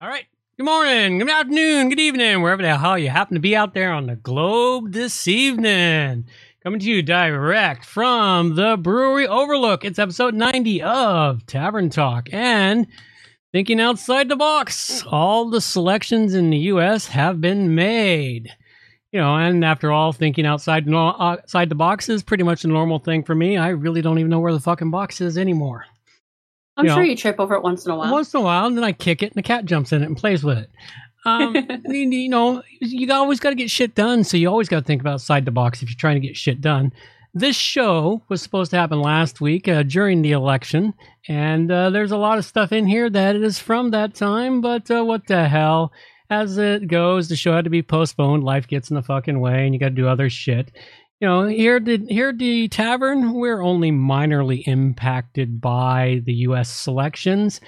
All right. Good morning, good afternoon, good evening, wherever the hell you happen to be out there on the globe this evening. Coming to you direct from the Brewery Overlook. It's episode 90 of Tavern Talk and thinking outside the box. All the selections in the US have been made. You know, and after all, thinking outside outside the box is pretty much a normal thing for me. I really don't even know where the fucking box is anymore. I'm You sure know, you trip over it once in a while. Once in a while, and then I kick it, and the cat jumps in it and plays with it. Um, you, you know, you always got to get shit done, so you always got to think about outside the box if you're trying to get shit done. This show was supposed to happen last week uh, during the election, and uh, there's a lot of stuff in here that is from that time. But uh, what the hell? As it goes, the show had to be postponed. Life gets in the fucking way, and you got to do other shit you know, here the here at the tavern, we're only minorly impacted by the U.S. selections,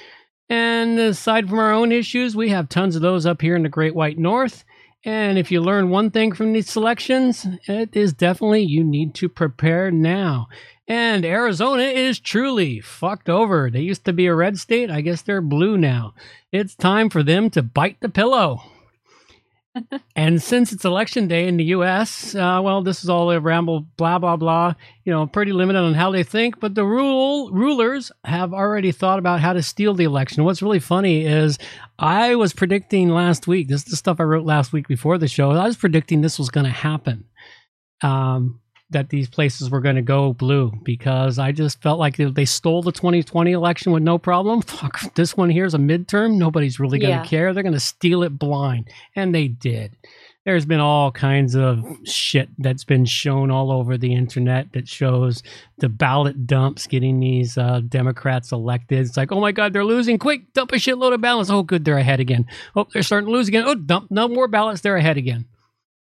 and aside from our own issues, we have tons of those up here in the Great White North. And if you learn one thing from these selections, it is definitely you need to prepare now. And Arizona is truly fucked over. They used to be a red state. I guess they're blue now. It's time for them to bite the pillow. and since it's election day in the U.S., uh, well, this is all a ramble, blah blah blah. You know, pretty limited on how they think, but the rule rulers have already thought about how to steal the election. What's really funny is I was predicting last week. This is the stuff I wrote last week before the show. I was predicting this was going to happen. Um, that these places were going to go blue because I just felt like they stole the 2020 election with no problem. Fuck, this one here is a midterm. Nobody's really going to Yeah. care. They're going to steal it blind. And they did. There's been all kinds of shit that's been shown all over the internet that shows the ballot dumps getting these uh, Democrats elected. It's like, oh my God, they're losing. Quick, dump a shitload of ballots. Oh, good, they're ahead again. Oh, they're starting to lose again. Oh, dump no more ballots. They're ahead again.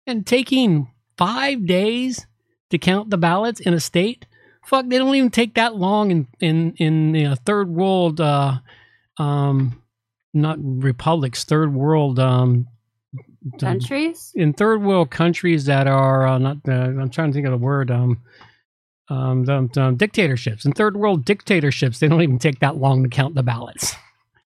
And taking five days to count the ballots in a state. Fuck, they don't even take that long in in in you know, third world, uh, um, not republics, third world, um, Countries? in third world countries that are uh, not. Uh, I'm trying to think of the word. Um, um, the, the dictatorships in third world dictatorships, they don't even take that long to count the ballots.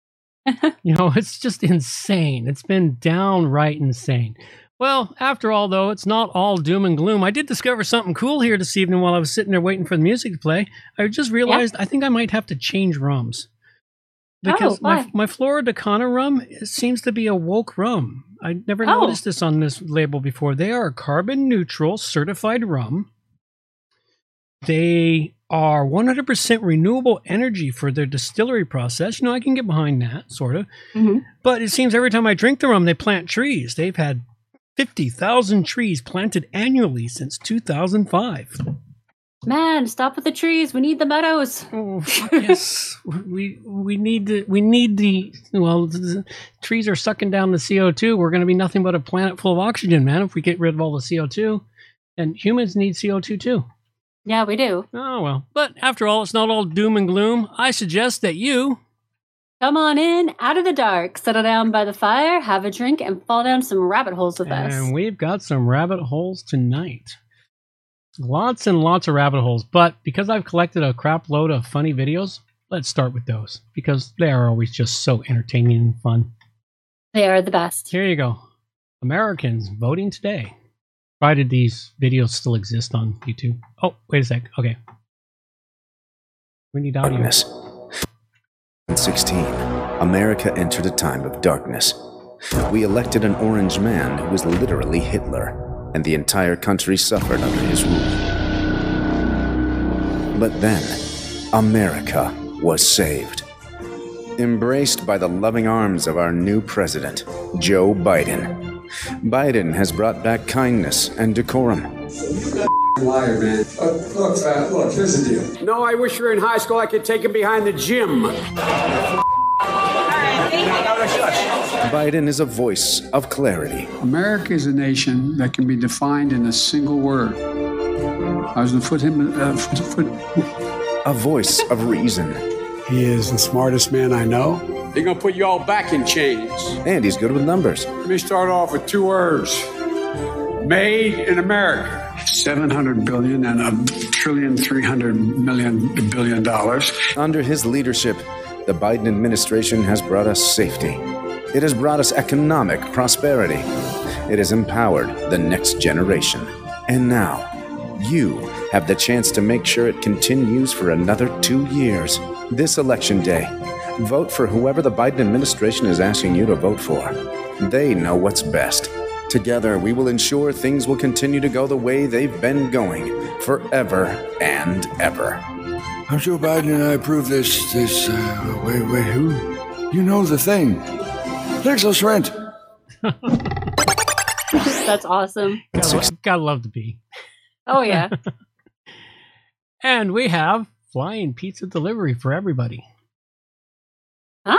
you know, it's just insane. It's been downright insane. Well, after all, though, it's not all doom and gloom. I did discover something cool here this evening while I was sitting there waiting for the music to play. I just realized I think I might have to change rums. Because Oh, my, my Flor de Caña rum seems to be a woke rum. I never Oh. noticed this on this label before. They are a carbon neutral certified rum. They are 100% renewable energy for their distillery process. You know, I can get behind that, sort of. Mhm. But it seems every time I drink the rum, they plant trees. They've had 50,000 trees planted annually since 2005. Man, stop with the trees. We need the meadows. Oh, yes. we we need the we need the well the trees are sucking down the CO2. We're going to be nothing but a planet full of oxygen, man, if we get rid of all the CO2. And humans need CO2 too. Yeah, we do. Oh well. But after all, it's not all doom and gloom. I suggest that you Come on in, out of the dark, settle down by the fire, have a drink, and fall down some rabbit holes with us. And we've got some rabbit holes tonight. Lots and lots of rabbit holes. But because I've collected a crap load of funny videos, let's start with those because they are always just so entertaining and fun. They are the best. Here you go. Americans voting today. Why did these videos still exist on YouTube. Oh, wait a sec. Okay. We need audio. Darkness. In 16, America entered a time of darkness. We elected an orange man who was literally Hitler, and the entire country suffered under his rule. But then, America was saved. Embraced by the loving arms of our new president, Joe Biden. Biden has brought back kindness and decorum. Liar, man. Uh, look, uh, look, here's the deal. No, I wish you were in high school. I could take him behind the gym. Biden is a voice of clarity. America is a nation that can be defined in a single word. I was going to put him, uh, foot, foot. a voice of reason, He is the smartest man I know. They're gonna put you all back in chains. and he's good with numbers. Let me start off with two words. Made in America. 700 billion and a trillion, 300 million billion dollars. Under his leadership, the Biden administration has brought us safety, It has brought us economic prosperity. It has empowered the next generation. And now, you have the chance to make sure it continues for another two years. This election day, vote for whoever the Biden administration is asking you to vote for. They know what's best. Together, we will ensure things will continue to go the way they've been going forever and ever. I'm Joe Biden and I approve this, this, uh, wait, wait, who? You know the thing. Lexus Rent. That's awesome. Gotta, lo- gotta love the bee. Oh yeah. And we have flying pizza delivery for everybody. Huh?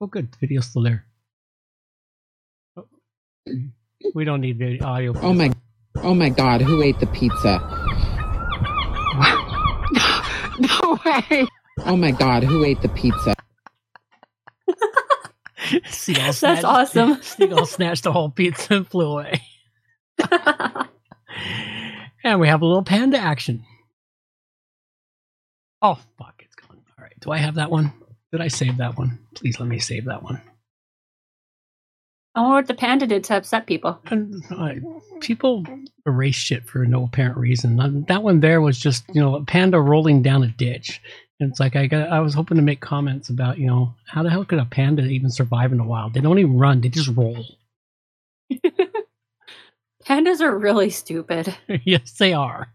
Oh, good. The video's still there. We don't need video audio. Oh my, oh my God! Who ate the pizza? no way! Oh my God! Who ate the pizza? one. Seagull That's snatched- awesome. Seagull snatched the whole pizza and flew away. And we have a little panda action. Oh, fuck. It's gone. All right. Do I have that one? Did I save that one? Please let me save that one. What the panda did to upset people. And uh, people erase shit for no apparent reason. Um, That one there was just you know a panda rolling down a ditch. And it's like I got I was hoping to make comments about you know how the hell could a panda even survive in the wild? They don't even run; they just roll. Pandas are really stupid. yes, they are.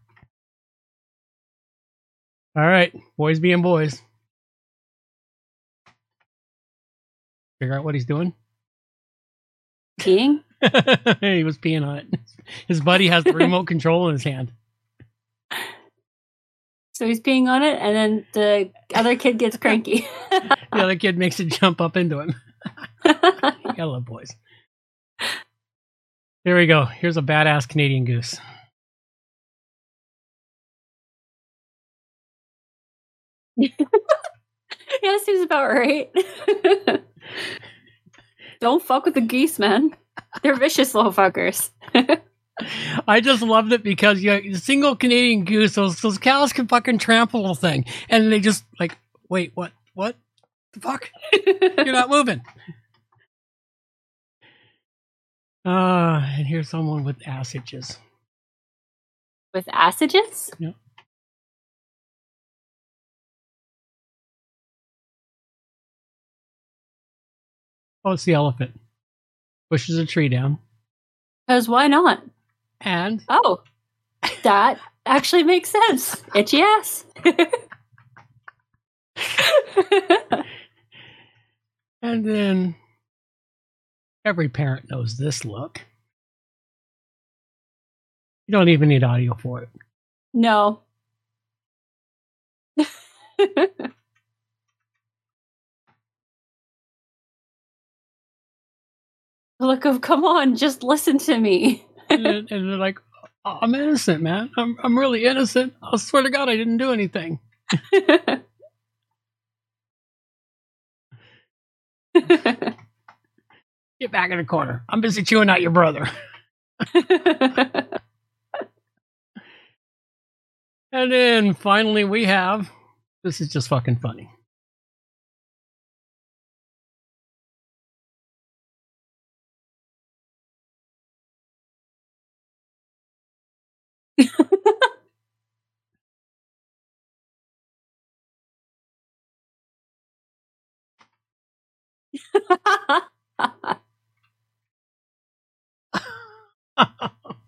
All right, boys being boys. Figure out what he's doing. Peeing? he was peeing on it. His buddy has the remote control in his hand. So he's peeing on it, and then the other kid gets cranky. The other kid makes it jump up into him. Gotta love boys. Here we go. Here's a badass Canadian goose. yeah, seems about right. Don't fuck with the geese, man. They're vicious little fuckers. I just loved it because you know, single Canadian goose, those those cows can fucking trample the thing, and they just like, wait, what, what, the fuck? You're not moving. Uh, and here's someone with ass itches. with acids? Yep. Oh, it's the elephant. Pushes a tree down, Because why not? and Oh, that actually makes sense. Itchy ass. and then every parent knows this look. You don't even need audio for it. no. Look of oh, come on, just listen to me. and, and they're like, "Oh, "I'm innocent, man. I'm I'm really innocent. I swear to God, I didn't do anything." Get back in the corner. I'm busy chewing out your brother. And then finally, we have this is just fucking funny.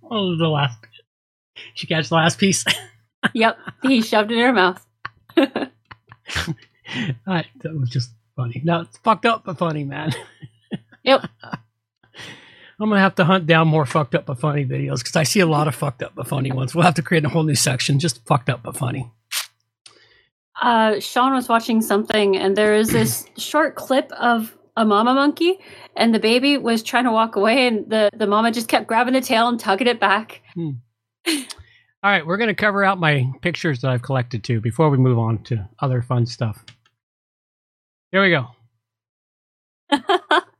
oh, the last. You catch the last piece? yep, he shoved it in her mouth. I, that was just funny. No, it's fucked up but funny, man. Yep. I'm gonna have to hunt down more fucked up but funny videos because I see a lot of fucked up but funny ones. We'll have to create a whole new section just fucked up but funny. Uh, Sean was watching something, and there is this short clip of a mama monkey, and the baby was trying to walk away, and the, the mama just kept grabbing the tail and tugging it back. All right, we're gonna cover out my pictures that I've collected too before we move on to other fun stuff. Here we go.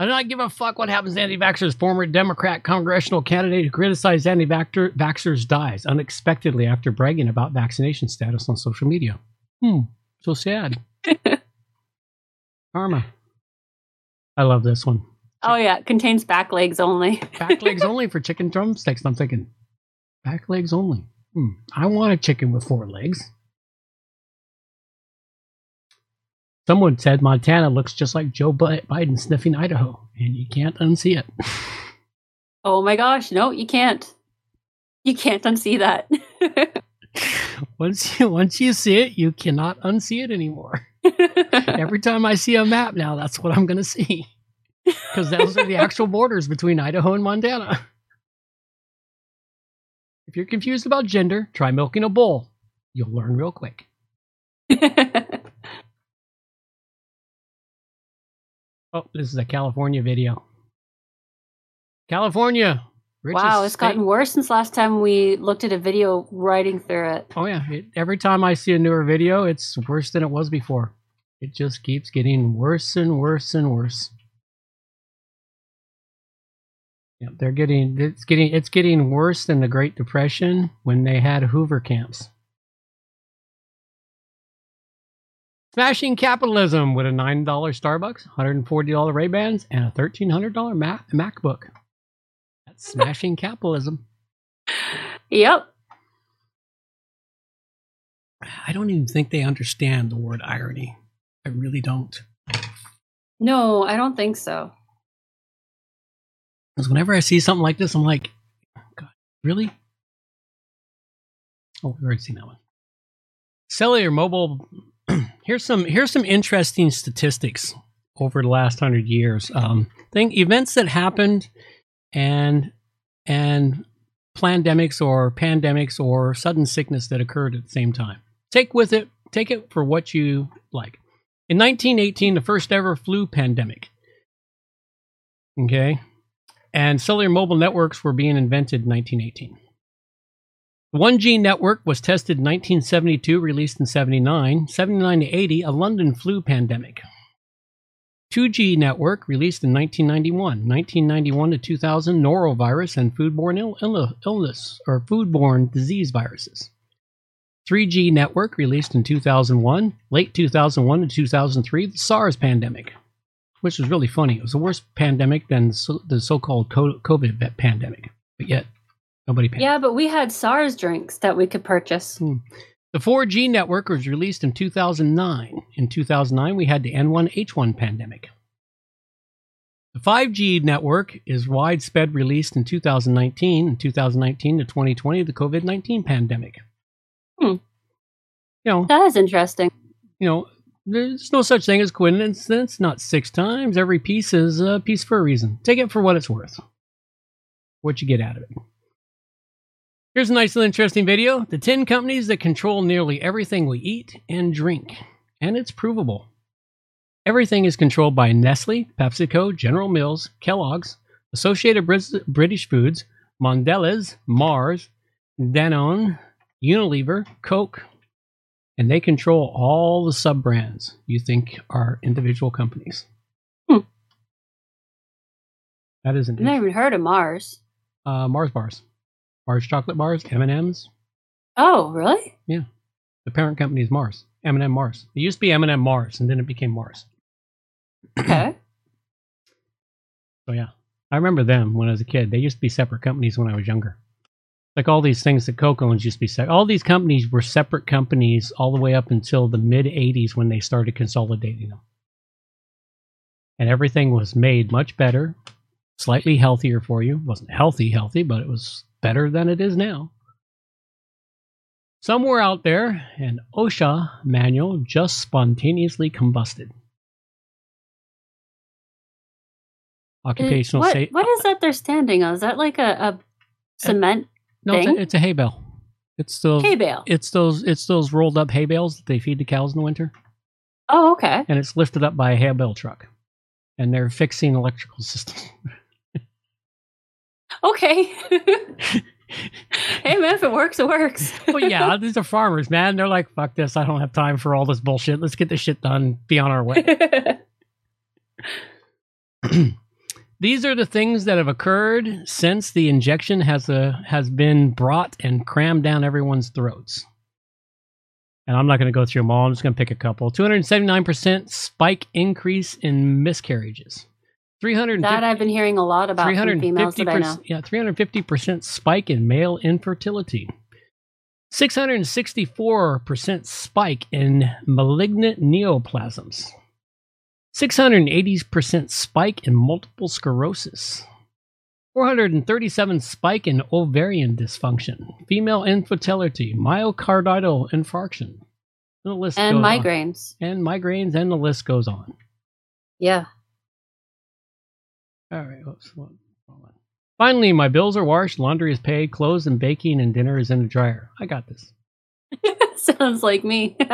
I do not give a fuck what happens to anti-vaxxers. Former Democrat congressional candidate who criticized anti-vaxxers dies unexpectedly after bragging about vaccination status on social media. Hmm, so sad. Karma. I love this one. Oh yeah, it contains back legs only. Back legs only for chicken drumsticks. I'm thinking, back legs only. Hmm. I want a chicken with four legs. Someone said Montana looks just like Joe Biden sniffing Idaho, and you can't unsee it. Oh my gosh, no, you can't. You can't unsee that. once you once you see it, you cannot unsee it anymore. Every time I see a map now, that's what I'm going to see. Because those are the actual borders between Idaho and Montana. If you're confused about gender, try milking a bull. You'll learn real quick. Oh, this is a California video. California. wow, it's state- gotten worse since last time we looked at a video riding through it. Oh yeah, it, every time I see a newer video, it's worse than it was before. It just keeps getting worse and worse and worse. Yeah, they're getting it's getting it's getting worse than the Great Depression when they had Hoover camps. Smashing capitalism with a nine dollar Starbucks, hundred and forty dollar Ray Bans, and a thirteen hundred dollar Mac- MacBook. That's smashing capitalism. Yep. I don't even think they understand the word irony. I really don't. No, I don't think so. Because whenever I see something like this, I'm like, God, really? Oh, we've already seen that one. Cellular mobile. Here's some here's some interesting statistics over the last hundred years. Um, thing events that happened, and and pandemics or pandemics or sudden sickness that occurred at the same time. Take with it. Take it for what you like. In 1918, the first ever flu pandemic. Okay, and cellular mobile networks were being invented in 1918. The 1G network was tested in 1972, released in 79. 79 to 80, a London flu pandemic. 2G network, released in 1991. 1991 to 2000, norovirus and foodborne Ill- Ill- illness or foodborne disease viruses. 3G network, released in 2001. Late 2001 to 2003, the SARS pandemic which was really funny. It was the worst pandemic than so, the so-called co- COVID pandemic, but yet nobody panicked. Yeah, but we had SARS drinks that we could purchase. The 4G network was released in 2009. In 2009, we had the N1H1 pandemic. The 5G network is widespread released in 2019. In 2019 to 2020, the COVID 19 pandemic. Hmm. You know, That is interesting. you know, there's no such thing as coincidence. It's Not six times. Every piece is a piece for a reason. Take it for what it's worth. What you get out of it. Here's a nice little interesting video. The 10 companies that control nearly everything we eat and drink. And it's provable. Everything is controlled by Nestle, PepsiCo, General Mills, Kellogg's, Associated British Foods, Mondelez, Mars, Danone, Unilever, Coke, and they control all the sub brands you think are individual companies. Hmm. That isn't I've never even heard of Mars. uh, Mars bars, Mars chocolate bars, M and M's. Oh, really? Yeah, the parent company is Mars. M and M Mars. It used to be M and M Mars, and then it became Mars. Okay. So yeah, I remember them when I was a kid. They used to be separate companies when I was younger. Like all these things that Coke owns used to be separate. All these companies were separate companies all the way up until the mid '80s when they started consolidating them. And everything was made much better, slightly healthier for you. It wasn't healthy, healthy, but it was better than it is now. Somewhere out there, an OSHA manual just spontaneously combusted. Occupational mm, safety. what is that they're standing on? Is that like a, a cement No, it's thing? a, it's a hay bale. It's those hay bale? It's those it's those rolled up hay bales that they feed the cows in the winter, Oh, okay. and it's lifted up by a hay bale truck, and they're fixing electrical systems. Okay. hey man, if it works, it works. well, yeah, these are farmers, man. They're like, fuck this. I don't have time for all this bullshit. Let's get this shit done. Be on our way. These are the things that have occurred since the injection has a has been brought and crammed down everyone's throats. And I'm not going to go through them all. I'm just going to pick a couple. 279% spike increase in miscarriages. 350 That I've been hearing a lot about from females that I know. 350%, yeah, 350% spike in male infertility. 664% spike in malignant neoplasms. 680% spike in multiple sclerosis. 437 spike in ovarian dysfunction, female infertility, myocardial infarction. The list And goes on. migraines. And migraines, and the list goes on. Yeah. All right. Oops, hold on. Finally, my bills are washed, laundry is paid, clothes and baking, and dinner is in the dryer. I got this. Sounds like me.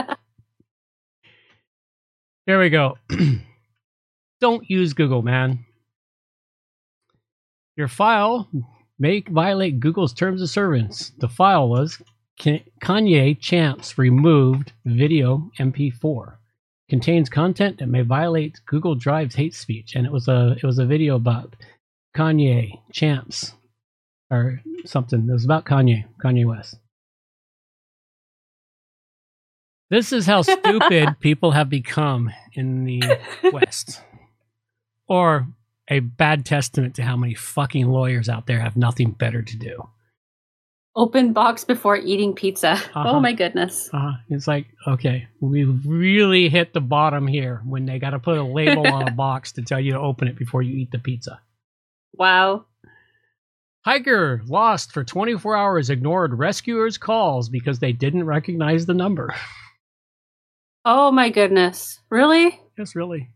There we go. Don't use Google, man. Your file may violate Google's terms of service. The file was Kanye Champs removed video MP4. Contains content that may violate Google Drive's hate speech, and it was a it was a video about Kanye Champs or something. It was about Kanye Kanye West. This is how stupid people have become in the West. Or a bad testament to how many fucking lawyers out there have nothing better to do. Open box before eating pizza. Uh-huh. Oh my goodness. Uh, it's like, okay, we really hit the bottom here when they got to put a label on a box to tell you to open it before you eat the pizza. Wow. Hiker lost for 24 hours, ignored rescuers' calls because they didn't recognize the number. Oh my goodness. Really? Yes, really.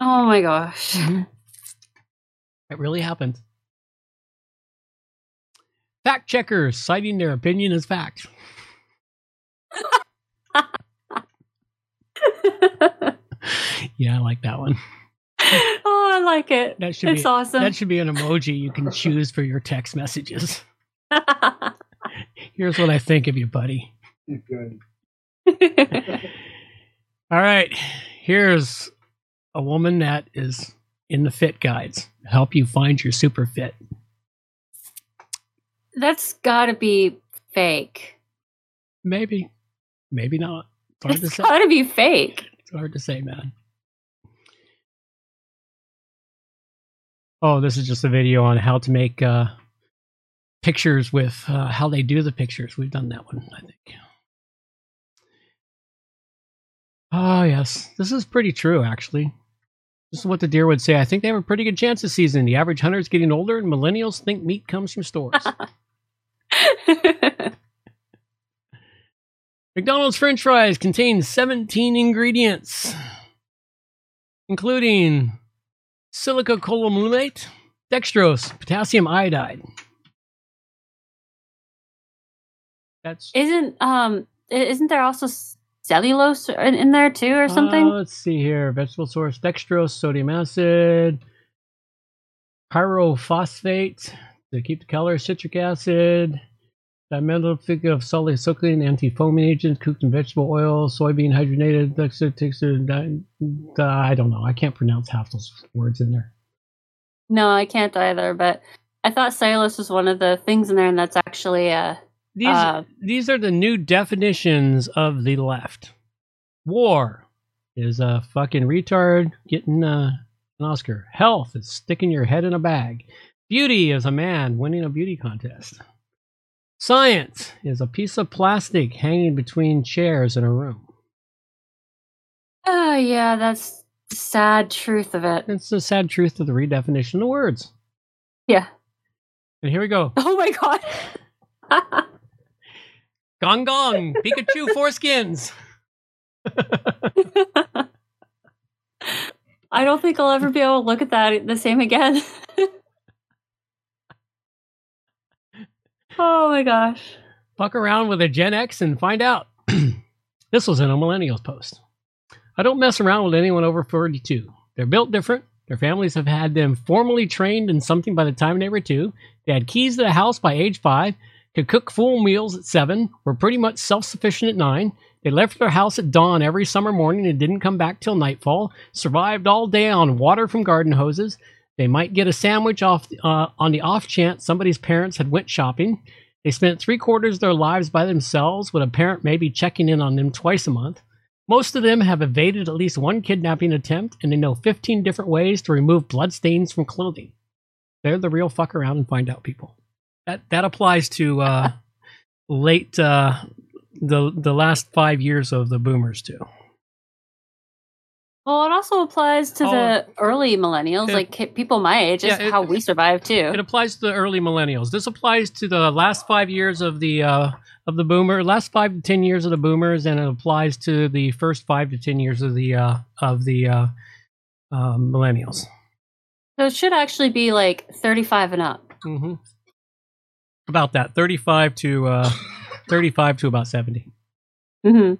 Oh my gosh. It really happened. Fact checkers citing their opinion as fact. Yeah, I like that one. oh, I like it. That should it's be awesome. that should be an emoji you can choose for your text messages. Here's what I think of you, buddy. Good. All right, here's a woman that is in the fit guides. Help you find your super fit. That's gotta be fake. Maybe, maybe not. It's hard to It's say. gotta be fake. It's hard to say, man. Oh, this is just a video on how to make uh, pictures with uh, how they do the pictures. We've done that one, I think. Oh, yes. This is pretty true, actually. This is what the deer would say. I think they have a pretty good chance this season. The average hunter is getting older, and millennials think meat comes from stores. McDonald's french fries contain 17 ingredients, including silicocolumulate, dextrose, potassium iodide. That's isn't um isn't there also cellulose in, in there too or something? Uh, let's see here. Vegetable source, dextrose, sodium acid, pyrophosphate to keep the color, citric acid, dimethyl of polysucculin, anti-foaming agent, cooked in vegetable oil, soybean hydrogenated, dexter, texture, di- di- I don't know. I can't pronounce half those words in there. no, I can't either. But I thought cellulose was one of the things in there, and that's actually uh These Uh, these are the new definitions of the left. War is a fucking retard getting uh, an Oscar. Health is sticking your head in a bag. Beauty is a man winning a beauty contest. Science is a piece of plastic hanging between chairs in a room. oh yeah, that's the sad truth of it. It's the sad truth of the redefinition of words. Yeah. And here we go. Oh my god. Gong gong, Pikachu foreskins. I don't think I'll ever be able to look at that the same again. oh my gosh. Fuck around with a Gen X and find out. this was in a Millennials post. I don't mess around with anyone over 42. They're built different. Their families have had them formally trained in something by the time they were two. They had keys to the house by age five, could cook full meals at seven, were pretty much self sufficient at nine. They left their house at dawn every summer morning and didn't come back till nightfall. Survived all day on water from garden hoses. They might get a sandwich off uh, on the off chance somebody's parents had went shopping. They spent three quarters of their lives by themselves, with a parent maybe checking in on them twice a month. Most of them have evaded at least one kidnapping attempt, and they know 15 different ways to remove bloodstains from clothing. They're the real fuck around and find out people. That that applies to uh, late uh, the the last five years of the boomers too. Well, it also applies to Oh. the early millennials, It- like people my age. Yeah, it- how we survive too. It applies to the early millennials. This applies to the last five years of the uh, of the boomer, last five to ten years of the boomers, and it applies to the first five to ten years of the uh, of the uh, uh, millennials. So it should actually be like 35 and up. hmm About that, thirty-five to uh, thirty-five to about seventy. hmm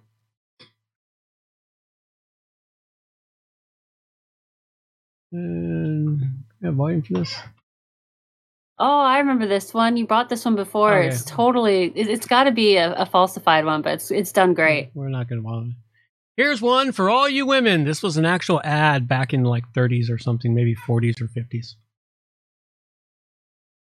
And yeah, volume for this. Oh, I remember this one. You brought this one before. Oh. It's totally. It, it's got to be a, a falsified one, but it's it's done great. Mm, we're not going to bother. Here's one for all you women. This was an actual ad back in like 30s or something, maybe 40s or 50s.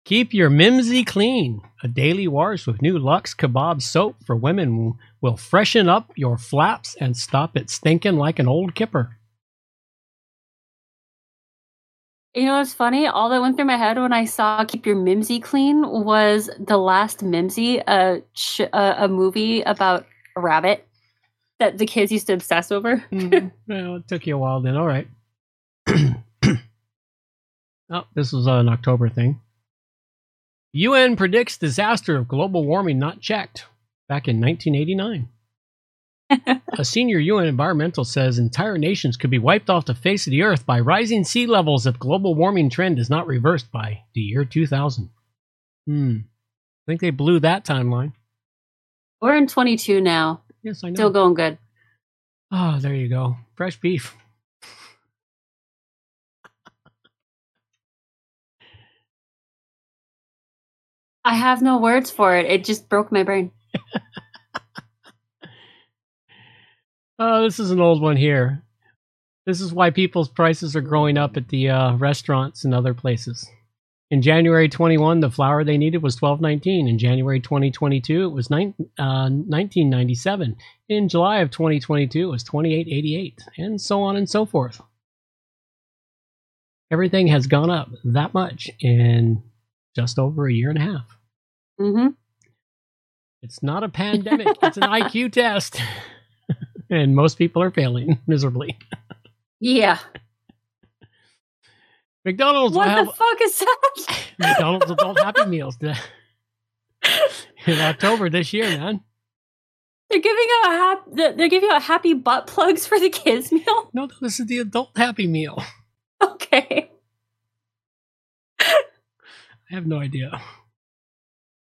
Keep your mimsy clean. A daily wash with new Lux Kebab soap for women will freshen up your flaps and stop it stinking like an old kipper. You know what's funny? All that went through my head when I saw "Keep Your Mimsy Clean" was the last Mimzy, a sh- a, a movie about a rabbit that the kids used to obsess over. Mm-hmm. Well, it took you a while then. All right. oh, this was an October thing. UN predicts disaster of global warming not checked back in 1989. a senior UN environmental says entire nations could be wiped off the face of the earth by rising sea levels if global warming trend is not reversed by the year 2000. Hmm. I think they blew that timeline. We're in 22 now. Yes, I know. Still going good. Oh, there you go. Fresh beef. I have no words for it. It just broke my brain. Oh, this is an old one here. This is why people's prices are growing up at the uh, restaurants and other places. In January 21, the flour they needed was 12.19. In January 2022, it was nine, uh, 19.97. In July of 2022, it was 28.88, and so on and so forth. Everything has gone up that much in just over a year and a half. hmm It's not a pandemic; it's an IQ test, and most people are failing miserably. Yeah. McDonald's What have the fuck is that? McDonald's adult Happy Meals in October this year, man. They're giving out a hap- they're giving out happy butt plugs for the kids meal. No, this is the adult Happy Meal. Okay. I have no idea.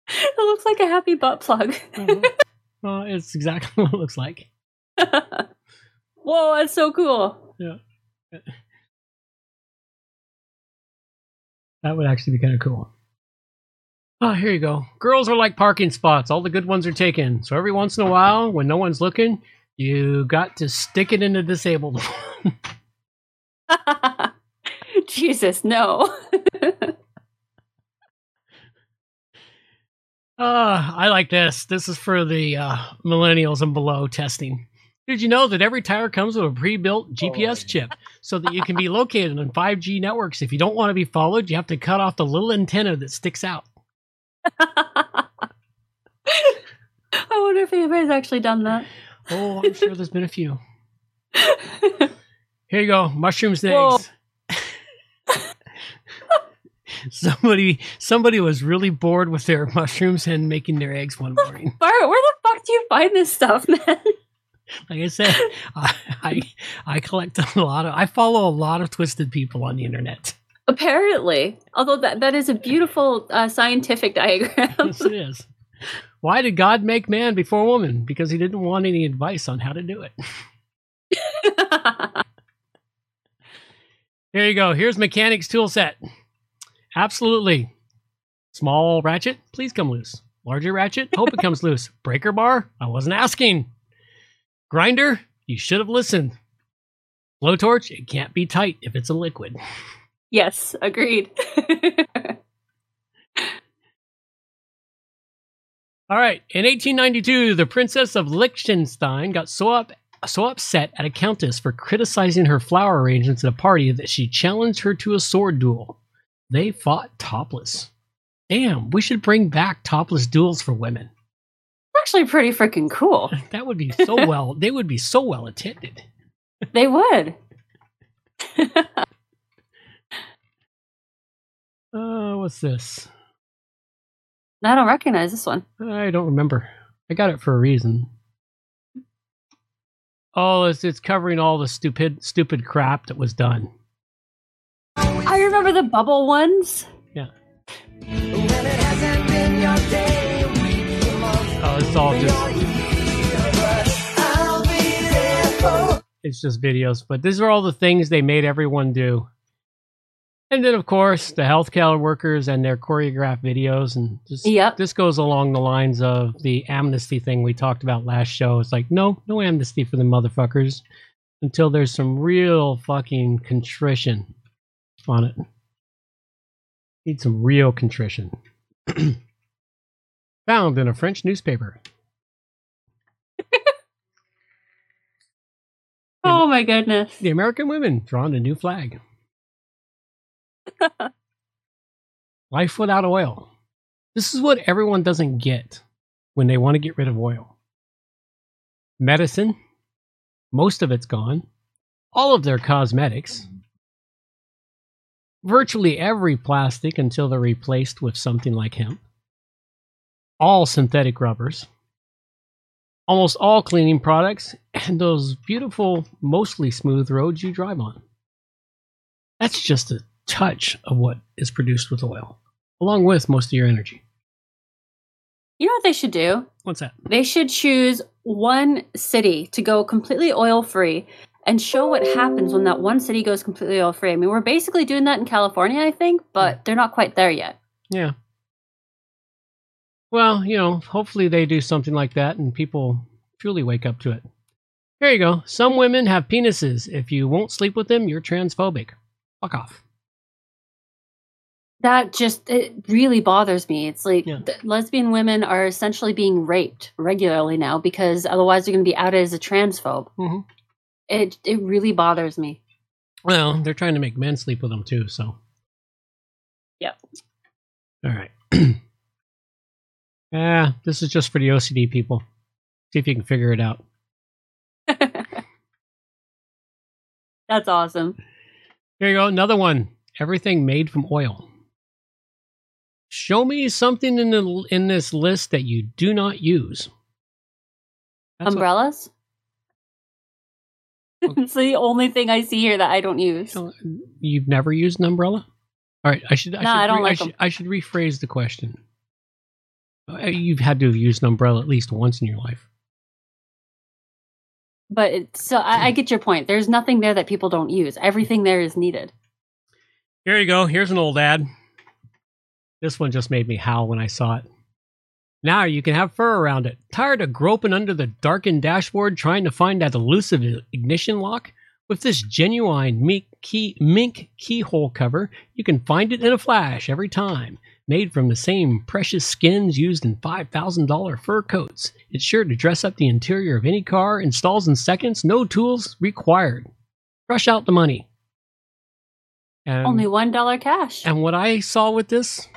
It looks like a happy butt plug. Uh, well, it's exactly what it looks like. Whoa, that's so cool. Yeah. That would actually be kind of cool. Oh, here you go. Girls are like parking spots. All the good ones are taken. So every once in a while, when no one's looking, you got to stick it in the disabled one. Jesus, no. Uh, I like this. This is for the uh, millennials and below testing. Did you know that every tire comes with a pre-built oh, GPS chip so that you can be located on 5G networks? If you don't want to be followed, you have to cut off the little antenna that sticks out. I wonder if anybody's actually done that. Oh, I'm sure there's been a few. Here you go, mushrooms and Whoa. eggs. somebody, somebody was really bored with their mushrooms and making their eggs one morning. Bart, where the fuck do you find this stuff, man? Like I said, I, I I collect a lot of. I follow a lot of twisted people on the internet. Apparently, although that that is a beautiful uh, scientific diagram. yes, it is. Why did God make man before woman? Because he didn't want any advice on how to do it. Here you go. Here's mechanics tool set. Absolutely. Small ratchet, please come loose. Larger ratchet, hope it comes loose. Breaker bar, I wasn't asking. Grinder, you should have listened. Blowtorch, it can't be tight if it's a liquid. yes, agreed. All right. In 1892, the Princess of Liechtenstein got so up so upset at a countess for criticizing her flower arrangements at a party that she challenged her to a sword duel. They fought topless. Damn, we should bring back topless duels for women. Actually, pretty freaking cool. That would be so well. They would be so well attended. They would. Uh, what's this? I don't recognize this one. I don't remember. I got it for a reason. Oh, it's it's covering all the stupid stupid crap that was done. I remember the bubble ones. Yeah. It's all just. It's just videos, but these are all the things they made everyone do. And then, of course, the healthcare workers and their choreographed videos, and just Yep. this goes along the lines of the amnesty thing we talked about last show. It's like, no, no amnesty for the motherfuckers until there's some real fucking contrition on it. Need some real contrition. Found in a French newspaper. Oh my goodness. The American women drawn a new flag. Life without oil. This is what everyone doesn't get when they want to get rid of oil. Medicine, most of it's gone. All of their cosmetics. Virtually every plastic until they're replaced with something like hemp. All synthetic rubbers. Almost all cleaning products and those beautiful, mostly smooth roads you drive on. That's just a touch of what is produced with oil, along with most of your energy. You know what they should do? What's that? They should choose one city to go completely oil free and show what happens when that one city goes completely oil free. I mean, we're basically doing that in California, I think, but hmm. they're not quite there yet. Yeah. Well, you know, hopefully they do something like that and people truly wake up to it. There you go. Some women have penises. If you won't sleep with them, you're transphobic. Fuck off. That just it really bothers me. It's like Yeah. lesbian women are essentially being raped regularly now because otherwise they're going to be outed as a transphobe. Mhm. It it really bothers me. Well, they're trying to make men sleep with them too, so. Yep. All right. Yeah, this is just for the OCD people. See if you can figure it out. That's awesome. Here you go, another one. Everything made from oil. Show me something in the in this list that you do not use. That's what- Umbrellas? Oh. it's the only thing I see here that I don't use. you've never used an umbrella? All right, I should. I No, should I don't re- like I should. I should rephrase the question. Uh, You've had to have used an umbrella at least once in your life. But it's, so I, I get your point. There's nothing there that people don't use. Everything there is needed. Here you go. Here's an old ad. This one just made me howl when I saw it. Now you can have fur around it. Tired of groping under the darkened dashboard trying to find that elusive ignition lock? With this genuine mink, key, mink keyhole cover, you can find it in a flash every time. Made from the same precious skins used in $5,000 fur coats. It's sure to dress up the interior of any car, installs in seconds, no tools required. Rush out the money. And Only one dollar cash. and what I saw with this,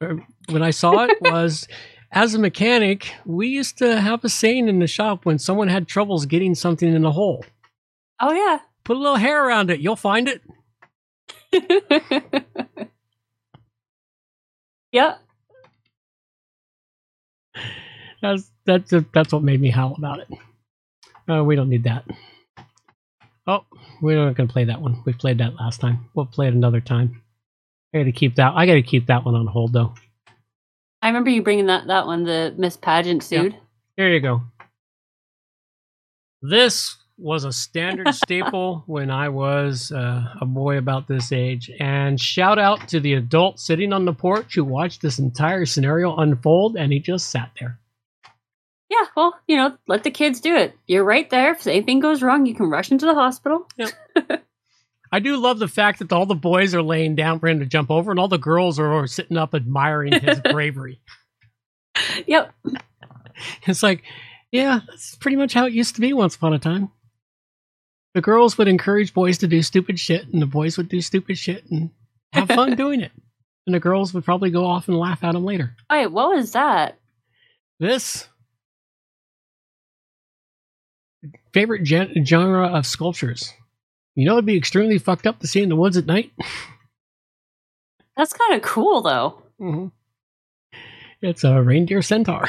er, when I saw it, was as a mechanic, we used to have a saying in the shop when someone had troubles getting something in a hole Oh yeah. put a little hair around it, you'll find it. yep. That's that's that's what made me howl about it. Uh, we don't need that. Oh, we're not gonna play that one. We played that last time. We'll play it another time. I got to keep that. I got to keep that one on hold though. I remember you bringing that that one, the Miss Pageant suit. Here you go. This was a standard staple when I was uh, a boy about this age. And shout out to the adult sitting on the porch who watched this entire scenario unfold and he just sat there. Yeah, well, you know, let the kids do it. You're right there. If anything goes wrong, you can rush into the hospital. I do love the fact that all the boys are laying down for him to jump over and all the girls are sitting up admiring his bravery. Yep. It's like, yeah, that's pretty much how it used to be once upon a time. The girls would encourage boys to do stupid shit, and the boys would do stupid shit and have fun doing it. And the girls would probably go off and laugh at them later. Wait, what was that? This favorite gen- genre of sculptures. You know, it'd be extremely fucked up to see in the woods at night. That's kind of cool, though. Mm-hmm. It's a reindeer centaur.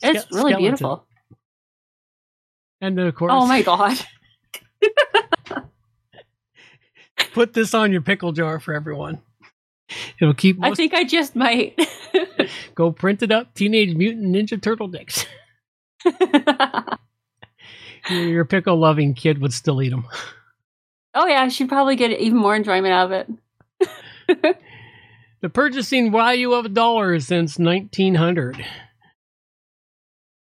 It's Ske- really skeleton. beautiful. And of course, Oh my god. put this on your pickle jar for everyone. It'll keep I think I just might. go print it up. Teenage Mutant Ninja Turtle dicks. your, your pickle loving kid would still eat them. oh yeah, she'd probably get even more enjoyment out of it. The purchasing value of a dollar since 1900,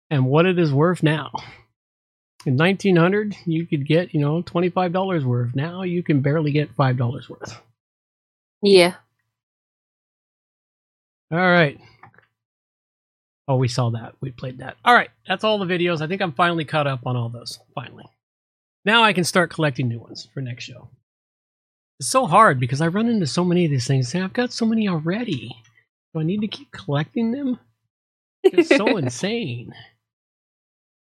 and what it is worth now. In 1900, you could get you know 25 dollars worth. Now you can barely get five dollars worth. Yeah. All right. Oh, we saw that. We played that. All right. That's all the videos. I think I'm finally caught up on all those. Finally. Now I can start collecting new ones for next show. It's so hard because I run into so many of these things. and I've got so many already. Do I need to keep collecting them? It's so insane.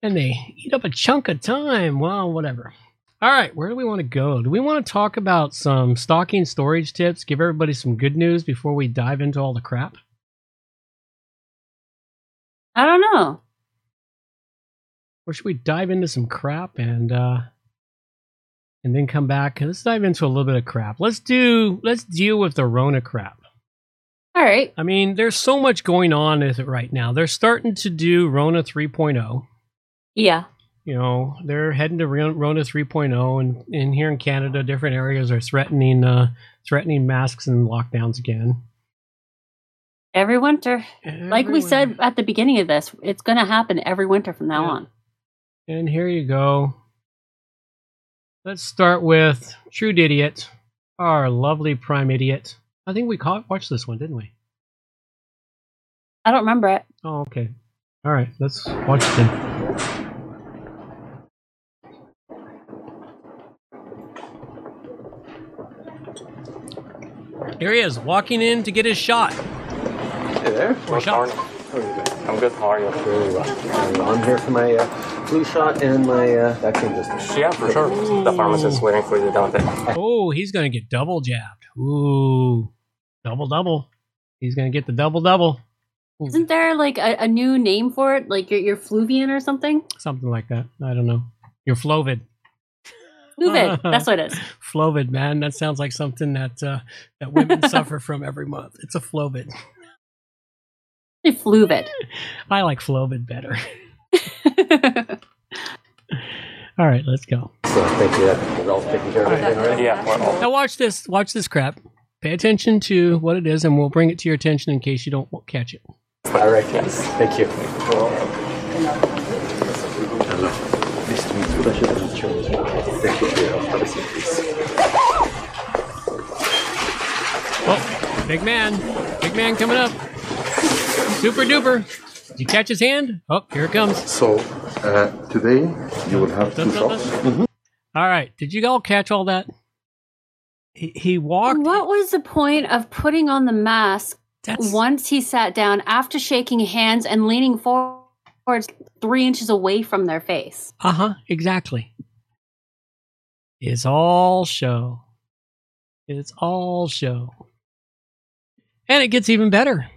And they eat up a chunk of time. Well, whatever. All right, where do we want to go? Do we want to talk about some stocking storage tips? Give everybody some good news before we dive into all the crap? I don't know. Or should we dive into some crap and uh and then come back? Let's dive into a little bit of crap. Let's do let's deal with the Rona crap. All right. I mean, there's so much going on with it right now. They're starting to do Rona 3.0. Yeah. You know, they're heading to Rona 3.0, and in here in Canada, different areas are threatening uh, threatening masks and lockdowns again. Every winter. Like we Everywhere. said at the beginning of this, it's going to happen every winter from now Yeah. on. And here you go. Let's start with True Idiot, our lovely Prime Idiot. I think we caught, watched this one, didn't we? I don't remember it. Oh, okay. All right, let's watch it then. Here he is, walking in to get his shot. Hey there. Or shots. How are you doing? I'm good. How are you? Really well. Very well. I'm here for my uh, flu shot and my uh, vaccine booster. Yeah, for sure. The pharmacist waiting for you down there. Oh, he's going to get double jabbed. Ooh, double double. He's going to get the double double. Isn't there like a, a new name for it? Like your, your Fluvian or something? Something like that. I don't know. You're Flovid. Fluvid. That's what it is. Flovid, man. That sounds like something that uh, that women suffer from every month. It's a Flovid. Fluvid. I like Flovid better. All right, let's go. So thank you. That we're all taking care of everything already. Yeah, we're all. Now watch this. Watch this crap. Pay attention to what it is, and we'll bring it to your attention in case you don't catch it. All right. Yes. Thank you. Big man. Big man coming up. Super duper. Did you catch his hand? Oh, here it comes. So uh, today you will have two Dun, dun, shots. dun. All right. Did you all catch all that? He, he walked. What was the point of putting on the mask That's once he sat down after shaking hands and leaning forward three inches away from their face? Uh huh. Exactly. It's all show. It's all show. And it gets even better.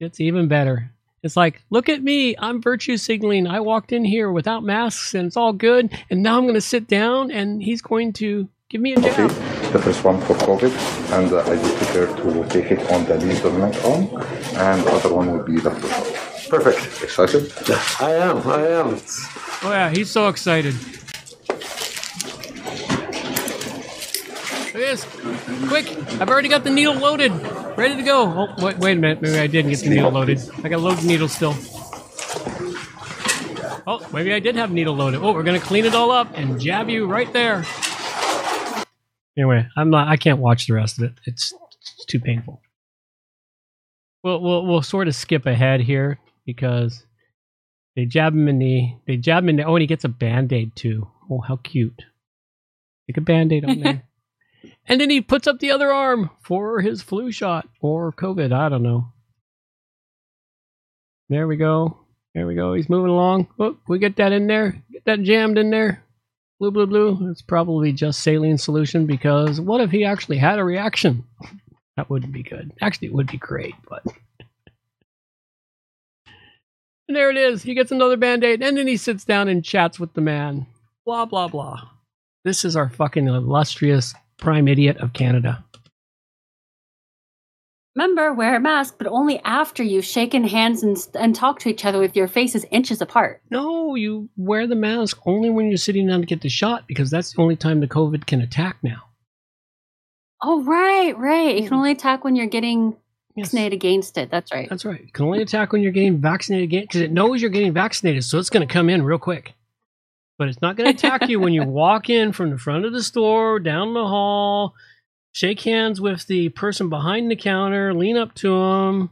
It's even better. It's like, look at me. I'm virtue signaling. I walked in here without masks and it's all good. And now I'm going to sit down and he's going to give me a Okay, jab. the first one for COVID, and uh, I be prepared to take it on the lethal neck arm, and the other one will be the flu shot. Perfect. Excited? I am. I am. Oh, yeah. He's so excited. At this. Quick. I've already got the needle loaded. Ready to go. Oh, wait, wait a minute. Maybe I didn't get the needle loaded. I got loaded needle still. Oh, maybe I did have needle loaded. Oh, we're gonna clean it all up and jab you right there. Anyway, I'm not. I can't watch the rest of it. It's, it's too painful. We'll we'll we'll sort of skip ahead here because They jab him in the. They jab him in the. Oh, and he gets a band aid too. Oh, how cute! Stick a band aid on there. And then he puts up the other arm for his flu shot or COVID. I don't know. There we go. There we go. He's moving along. Oh, we get that in there. Get that jammed in there. Blue, blue, blue. It's probably just saline solution because what if he actually had a reaction? That wouldn't be good. Actually, it would be great, but. And there it is. He gets another band aid, and then he sits down and chats with the man. Blah, blah, blah. This is our fucking illustrious prime idiot of Canada. Remember, wear a mask, but only after you've shaken hands and, and talked to each other with your faces inches apart. No, you wear the mask only when you're sitting down to get the shot because that's the only time the COVID can attack now. Oh, right, right. You can hmm. only attack when you're getting vaccinated against it. That's right. That's right. It can only attack when you're getting vaccinated against because it knows you're getting vaccinated, so it's going to come in real quick. But it's not going to attack you when you walk in from the front of the store, down the hall, shake hands with the person behind the counter, lean up to them,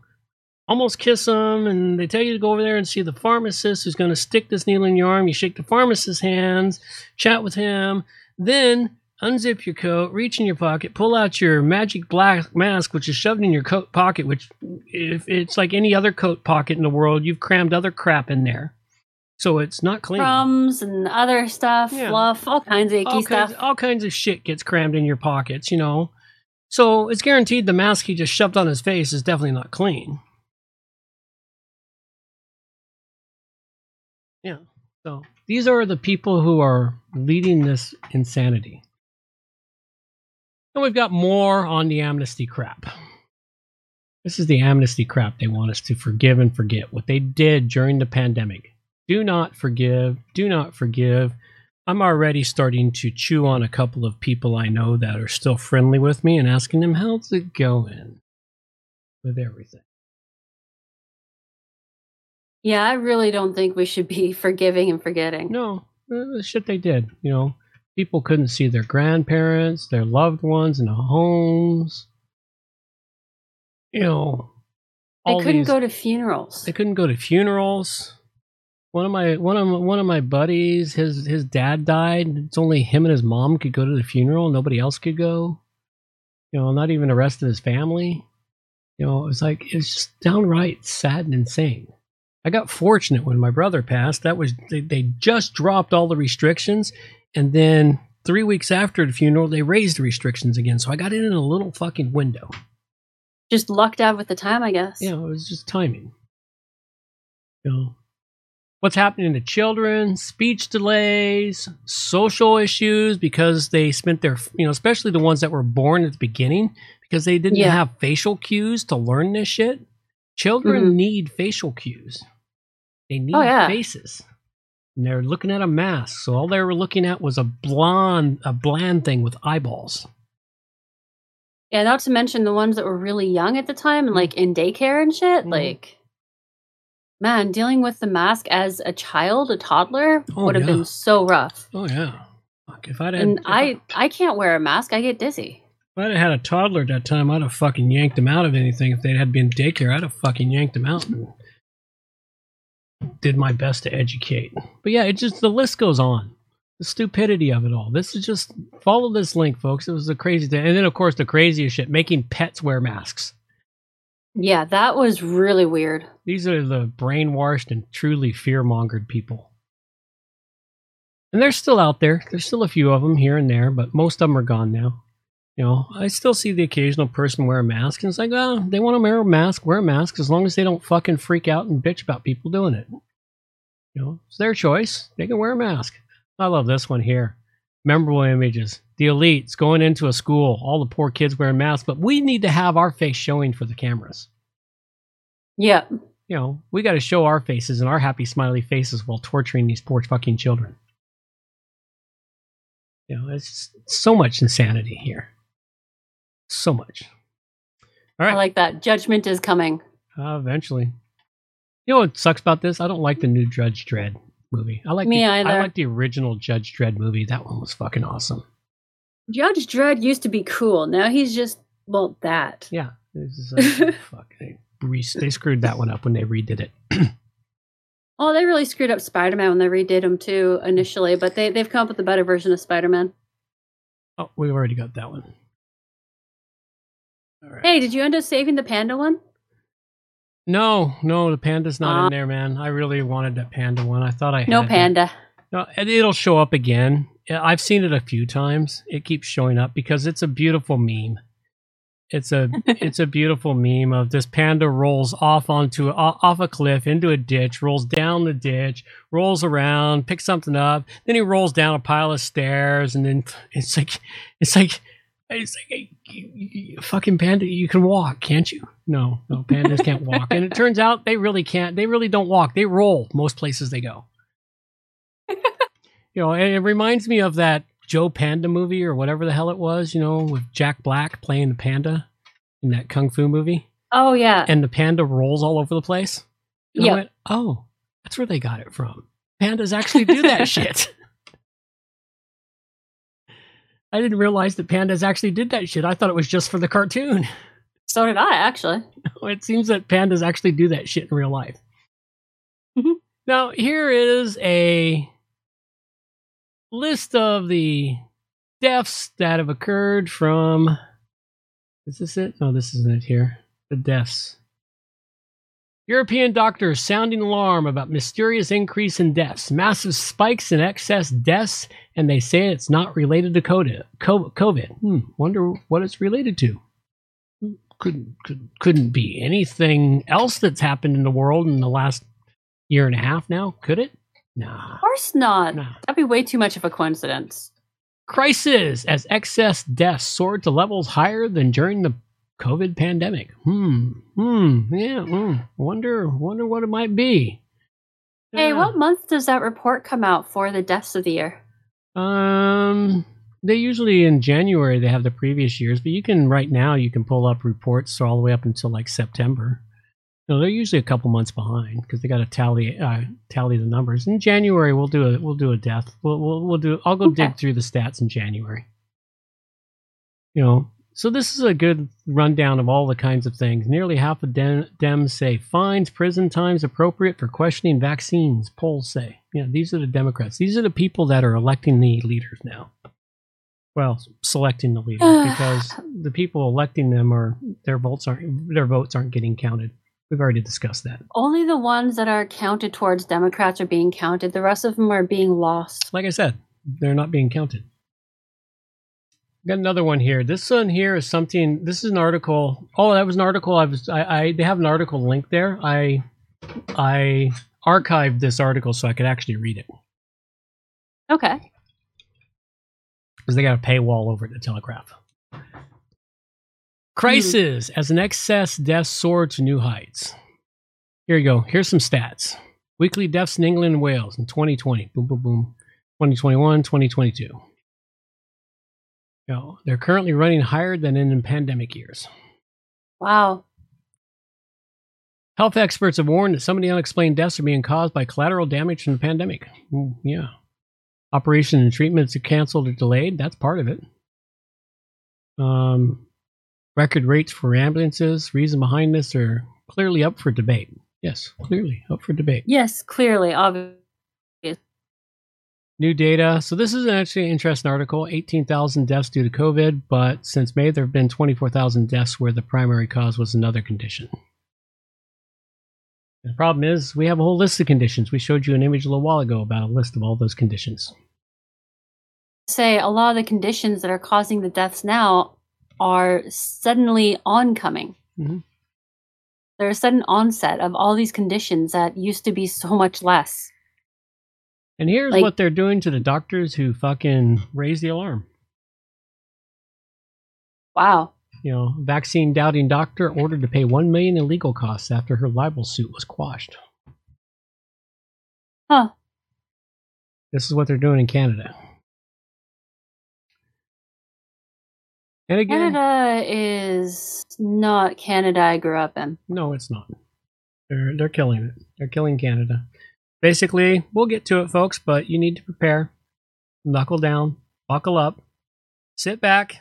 almost kiss them, and they tell you to go over there and see the pharmacist who's going to stick this needle in your arm. You shake the pharmacist's hands, chat with him, then unzip your coat, reach in your pocket, pull out your magic black mask, which is shoved in your coat pocket, which if it's like any other coat pocket in the world, you've crammed other crap in there. So it's not clean. Crumbs and other stuff, Yeah. fluff, all kinds of icky all stuff. kinds, all kinds of shit gets crammed in your pockets, you know. So it's guaranteed the mask he just shoved on his face is definitely not clean. Yeah. So these are the people who are leading this insanity. And we've got more on the amnesty crap. This is the amnesty crap they want us to forgive and forget what they did during the pandemic. Do not forgive, do not forgive. I'm already starting to chew on a couple of people I know that are still friendly with me and asking them, how's it going with everything? Yeah, I really don't think we should be forgiving and forgetting. No, uh, the shit they did, you know. People couldn't see their grandparents, their loved ones in the homes. You know, They couldn't these- go to funerals. They couldn't go to funerals. One of my one of my, one of my buddies, his his dad died. It's only him and his mom could go to the funeral. Nobody else could go. You know, not even the rest of his family. You know, it was like it's just downright sad and insane. I got fortunate when my brother passed. That was they, they just dropped all the restrictions, and then three weeks after the funeral, they raised the restrictions again. So I got in in a little fucking window. Just lucked out with the time, I guess. Yeah, it was just timing. You know, what's happening to children, speech delays, social issues because they spent their, you know, especially the ones that were born at the beginning because they didn't Yeah. have facial cues to learn this shit. Children Mhm. need facial cues. They need Oh, yeah. faces. And they're looking at a mask. So all they were looking at was a blonde, a bland thing with eyeballs. Yeah, not to mention the ones that were really young at the time and like in daycare and shit. Mhm. Like, man, dealing with the mask as a child, a toddler, Oh, would have yeah. been so rough. Oh yeah. Fuck, if I'd had, And if I, I can't wear a mask. I get dizzy. If I'd have had a toddler at that time, I'd have fucking yanked them out of anything. If they had been daycare, I'd have fucking yanked them out and did my best to educate. But yeah, it just the list goes on. The stupidity of it all. This is just follow this link, folks. It was a crazy thing. And then of course the craziest shit, making pets wear masks. Yeah, that was really weird. These are the brainwashed and truly fear mongered people. And they're still out there. There's still a few of them here and there, but most of them are gone now. You know, I still see the occasional person wear a mask, and it's like, oh, they want to wear a mask, wear a mask, as long as they don't fucking freak out and bitch about people doing it. You know, it's their choice. They can wear a mask. I love this one here. Memorable images. The elites going into a school, all the poor kids wearing masks, but we need to have our face showing for the cameras Yeah. you know, we got to show our faces and our happy, smiley faces while torturing these poor fucking children. You know, it's so much insanity here. So much. All right. I like that. Judgment is coming. Uh, eventually. You know what sucks about this? I don't like the new Judge Dredd movie. I like Me the, either. I like the original Judge Dredd movie. That one was fucking awesome. Judge Dredd used to be cool. Now he's just, well, that. Yeah. Like, fuck. They, re- they screwed that one up when they redid it. oh, they really screwed up Spider Man when they redid him too initially, but they they've come up with a better version of Spider Man. Oh, we've already got that one. All right. Hey, did you end up saving the panda one? No, no, the panda's not Ah. in there, man. I really wanted that panda one. I thought I No panda. No, it'll show up again. I've seen it a few times. It keeps showing up because it's a beautiful meme. It's a it's a beautiful meme of this panda rolls off onto off a cliff into a ditch, rolls down the ditch, rolls around, picks something up, then he rolls down a pile of stairs, and then it's like it's like it's like you- fucking panda. You can walk, can't you? No, no, pandas can't walk, and it turns out they really can't. They really don't walk. They roll most places they go. You know, it, it reminds me of that Joe Panda movie or whatever the hell it was, you know, with Jack Black playing the panda in that kung fu movie. Oh yeah. And the panda rolls all over the place. And I went, oh, that's where they got it from. Pandas actually do that shit. I didn't realize that pandas actually did that shit. I thought it was just for the cartoon. so did I actually. it seems that pandas actually do that shit in real life. Mm-hmm. Now, here is a list of the deaths that have occurred from. Is this it? No, this isn't it here. The deaths. European doctors sounding alarm about mysterious increase in deaths, massive spikes in excess deaths, and they say it's not related to COVID. Hmm, wonder what it's related to. Couldn't could, couldn't be anything else that's happened in the world in the last year and a half now, could it? Nah. Of course not. That'd be way too much of a coincidence. Crisis as excess deaths soared to levels higher than during the COVID pandemic. Hmm. Hmm. Yeah. Hmm. Wonder. Wonder what it might be. Hey, Yeah. what month does that report come out for the deaths of the year? Um. They usually in January they have the previous years, but you can right now you can pull up reports all the way up until like September. No, they're usually a couple months behind because they got to tally uh, tally the numbers. In January we'll do a we'll do a death. We'll we'll, we'll do. I'll go dig through the stats in January. You know, so this is a good rundown of all the kinds of things. Nearly half of Dem- Dems say fines, prison times appropriate for questioning vaccines. Polls say, yeah, these are the Democrats. These are the people that are electing the leaders now. Well, selecting the leaders because the people electing them are their votes aren't their votes aren't getting counted. We've already discussed that. Only the ones that are counted towards Democrats are being counted. The rest of them are being lost. Like I said, they're not being counted. Got another one here. This one here is something. This is an article. Oh, that was an article. I was. I. I they have an article link there. I. I archived this article so I could actually read it Okay. because they got a paywall over at the Telegraph. Crisis as an excess death soar to new heights. Here you go. Here's some stats. Weekly deaths in England and Wales in 2020. Boom, boom, boom. 2021, 2022. You know, they're currently running higher than in pandemic years. Wow. Health experts have warned that some of the unexplained deaths are being caused by collateral damage from the pandemic. Mm, yeah. Operation and treatments are canceled or delayed. That's part of it. Um, record rates for ambulances. Reason behind this are clearly up for debate. Yes, clearly up for debate. Yes, clearly, obviously. New data. So this is actually an interesting article. 18,000 deaths due to COVID, but since May there have been 24,000 deaths where the primary cause was another condition. The problem is we have a whole list of conditions. We showed you an image a little while ago about a list of all those conditions. Say a lot of the conditions that are causing the deaths now are suddenly oncoming. Mhm. There's a sudden onset of all these conditions that used to be so much less. And here's Like- what they're doing to the doctors who fucking raise the alarm. Wow. You know, vaccine doubting doctor ordered to pay 1 million in legal costs after her libel suit was quashed. Huh. This is what they're doing in Canada. And again, Canada is not Canada I grew up in. no, it's not. They're they're killing it. They're killing Canada. Basically, we'll get to it, folks, but you need to prepare. Knuckle down, buckle up, sit back,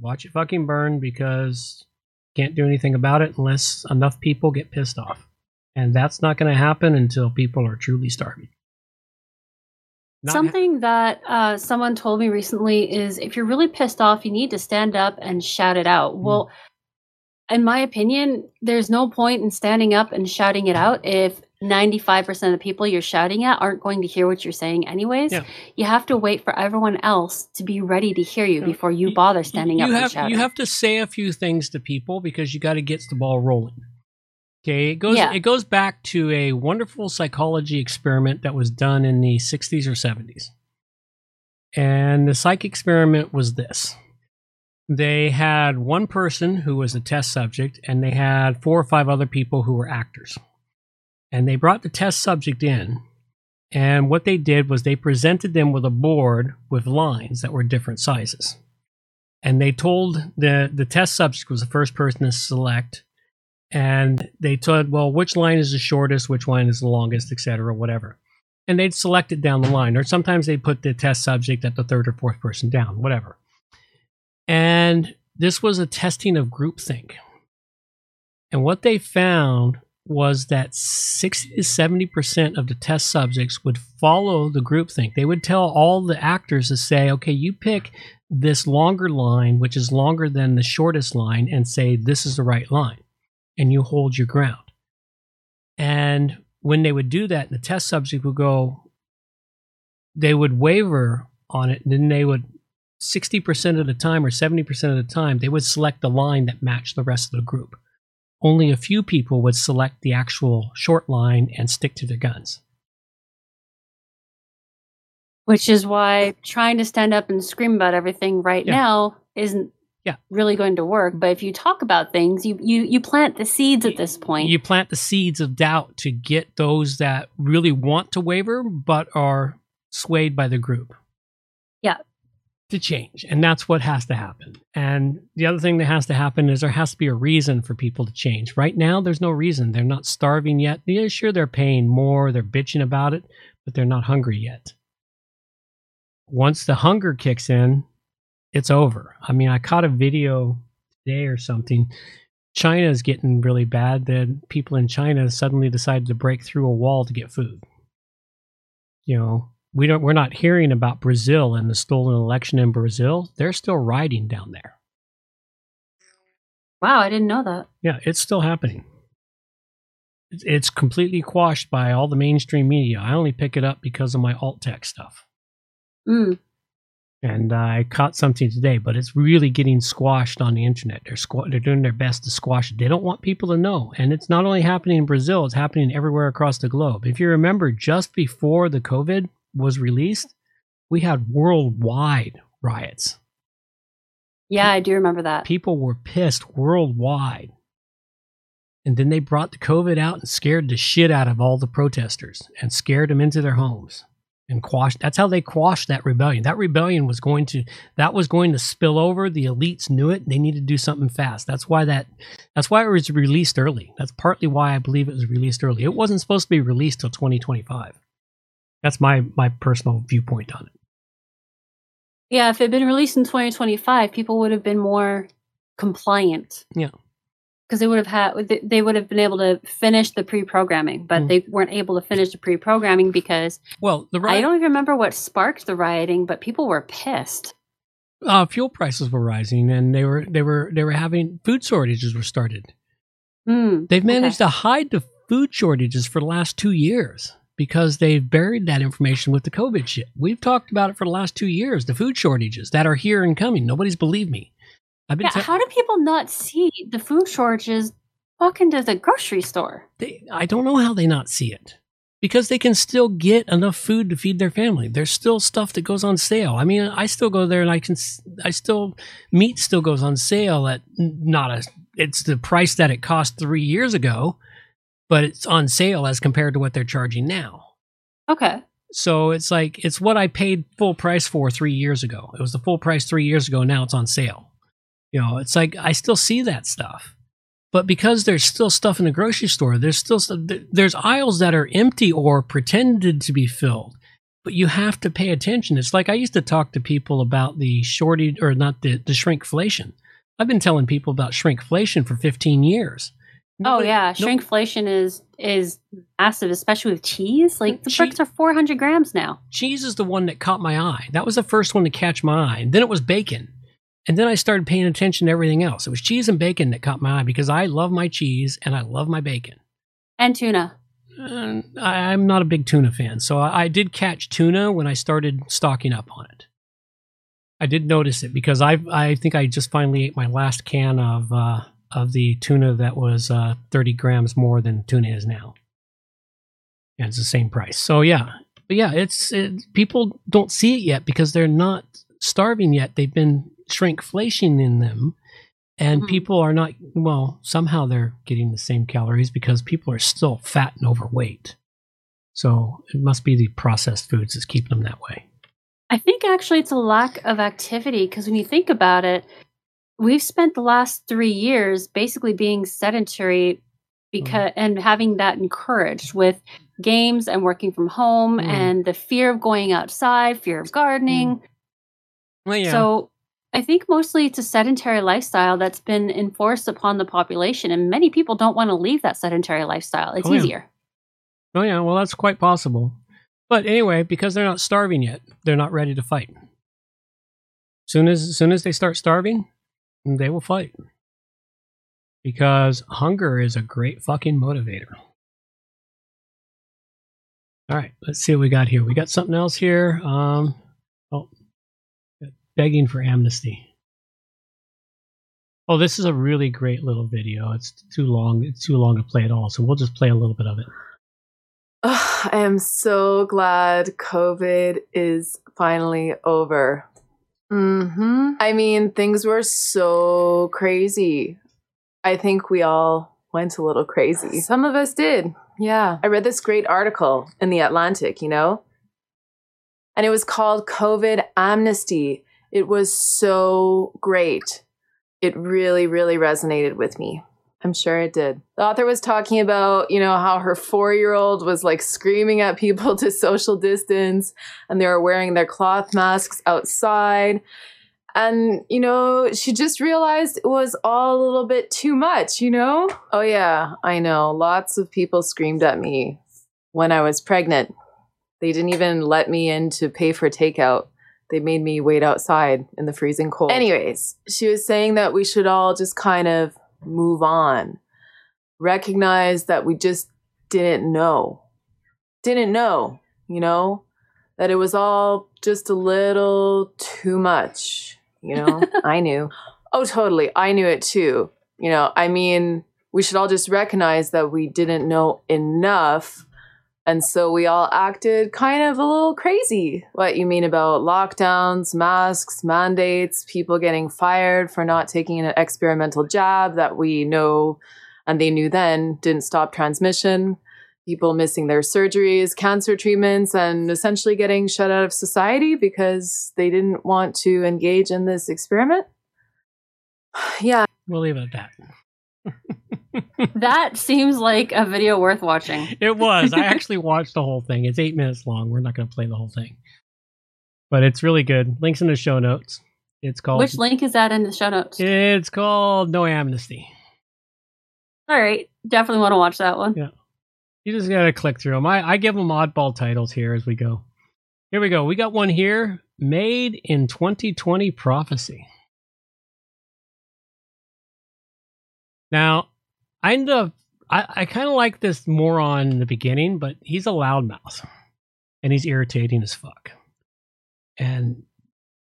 watch it fucking burn because can't do anything about it unless enough people get pissed off. And that's not going to happen until people are truly starving. Not ha- Something that uh, someone told me recently is if you're really pissed off, you need to stand up and shout it out. Mm. Well, in my opinion, there's no point in standing up and shouting it out if 95% of the people you're shouting at aren't going to hear what you're saying anyways. Yeah. You have to wait for everyone else to be ready to hear you before you bother standing up you and have shouting. you have to say a few things to people because you got to get the ball rolling. Okay, it goes Yeah. it goes back to a wonderful psychology experiment that was done in the 60s or 70s. And the psych experiment was this. They had one person who was a test subject and they had four or five other people who were actors. And they brought the test subject in and what they did was they presented them with a board with lines that were different sizes and they told the the test subject was the first person to select and they told well which line is the shortest which line is the longest etc whatever and they'd select it down the line or sometimes they put the test subject at the third or fourth person down whatever and this was a testing of groupthink and what they found was that 60 to 70% of the test subjects would follow the groupthink. They would tell all the actors to say, okay, you pick this longer line, which is longer than the shortest line, and say, this is the right line. And you hold your ground. And when they would do that, the test subject would go, they would waver on it, and then they would, 60% of the time or 70% of the time, they would select the line that matched the rest of the group only a few people would select the actual short line and stick to their guns. Which is why trying to stand up and scream about everything right Yeah. now isn't Yeah. really going to work. But if you talk about things, you, you, you plant the seeds at this point. You plant the seeds of doubt to get those that really want to waver but are swayed by the group yeah. to change. And that's what has to happen. And the other thing that has to happen is there has to be a reason for people to change. Right now, there's no reason. They're not starving yet. Yeah, sure, they're paying more, they're bitching about it, but they're not hungry yet. Once the hunger kicks in, it's over. I mean, I caught a video today or something. China is getting really bad. Then people in China suddenly decided to break through a wall to get food. You know, we don't. We're not hearing about Brazil and the stolen election in Brazil. They're still rioting down there. Wow, I didn't know that. Yeah, it's still happening. It's- It's completely quashed by all the mainstream media. I only pick it up because of my alt tech stuff. Mm. And uh, I caught something today, but it's really getting squashed on the internet. They're squa- they're doing their best to squash it. They don't want people to know, and it's not only happening in Brazil; it's happening everywhere across the globe. If you remember, just before the COVID was released, we had worldwide riots. Yeah, I do remember that. People were pissed worldwide. And then they brought the COVID out and scared the shit out of all the protesters and scared them into their homes and quashed. That's how they quashed that rebellion. That rebellion was going to that was going to spill over. The elites knew it. They needed to do something fast. That's why that that's why it was released early. That's partly why I believe it was released early. It wasn't supposed to be released till 2025. That's my my personal viewpoint on it. Yeah, if it had been released in 2025, people would have been more compliant Yeah. Because they would have had they- would have been able to finish the pre-programming, but Mm. they weren't able to finish the pre-programming because Well, the I don't even remember what sparked the rioting, but people were pissed. uh, fuel prices were rising, and they were they were they were having food shortages were started. Mm, They've managed okay. to hide the food shortages for the last two years because they've buried that information with the COVID shit. We've talked about it for the last two years. The food shortages that are here and coming. Nobody's believed me. Yeah, te- how do people not see the food shortages walk into the grocery store? they, I don't know how they not see it because they can still get enough food to feed their family. There's still stuff that goes on sale. I mean, I still go there and I can, I still, meat still goes on sale at not a, it's the price that it cost three years ago, but it's on sale as compared to what they're charging now. Okay. So it's like, it's what I paid full price for three years ago. It was the full price three years ago. Now it's on sale. You know, it's like, I still see that stuff but because there's still stuff in the grocery store there's still there's aisles that are empty or pretended to be filled but you have to pay attention it's like i used to talk to people about the shortage or not the, the shrinkflation i've been telling people about shrinkflation for 15 years oh yeah, shrinkflation is is massive, especially with cheese. Like the bricks are 400 grams now. Cheese is the one that caught my eye. That was the first one to catch my eye. And then it was bacon. And then I started paying attention to everything else. It was cheese and bacon that caught my eye because I love my cheese and I love my bacon. And tuna. Uh, I, I'm not a big tuna fan, so I, I did catch tuna when I started stocking up on it. I did notice it because I I think I just finally ate my last can of uh, of the tuna that was uh, 30 grams more than tuna is now, and it's the same price. So yeah, but yeah, it's it, people don't see it yet because they're not starving yet. They've been shrinkflation in them, and mm-hmm. people are not well. Somehow they're getting the same calories because people are still fat and overweight. So it must be the processed foods that's keeping them that way. I think actually it's a lack of activity because when you think about it, we've spent the last three years basically being sedentary mm-hmm. because and having that encouraged with games and working from home Mm. and the fear of going outside, fear of gardening. Well, yeah. So I think mostly it's a sedentary lifestyle that's been enforced upon the population, and many people don't want to leave that sedentary lifestyle. It's Oh, yeah. easier. Oh yeah, well that's quite possible. But anyway, because they're not starving yet, they're not ready to fight. Soon as soon as they start starving, they will fight. Because hunger is a great fucking motivator. All right, let's see what we got here. We got something else here. Um, oh, begging for amnesty. Oh, this is a really great little video. It's too long. It's too long to play it all, so we'll just play a little bit of it. Ugh, I am so glad COVID is finally over. hmm I mean, things were so crazy. I think we all went a little crazy. Some of us did. Yeah. I read this great article in The Atlantic, you know? And it was called COVID Amnesty. It was so great. It really, really resonated with me. I'm sure it did. The author was talking about, you know, how her four year old was like screaming at people to social distance and they were wearing their cloth masks outside. And, you know, she just realized it was all a little bit too much, you know? Oh, yeah, I know. Lots of people screamed at me when I was pregnant. They didn't even let me in to pay for takeout. They made me wait outside in the freezing cold. Anyways, she was saying that we should all just kind of move on, recognize that we just didn't know. Didn't know, you know, that it was all just a little too much, you know? I knew. Oh, totally. I knew it too. You know, I mean, we should all just recognize that we didn't know enough. And so we all acted kind of a little crazy. What you mean about lockdowns, masks, mandates, people getting fired for not taking an experimental jab that we know and they knew then didn't stop transmission, people missing their surgeries, cancer treatments, and essentially getting shut out of society because they didn't want to engage in this experiment. Yeah. We'll leave it at that. that seems like a video worth watching. It was. I actually watched the whole thing. It's eight minutes long. We're not going to play the whole thing, but it's really good. Links in the show notes. It's called. Which link is that in the show notes? It's called No Amnesty. All right, definitely want to watch that one. Yeah, you just got to click through them. I, I give them oddball titles here as we go. Here we go. We got one here. Made in 2020 Prophecy. Now, I end up I, I kind of like this moron in the beginning, but he's a loudmouth and he's irritating as fuck. And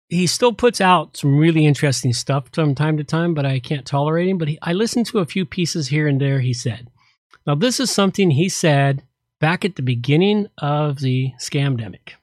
he still puts out some really interesting stuff from time to time, but I can't tolerate him. But he, I listened to a few pieces here and there he said. Now, this is something he said back at the beginning of the scamdemic.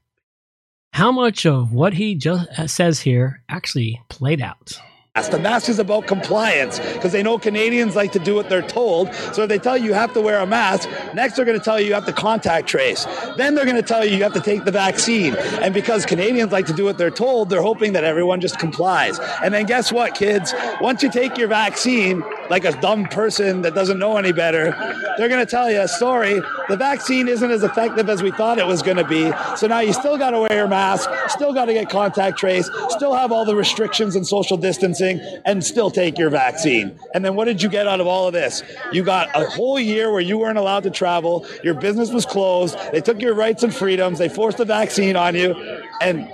How much of what he just uh, says here actually played out? The mask is about compliance because they know Canadians like to do what they're told. So if they tell you you have to wear a mask, next they're going to tell you you have to contact trace. Then they're going to tell you you have to take the vaccine. And because Canadians like to do what they're told, they're hoping that everyone just complies. And then guess what, kids? Once you take your vaccine, like a dumb person that doesn't know any better. They're going to tell you, sorry, the vaccine isn't as effective as we thought it was going to be. So now you still got to wear your mask, still got to get contact trace, still have all the restrictions and social distancing, and still take your vaccine. And then what did you get out of all of this? You got a whole year where you weren't allowed to travel, your business was closed, they took your rights and freedoms, they forced a vaccine on you, and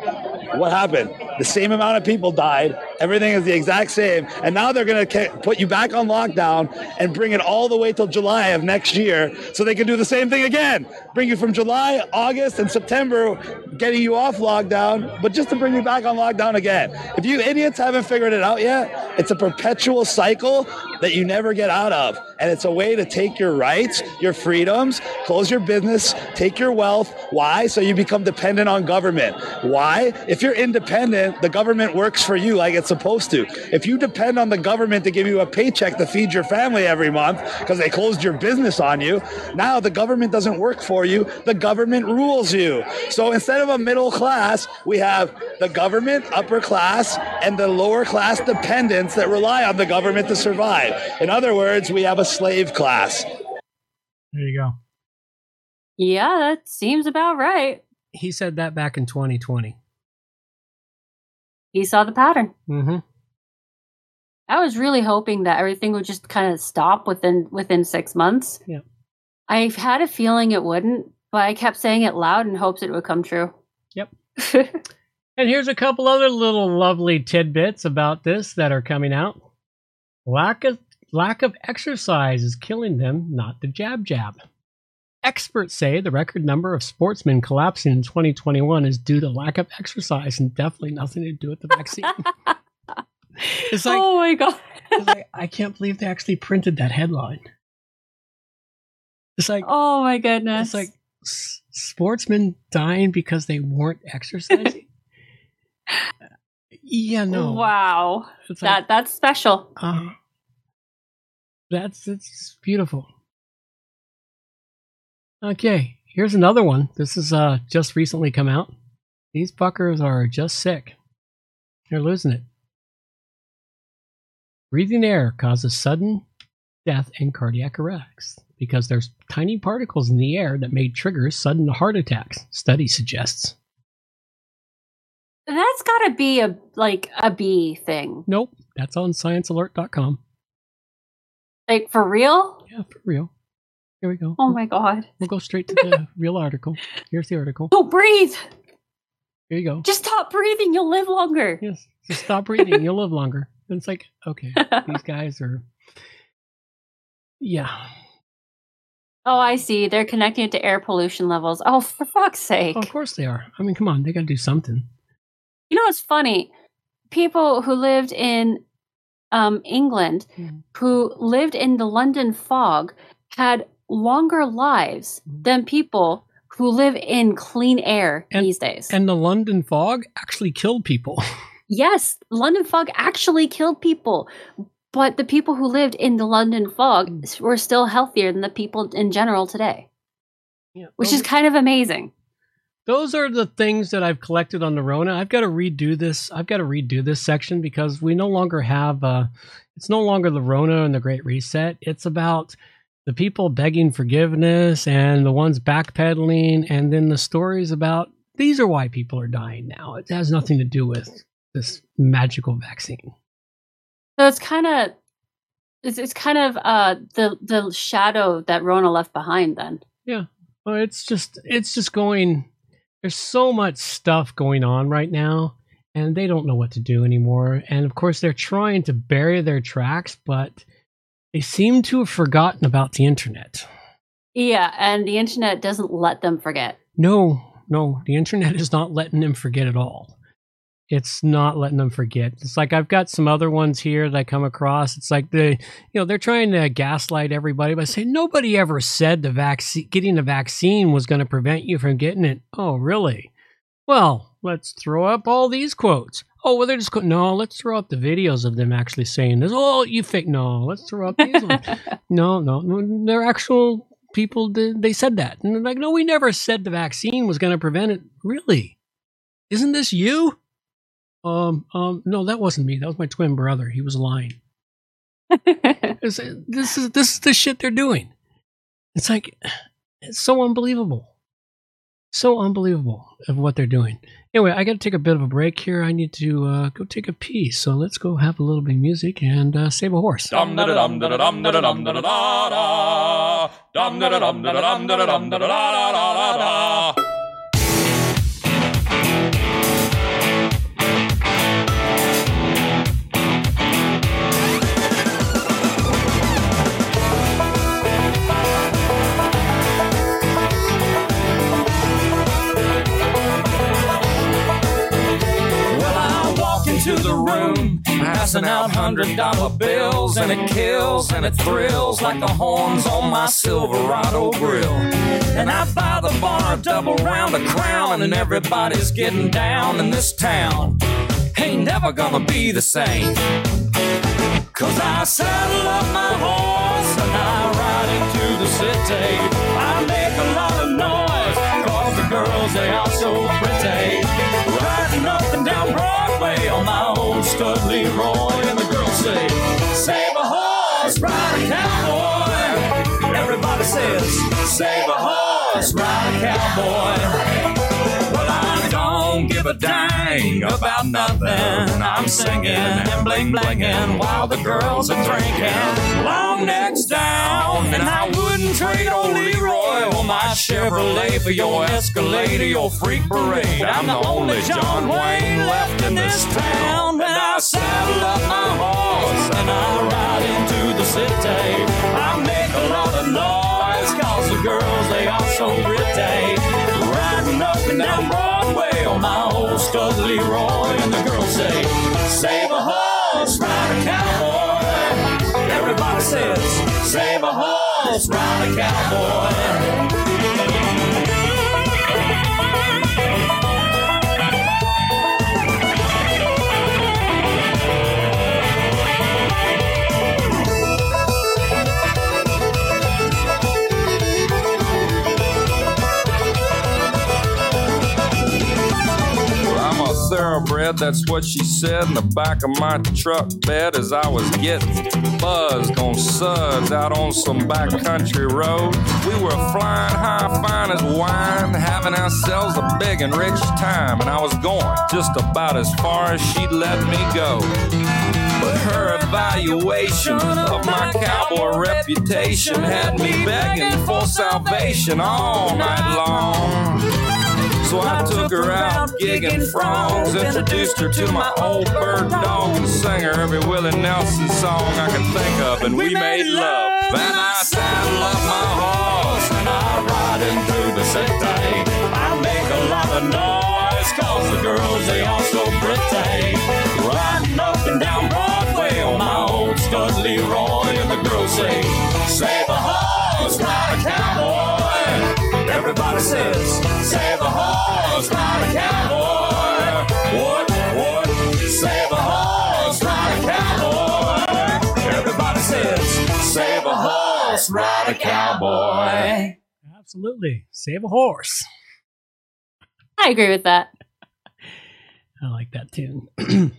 what happened? The same amount of people died. Everything is the exact same. And now they're going to put you back on lockdown and bring it all the way till July of next year so they can do the same thing again. Bring you from July, August, and September, getting you off lockdown, but just to bring you back on lockdown again. If you idiots haven't figured it out yet, it's a perpetual cycle that you never get out of. And it's a way to take your rights, your freedoms, close your business, take your wealth. Why? So you become dependent on government. Why? If you're independent, the government works for you like it's supposed to. If you depend on the government to give you a paycheck to feed your family every month because they closed your business on you, now the government doesn't work for you. The government rules you. So instead of a middle class, we have the government, upper class, and the lower class dependents that rely on the government to survive. In other words, we have a slave class. There you go. Yeah, that seems about right. He said that back in 2020. He saw the pattern. Mm-hmm. I was really hoping that everything would just kind of stop within within six months. Yeah. I had a feeling it wouldn't, but I kept saying it loud in hopes it would come true. Yep. and here's a couple other little lovely tidbits about this that are coming out. Lack of lack of exercise is killing them, not the jab jab. Experts say the record number of sportsmen collapsing in 2021 is due to lack of exercise and definitely nothing to do with the vaccine. it's like, oh my god! it's like, I can't believe they actually printed that headline. It's like, oh my goodness! It's like s- sportsmen dying because they weren't exercising. yeah, no. Wow, It's that that's special. Uh, that's it's beautiful. Okay, here's another one. This is uh just recently come out. These fuckers are just sick. They're losing it. Breathing air causes sudden death and cardiac arrest because there's tiny particles in the air that may trigger sudden heart attacks, study suggests. That's got to be a like a bee thing. Nope, that's on sciencealert.com. Like for real? Yeah, for real. Here we go. Oh my god! We'll go straight to the real article. Here's the article. Don't breathe. Here you go. Just stop breathing. You'll live longer. Yes. Just stop breathing. You'll live longer. And it's like, okay, these guys are. Yeah. Oh, I see. They're connecting it to air pollution levels. Oh, for fuck's sake! Oh, of course they are. I mean, come on. They got to do something. You know what's funny? People who lived in um, England, Hmm. who lived in the London fog, had longer lives than people who live in clean air these days. And the London fog actually killed people. yes, London fog actually killed people. But the people who lived in the London fog were still healthier than the people in general today, Yeah, which those- is kind of amazing. Those are the things that I've collected on the Rona. I've got to redo this. I've got to redo this section because we no longer have. Uh, it's no longer the Rona and the Great Reset. It's about the people begging forgiveness and the ones backpedaling, and then the stories about these are why people are dying now. It has nothing to do with this magical vaccine. So it's kind of it's, it's kind of uh the the shadow that Rona left behind then. Yeah. Well, it's just it's just going. There's so much stuff going on right now, and they don't know what to do anymore. And of course, they're trying to bury their tracks, but they seem to have forgotten about the internet. Yeah, and the internet doesn't let them forget. No, no, the internet is not letting them forget at all. It's not letting them forget. It's like I've got some other ones here that I come across. It's like the, you know, they're trying to gaslight everybody by saying nobody ever said the vaccine, getting the vaccine was going to prevent you from getting it. Oh, really? Well, let's throw up all these quotes. Oh, well, they're just, no, let's throw up the videos of them actually saying this. Oh, you fake, no, let's throw up these ones. No, no, no, they're actual people. They they said that. And they're like, no, we never said the vaccine was going to prevent it. Really? Isn't this you? Um, um, no, that wasn't me. That was my twin brother. He was lying. It's- this is this is the shit they're doing. It's like it's so unbelievable. So unbelievable of what they're doing. Anyway, I got to take a bit of a break here. I need to uh, go take a pee. So let's go have a little bit of music and uh, save a horse. Passing out hundred dollar bills, and it kills and it thrills like the horns on my Silverado grill. And I buy the bar a double round of crown, and everybody's getting down in this town. Ain't never gonna be the same. Cause I saddle up my horse and I ride into the city. I make a lot of noise, cause the girls, they are so pretty. Save a horse, ride a cowboy. Everybody says, Save a horse, ride a cowboy. Well, I don't give a dang about nothing. I'm singing and bling blinging while the girls are drinking. Long necks down, and I wouldn't trade old Leroy or my Chevrolet for your Escalade your freak parade. I'm the only John Wayne left in this town, and I saddle up my horse and I ride into the city. I make a lot of noise, cause the girls, they are so pretty. Riding up and down Broadway on my old stud Leroy, and the girls say, Save a horse, Save a horse, ride a cowboy. That's what she said in the back of my truck bed as I was getting buzzed on suds out on some backcountry road. We were flying high, fine as wine, having ourselves a big and rich time, and I was going just about as far as she'd let me go. But her evaluation of my cowboy reputation had me begging for salvation all night long. So I took her out gigging frogs, introduced her to my old bird dog, and sang her every Willie Nelson song I could think of, and we made love. Then I saddle up my horse and I ride into the city. I make a lot of noise, cause the girls, they all so pretty. Riding up and down Broadway on my old stud Leroy, and the girls say, Save a horse, ride a cowboy. Everybody says, horse, ride a cowboy. Absolutely. Save a horse. I agree with that. I like that tune.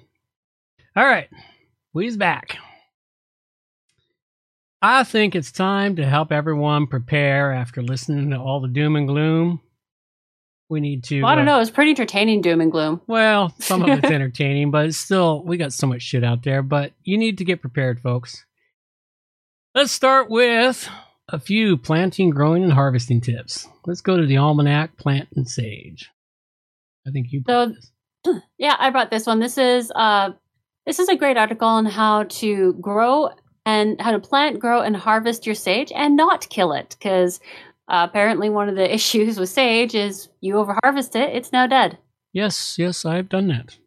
All right. We's back. I think it's time to help everyone prepare after listening to all the doom and gloom. We need to. Well, I don't uh, know. It's pretty entertaining, doom and gloom. Well, some of it's entertaining, but it's still, we got so much shit out there. But you need to get prepared, folks. Let's start with a few planting, growing, and harvesting tips. Let's go to the Almanac Plant and Sage. I think you. So, yeah, I brought this one. This is uh, this is a great article on how to grow and how to plant, grow, and harvest your sage and not kill it. Because uh, apparently, one of the issues with sage is you overharvest it, it's now dead. Yes, yes, I've done that.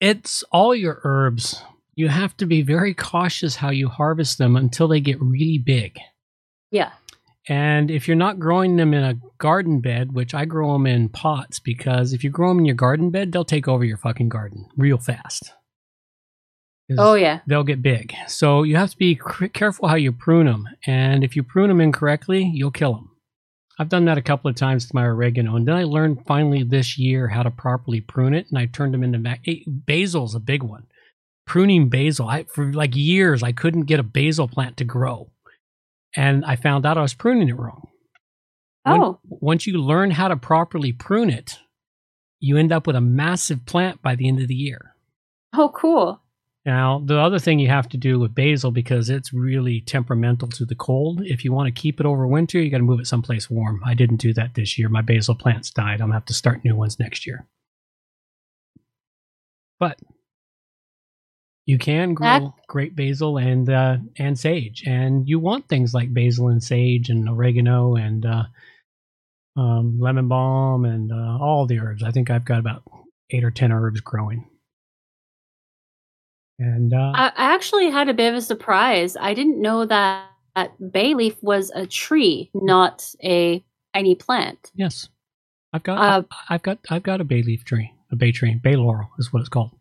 It's all your herbs. You have to be very cautious how you harvest them until they get really big. Yeah. And if you're not growing them in a garden bed, which I grow them in pots, because if you grow them in your garden bed, they'll take over your fucking garden real fast. Oh, yeah. They'll get big. So you have to be cr- careful how you prune them. And if you prune them incorrectly, you'll kill them. I've done that a couple of times with my oregano. And then I learned finally this year how to properly prune it. And I turned them into ma- eh, basil's a big one. Pruning basil. I for like years I couldn't get a basil plant to grow. And I found out I was pruning it wrong. When- Oh. once you learn how to properly prune it, you end up with a massive plant by the end of the year. Oh, cool. Now, the other thing you have to do with basil, because it's really temperamental to the cold, if you want to keep it over winter, you got to move it someplace warm. I didn't do that this year. My basil plants died. I'm going to have to start new ones next year. But you can grow That- great basil and uh, and sage, and you want things like basil and sage and oregano and uh, um, lemon balm and uh, all the herbs. I think I've got about eight or ten herbs growing. And uh, I, actually had a bit of a surprise. I didn't know that, that bay leaf was a tree, not a tiny plant. Yes, I've got Uh, I, have got I've got a bay leaf tree, a bay tree, bay laurel is what it's called.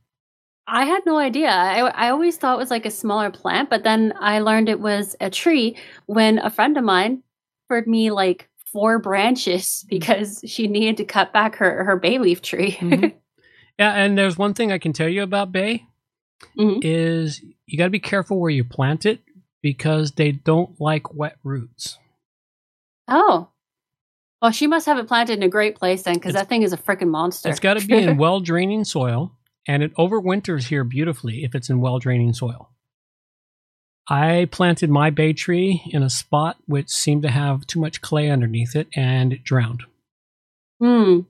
I had no idea. I, I always thought it was like a smaller plant, but then I learned it was a tree when a friend of mine offered me like four branches because she needed to cut back her, her bay leaf tree. Yeah, and there's one thing I can tell you about bay Mm-hmm. is you got to be careful where you plant it because they don't like wet roots. oh. Well, she must have it planted in a great place then because that thing is a freaking monster. It's got to be in well draining soil, and it overwinters here beautifully if it's in well draining soil. I planted my bay tree in a spot which seemed to have too much clay underneath it, and it drowned. Hmm.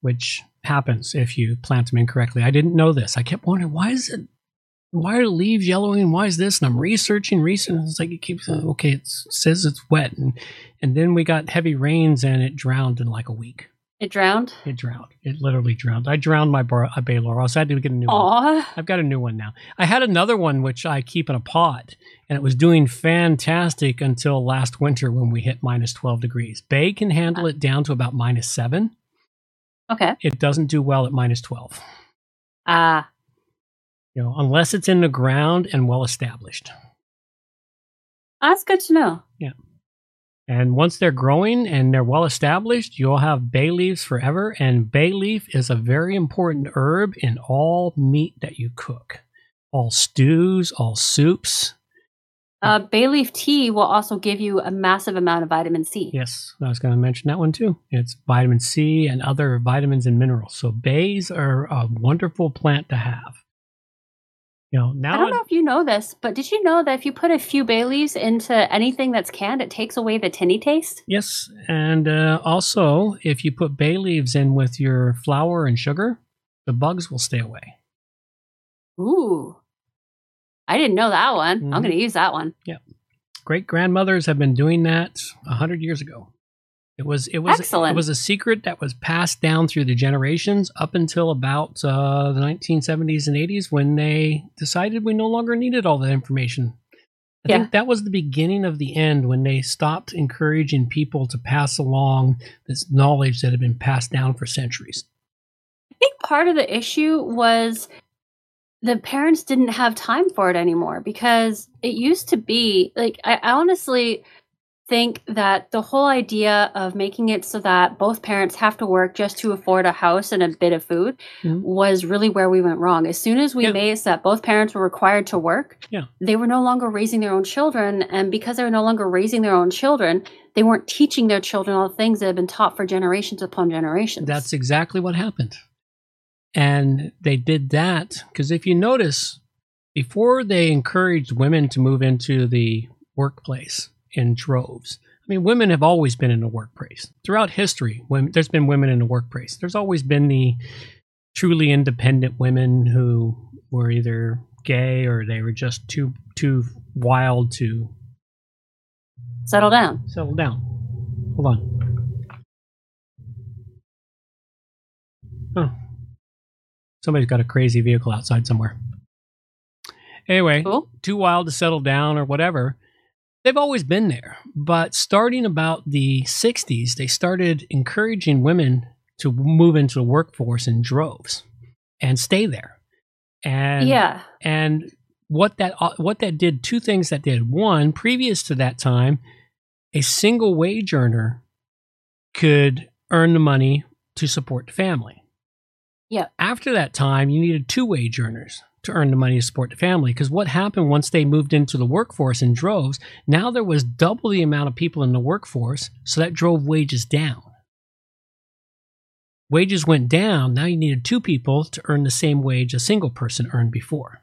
which happens if you plant them incorrectly. I didn't know this. I kept wondering why is it, why are the leaves yellowing? Why is this? And I'm researching, researching. It's like it keeps okay. It says it's wet, and and then we got heavy rains, and it drowned in like a week. It drowned? It drowned. It literally drowned. I drowned my bar, a bay laurel, so I had to get a new one. I've got a new one now. I had another one which I keep in a pot, and it was doing fantastic until last winter when we hit minus 12 degrees. Bay can handle it down to about minus seven. Okay. It doesn't do well at minus 12. Ah. You know, unless it's in the ground and well established. That's good to know. Yeah. And once they're growing and they're well established, you'll have bay leaves forever. And bay leaf is a very important herb in all meat that you cook, all stews, all soups. Uh, bay leaf tea will also give you a massive amount of vitamin C. Yes, I was going to mention that one too. It's vitamin C and other vitamins and minerals. So bays are a wonderful plant to have. You know, now I don't know if you know this, but did you know that if you put a few bay leaves into anything that's canned, it takes away the tinny taste? Yes, and uh, also if you put bay leaves in with your flour and sugar, the bugs will stay away. Ooh. I didn't know that one. I'm Mhm. going to use that one. Yep. Great grandmothers have been doing that a hundred years ago. It was it was Excellent. it was a secret that was passed down through the generations up until about uh, the 1970s and 80s when they decided we no longer needed all that information. I Yeah. think that was the beginning of the end when they stopped encouraging people to pass along this knowledge that had been passed down for centuries. I think part of the issue was the parents didn't have time for it anymore because it used to be like I, I honestly think that the whole idea of making it so that both parents have to work just to afford a house and a bit of food Mhm. was really where we went wrong. As soon as we Yeah. made it so that both parents were required to work, Yeah. they were no longer raising their own children. And because they were no longer raising their own children, they weren't teaching their children all the things that have been taught for generations upon generations. That's exactly what happened. And they did that because if you notice, before they encouraged women to move into the workplace in droves, I mean, women have always been in the workplace throughout history. Women, there's been women in the workplace. There's always been the truly independent women who were either gay or they were just too too wild to Settle down. settle down. Hold on. Oh. Somebody's got a crazy vehicle outside somewhere. Anyway, too wild to settle down or whatever. They've always been there. But starting about the 60s, they started encouraging women to move into the workforce in droves and stay there. And Yeah. and what that uh, what that did two things that did. One, previous to that time, a single wage earner could earn the money to support the family. Yep. After that time, you needed two wage earners to earn the money to support the family. Because what happened once they moved into the workforce in droves, now there was double the amount of people in the workforce, so that drove wages down. Wages went down. Now you needed two people to earn the same wage a single person earned before.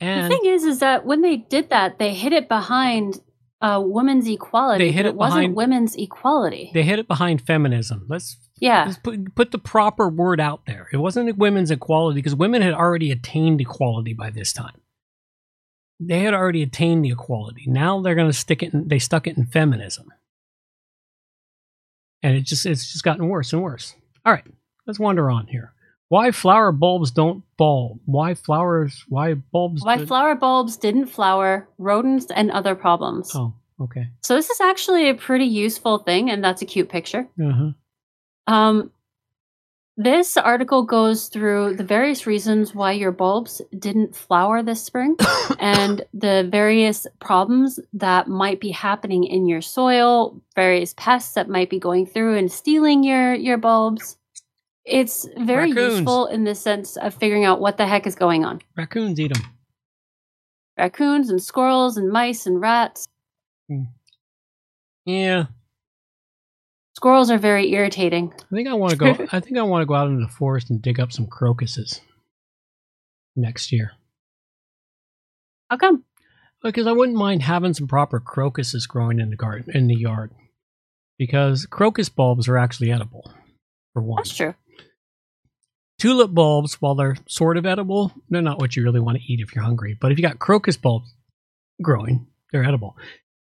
And the thing is, is that when they did that, they hid it behind uh, women's equality. They hit it wasn't behind- women's equality. they hid it behind feminism. Let's Yeah. let's put, put the proper word out there. It wasn't women's equality because women had already attained equality by this time. They had already attained the equality. Now they're going to stick it. In, they stuck it in feminism, and it just it's just gotten worse and worse. All right, let's wander on here. Why flower bulbs don't bulb? Why flowers? Why bulbs? Why don't- flower bulbs didn't flower, rodents, and other problems. Oh, okay. So this is actually a pretty useful thing, and that's a cute picture. Uh-huh. Um, this article goes through the various reasons why your bulbs didn't flower this spring and the various problems that might be happening in your soil, various pests that might be going through and stealing your your bulbs. It's very Raccoons. useful in the sense of figuring out what the heck is going on. Raccoons eat them. Raccoons and squirrels and mice and rats. Hmm. Yeah, Squirrels are very irritating. I think I want to go. I think I want to go out into the forest and dig up some crocuses next year. How come? Because I wouldn't mind having some proper crocuses growing in the garden in the yard. Because crocus bulbs are actually edible, for one. That's true. Tulip bulbs, while they're sort of edible, they're not what you really want to eat if you're hungry. But if you got crocus bulbs growing, they're edible.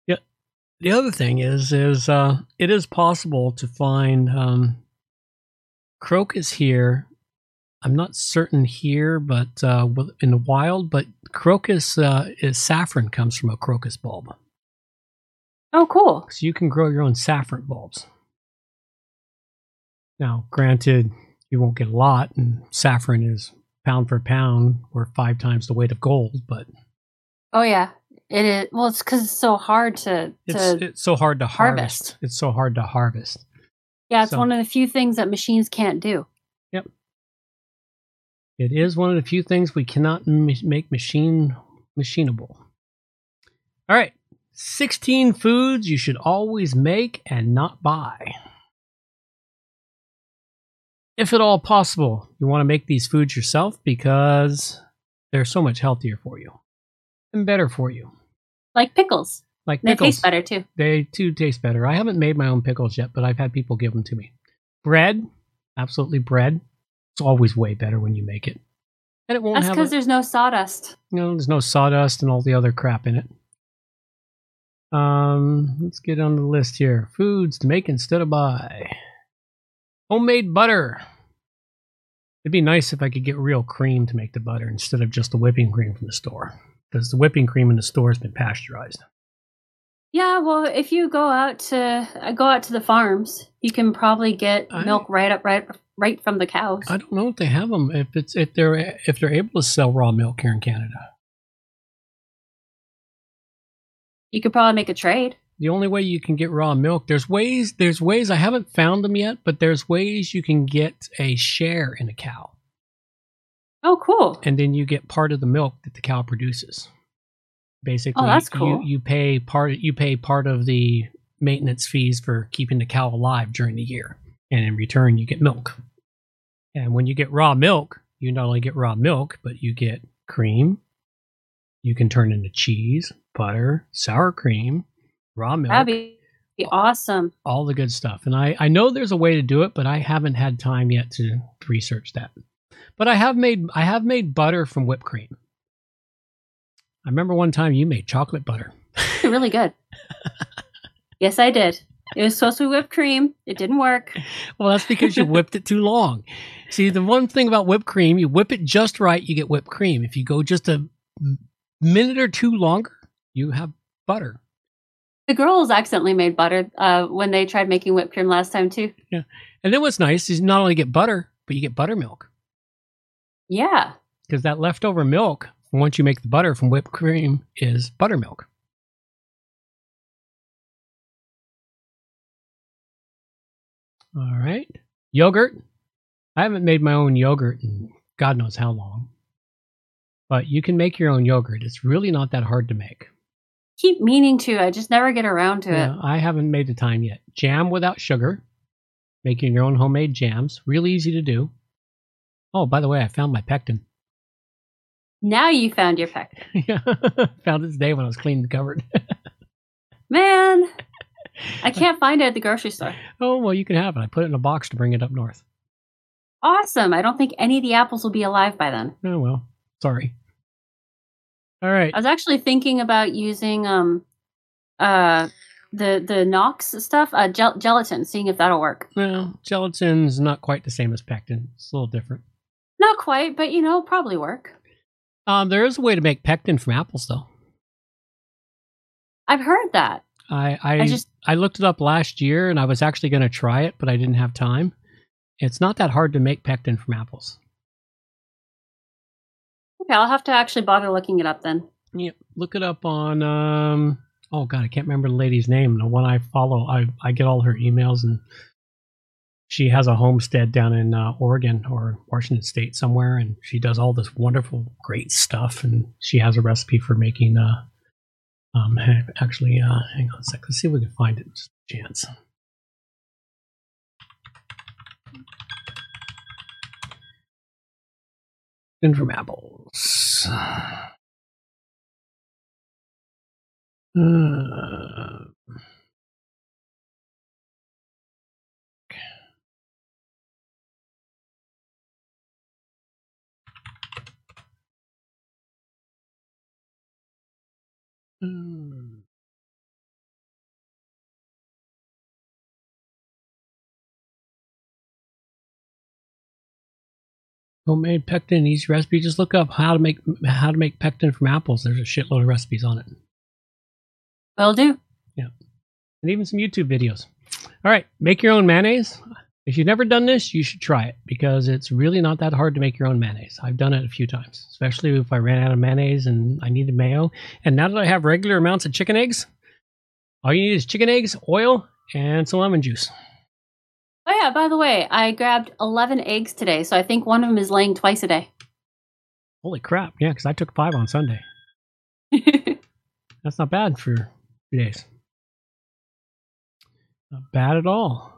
Yeah. The other thing is, is uh, it is possible to find um, crocus here. I'm not certain here, but uh, in the wild. But crocus uh, is saffron comes from a crocus bulb, Oh, cool. so you can grow your own saffron bulbs. Now, granted, you won't get a lot, and saffron is pound for pound or five times the weight of gold. But Oh yeah, it is. Well, it's because it's so hard to it's to. it's so hard to harvest. harvest. It's so hard to harvest. yeah, it's so- one of the few things that machines can't do. Yep. It is one of the few things we cannot m- make machine machinable. All right. 16 foods you should always make and not buy. If at all possible, you want to make these foods yourself because they're so much healthier for you and better for you. Like pickles. Like They taste better too. They too taste better. I haven't made my own pickles yet, but I've had people give them to me. Bread, absolutely bread. It's always way better when you make it. And it won't That's because there's no sawdust. you know, there's no sawdust and all the other crap in it. Um, let's get on the list here. Foods to make instead of buy. Homemade butter. It'd be nice if I could get real cream to make the butter instead of just the whipping cream from the store. Because the whipping cream in the store has been pasteurized. Yeah, well, if you go out to uh, go out to the farms, you can probably get I- milk right up right right from the cows. I don't know if they have them. If it's if they're if they're able to sell raw milk here in Canada. You could probably make a trade. The only way you can get raw milk, there's ways. There's ways I haven't found them yet, but there's ways you can get a share in a cow, Oh, cool. and then you get part of the milk that the cow produces. Basically, Oh, that's you- cool. You, pay part. You pay part of the maintenance fees for keeping the cow alive during the year, and in return, you get milk. And when you get raw milk, you not only get raw milk, but you get cream. You can turn into cheese, butter, sour cream, raw milk That'd be, awesome. all the good stuff. And I, I know there's a way to do it, but I haven't had time yet to research that. But I have made I have made butter from whipped cream. I remember one time you made chocolate butter. really good. yes, I did. It was supposed to be whipped cream. It didn't work. Well, that's because you whipped it too long. See, the one thing about whipped cream, you whip it just right, you get whipped cream. If you go just a minute or two longer, you have butter. The girls accidentally made butter uh, when they tried making whipped cream last time too. Yeah. And then what's nice is not only get butter, but you get buttermilk. Yeah. because that leftover milk once you make the butter from whipped cream is buttermilk all right yogurt I haven't made my own yogurt in God knows how long. But you can make your own yogurt. It's really not that hard to make. Keep meaning to. I just never get around to Yeah, it. I haven't made the time yet. Jam without sugar. Making your own homemade jams. Really easy to do. Oh, by the way, I found my pectin. Now you found your pectin. yeah. found it today when I was cleaning the cupboard. Man, I can't find it at the grocery store. oh, well, you can have it. I put it in a box to bring it up north. Awesome. I don't think any of the apples will be alive by then. Oh, well. Sorry. All right. I was actually thinking about using um uh the the Knox stuff, uh gel- gelatin, seeing if that'll work. Well, gelatin's not quite the same as pectin. It's a little different. Not quite, but you know, probably work. Um, there is a way to make pectin from apples, though. I've heard that. I I, I just- I looked it up last year, and I was actually going to try it, but I didn't have time. It's not that hard to make pectin from apples. Okay, I'll have to actually bother looking it up then. Yep. Look it up on um oh god, I can't remember the lady's name. The one I follow, I I get all her emails and she has a homestead down in uh, Oregon or Washington State somewhere, and she does all this wonderful, great stuff. And she has a recipe for making. Uh, um, actually, uh, hang on a sec. Let's see if we can find it. Chance. And from apples. Uh, Hmm. Homemade pectin, easy recipe. Just look up how to make how to make pectin from apples. There's a shitload of recipes on it. Will do. Yeah. And even some YouTube videos. All right, make your own mayonnaise. If you've never done this, you should try it because it's really not that hard to make your own mayonnaise. I've done it a few times, especially if I ran out of mayonnaise and I needed mayo. And now that I have regular amounts of chicken eggs, all you need is chicken eggs, oil, and some lemon juice. Yeah, by the way, I grabbed 11 eggs today, so I think one of them is laying twice a day. Holy crap. Yeah, because I took five on Sunday. That's not bad for three days. Not bad at all.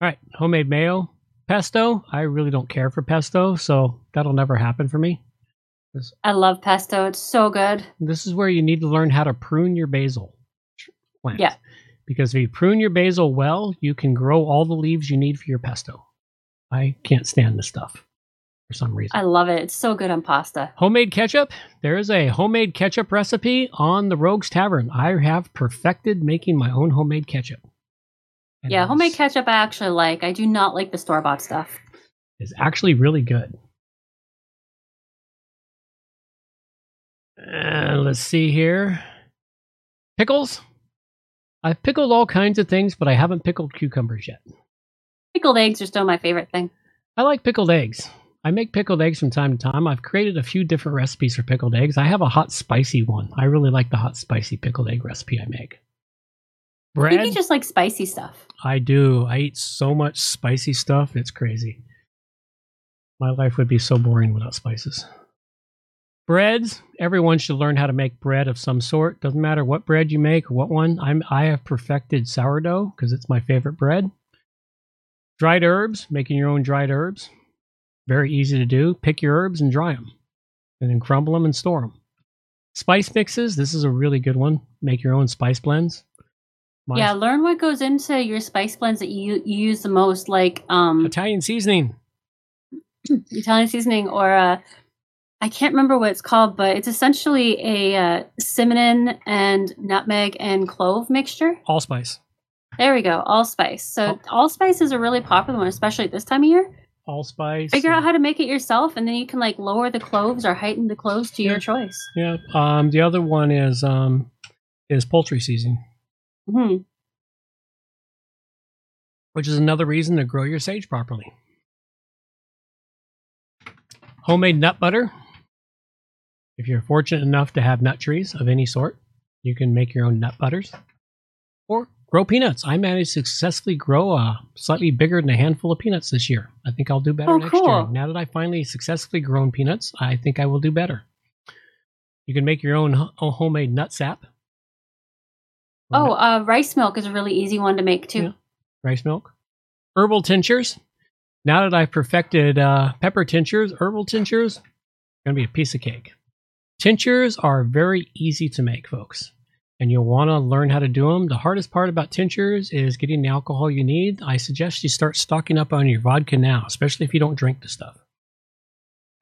All right, homemade mayo. Pesto. I really don't care for pesto, so that'll never happen for me. I love pesto. It's so good. this is where you need to learn how to prune your basil plant. Yeah. Because if you prune your basil well, you can grow all the leaves you need for your pesto. I can't stand this stuff for some reason. I love it. It's so good on pasta. Homemade ketchup. There is a homemade ketchup recipe on the Rogues Tavern. I have perfected making my own homemade ketchup. And yeah, homemade ketchup I actually like. I do not like the store bought stuff. It's actually really good. And let's see here. Pickles. I've pickled all kinds of things, but I haven't pickled cucumbers yet. Pickled eggs are still my favorite thing. I like pickled eggs. I make pickled eggs from time to time. I've created a few different recipes for pickled eggs. I have a hot spicy one. I really like the hot spicy pickled egg recipe I make. Think you just like spicy stuff. I do. I eat so much spicy stuff. It's crazy. My life would be so boring without spices. Breads. Everyone should learn how to make bread of some sort. Doesn't matter what bread you make or what one. I'm I have perfected sourdough because it's my favorite bread. Dried herbs. Making your own dried herbs. Very easy to do. Pick your herbs and dry them, and then crumble them and store them. Spice mixes. This is a really good one. Make your own spice blends. My Yeah, learn what goes into your spice blends that you, you use the most, like um Italian seasoning. Italian seasoning or uh I can't remember what it's called, but it's essentially a uh, cinnamon and nutmeg and clove mixture. Allspice. There we go, allspice. So allspice is a really popular one, especially at this time of year. Allspice. Figure out how to make it yourself, and then you can like lower the cloves or heighten the cloves to your choice. Yeah. Um, the other one is um, is poultry seasoning, hmm which is another reason to grow your sage properly. Homemade nut butter. If you're fortunate enough to have nut trees of any sort, you can make your own nut butters. Or grow peanuts. I managed to successfully grow a slightly bigger than a handful of peanuts this year. I think I'll do better Oh, next year. Now that I finally successfully grown peanuts, I think I will do better. You can make your own homemade nut sap, Oh, uh, rice milk is a really easy one to make too. Yeah. rice milk, herbal tinctures. Now that I've perfected uh, pepper tinctures, herbal tinctures, going to be a piece of cake. Tinctures are very easy to make, folks, and you'll want to learn how to do them. The hardest part about tinctures is getting the alcohol you need. I suggest you start stocking up on your vodka now, especially if you don't drink the stuff.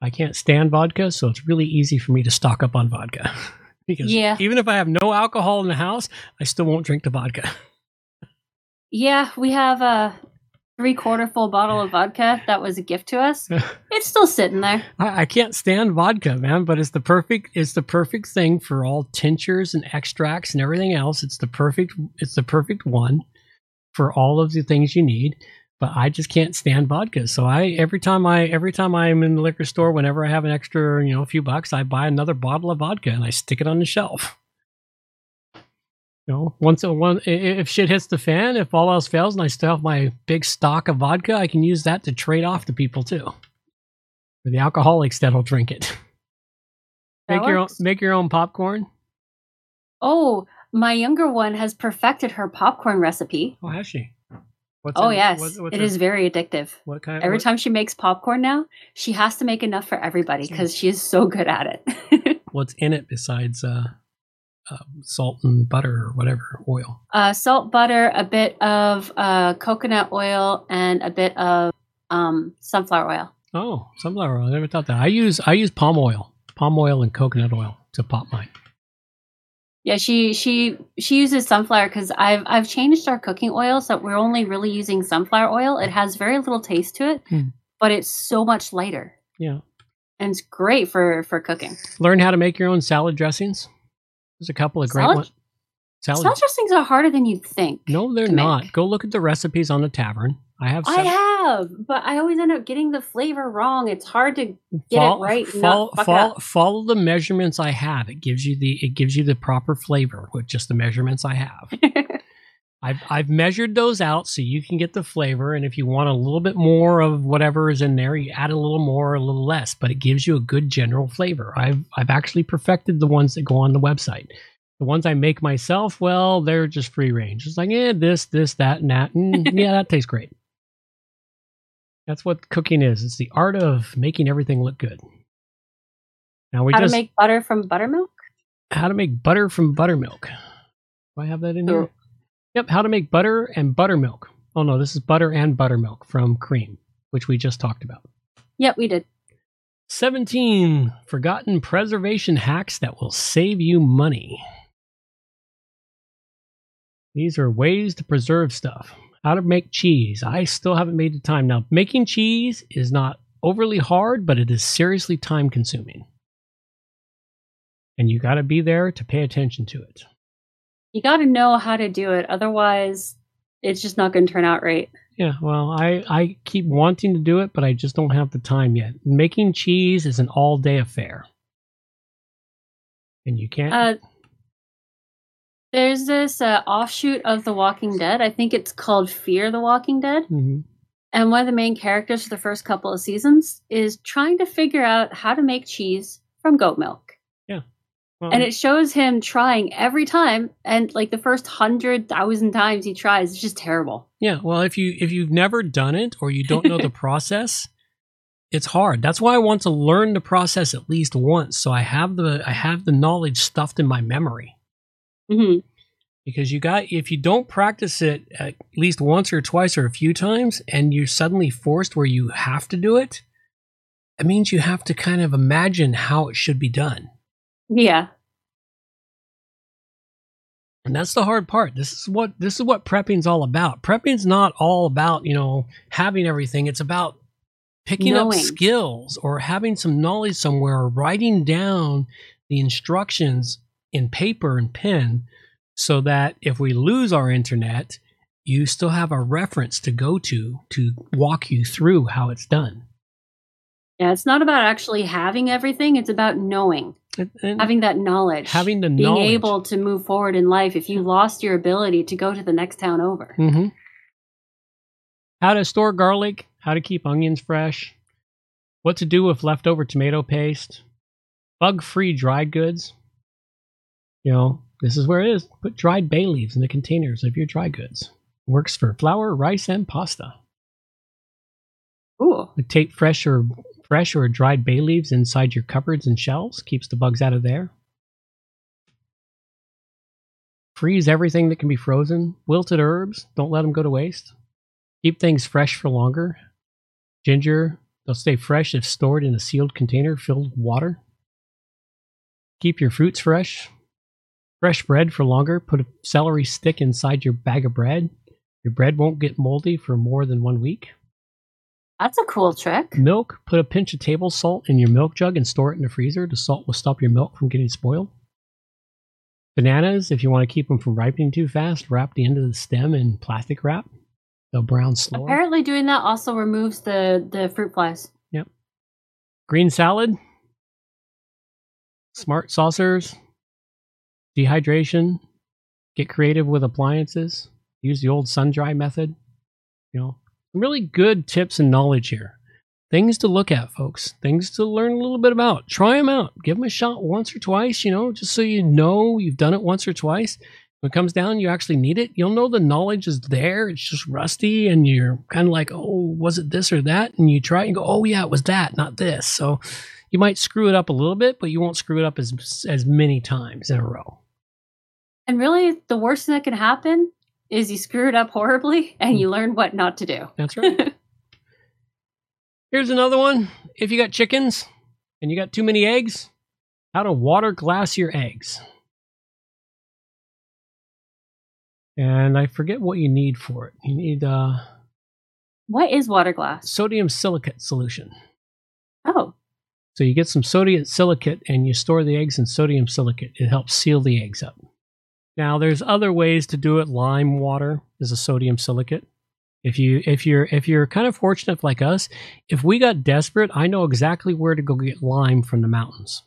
I can't stand vodka, so it's really easy for me to stock up on vodka. because Yeah. even if I have no alcohol in the house, I still won't drink the vodka. Yeah, we have a three quarter full bottle of vodka that was a gift to us. it's still sitting there. I, I can't stand vodka, man, but it's the perfect it's the perfect thing for all tinctures and extracts and everything else. It's the perfect it's the perfect one for all of the things you need. But I just can't stand vodka. So I every time I every time I'm in the liquor store, whenever I have an extra, you know, a few bucks, I buy another bottle of vodka and I stick it on the shelf. You know, once a one if shit hits the fan, if all else fails and I still have my big stock of vodka, I can use that to trade off to people too. For the alcoholics that'll drink it. That make your own make your own popcorn. Oh, my younger one has perfected her popcorn recipe. Oh, has she? What's oh in- yes, what- it is very addictive. What kind? Every what- time she makes popcorn now, she has to make enough for everybody because she is so good at it. What's in it besides uh, uh, salt and butter or whatever oil? uh, salt, butter, a bit of uh, coconut oil, and a bit of um, sunflower oil. Oh, sunflower oil. I never thought that. I use I use palm oil, palm oil and coconut oil to pop mine. Yeah, she she she uses sunflower because I've I've changed our cooking oil so that we're only really using sunflower oil. It has very little taste to it, Hmm. but it's so much lighter Yeah. and it's great for for cooking. Learn how to make your own salad dressings. There's a couple of great Salad- ones. Salad. Salad dressings are harder than you'd think. no, they're to make. not. Go look at the recipes on the tavern. I have. I have, but I always end up getting the flavor wrong. It's hard to get Fol- it right. Follow, not follow, follow the measurements I have. It gives you the it gives you the proper flavor with just the measurements I have. I've I've measured those out so you can get the flavor. And if you want a little bit more of whatever is in there, you add a little more or a little less. But it gives you a good general flavor. I've I've actually perfected the ones that go on the website. The ones I make myself, well, they're just free range. It's like, yeah, this, this, that, and that. And yeah, that tastes great. That's what cooking is. It's the art of making everything look good. Now we How just to make butter from buttermilk? how to make butter from buttermilk. Do I have that in here? Yep, how to make butter and buttermilk. Oh no, this is butter and buttermilk from cream, which we just talked about. Yep, we did. 17 forgotten preservation hacks that will save you money. These are ways to preserve stuff. How to make cheese. I still haven't made the time. Now, making cheese is not overly hard, but it is seriously time consuming. And you got to be there to pay attention to it. You got to know how to do it, otherwise, it's just not going to turn out right. Yeah, well, I, I keep wanting to do it, but I just don't have the time yet. Making cheese is an all day affair. And you can't. Uh, there's this uh, offshoot of The Walking Dead. I think it's called Fear the Walking Dead. Mhm. And one of the main characters for the first couple of seasons is trying to figure out how to make cheese from goat milk. Well, And it shows him trying every time. And like the first hundred thousand times he tries, it's just terrible. Yeah, well, if you if you've never done it or you don't know the process, it's hard. That's why I want to learn the process at least once, so I have the I have the knowledge stuffed in my memory. Mm-hmm. Because you got if you don't practice it at least once or twice or a few times, and you're suddenly forced where you have to do it, it means you have to kind of imagine how it should be done. Yeah. And that's the hard part. This is what this is what prepping's all about. Prepping's not all about, you know, having everything. It's about picking up skills or having some knowledge somewhere or writing down the instructions in paper and pen so that if we lose our internet, you still have a reference to go to to walk you through how it's done. Yeah, it's not about actually having everything, it's about knowing. And having that knowledge, having the being knowledge. able to move forward in life if you lost your ability to go to the next town over. hmm How to store garlic, how to keep onions fresh, what to do with leftover tomato paste, bug free dried goods. You know, this is where it is. Put dried bay leaves in the containers of your dry goods. Works for flour, rice, and pasta. Ooh. Tape fresh or fresh or dried bay leaves inside your cupboards and shelves. Keeps the bugs out of there. Freeze everything that can be frozen. Wilted herbs. Don't let them go to waste. Keep things fresh for longer. Ginger. They'll stay fresh if stored in a sealed container filled with water. Keep your fruits fresh. Fresh bread for longer. Put a celery stick inside your bag of bread. Your bread won't get moldy for more than one week. That's a cool trick. Milk, put a pinch of table salt in your milk jug and store it in the freezer. The salt will stop your milk from getting spoiled. Bananas, if you want to keep them from ripening too fast, wrap the end of the stem in plastic wrap. They'll brown slower. Apparently, doing that also removes the the fruit flies. Yep. Green salad, smart saucers, dehydration, get creative with appliances, use the old sun dry method. You know, really good tips and knowledge here. Things to look at, folks. Things to learn a little bit about. Try them out. Give them a shot once or twice, you know, just so you know you've done it once or twice. When it comes down, you actually need it. You'll know the knowledge is there. It's just rusty, and you're kind of like, oh, was it this or that? And you try and go, oh, yeah, it was that, not this. So you might screw it up a little bit, but you won't screw it up as, as many times in a row. And really, the worst that can happen is you screw it up horribly and you learn what not to do. That's right. Here's another one. If you got chickens and you got too many eggs, how to water glass your eggs. And I forget what you need for it. You need uh, What is water glass? sodium silicate solution. Oh, So you get some sodium silicate and you store the eggs in sodium silicate. It helps seal the eggs up. Now there's other ways to do it. Lime water is a sodium silicate. If you if you're if you're kind of fortunate like us, if we got desperate, I know exactly where to go get lime from the mountains.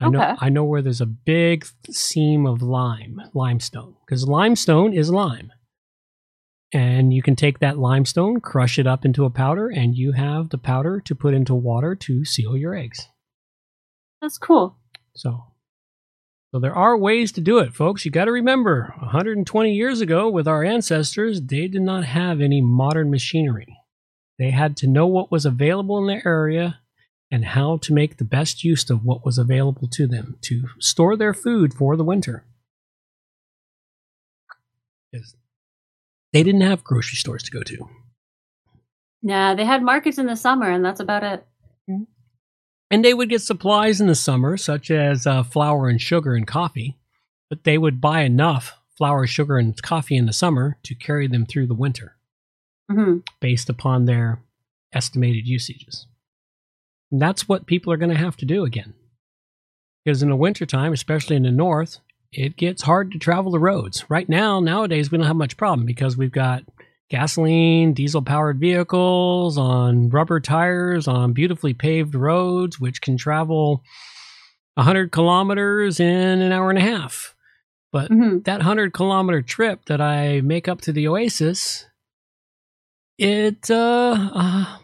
I know Okay. I know where there's a big seam of lime, limestone, because limestone is lime. And you can take that limestone, crush it up into a powder, and you have the powder to put into water to seal your eggs. that's cool. So, so there are ways to do it, folks. You got to remember, 120 years ago, with our ancestors, they did not have any modern machinery. They had to know what was available in their area and how to make the best use of what was available to them to store their food for the winter. 'Cause They didn't have grocery stores to go to. Nah, they had markets in the summer, and that's about it. Mm-hmm. And they would get supplies in the summer, such as uh, flour and sugar and coffee, but they would buy enough flour, sugar, and coffee in the summer to carry them through the winter hmm based upon their estimated usages. And that's what people are going to have to do again. Because in the wintertime, especially in the north, it gets hard to travel the roads. Right now, nowadays, we don't have much problem because we've got gasoline, diesel powered vehicles on rubber tires on beautifully paved roads, which can travel 100 kilometers in an hour and a half. But that 100 kilometer trip that I make up to the oasis, it, uh, uh,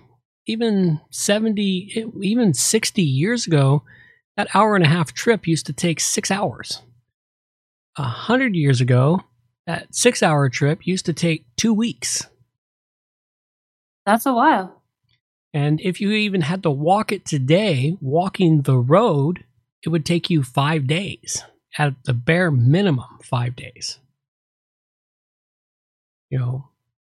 even 70, even 60 years ago, that hour and a half trip used to take six hours. A hundred years ago, that six hour trip used to take two weeks. That's a while. And if you even had to walk it today, walking the road, it would take you five days at the bare minimum, five days. You know,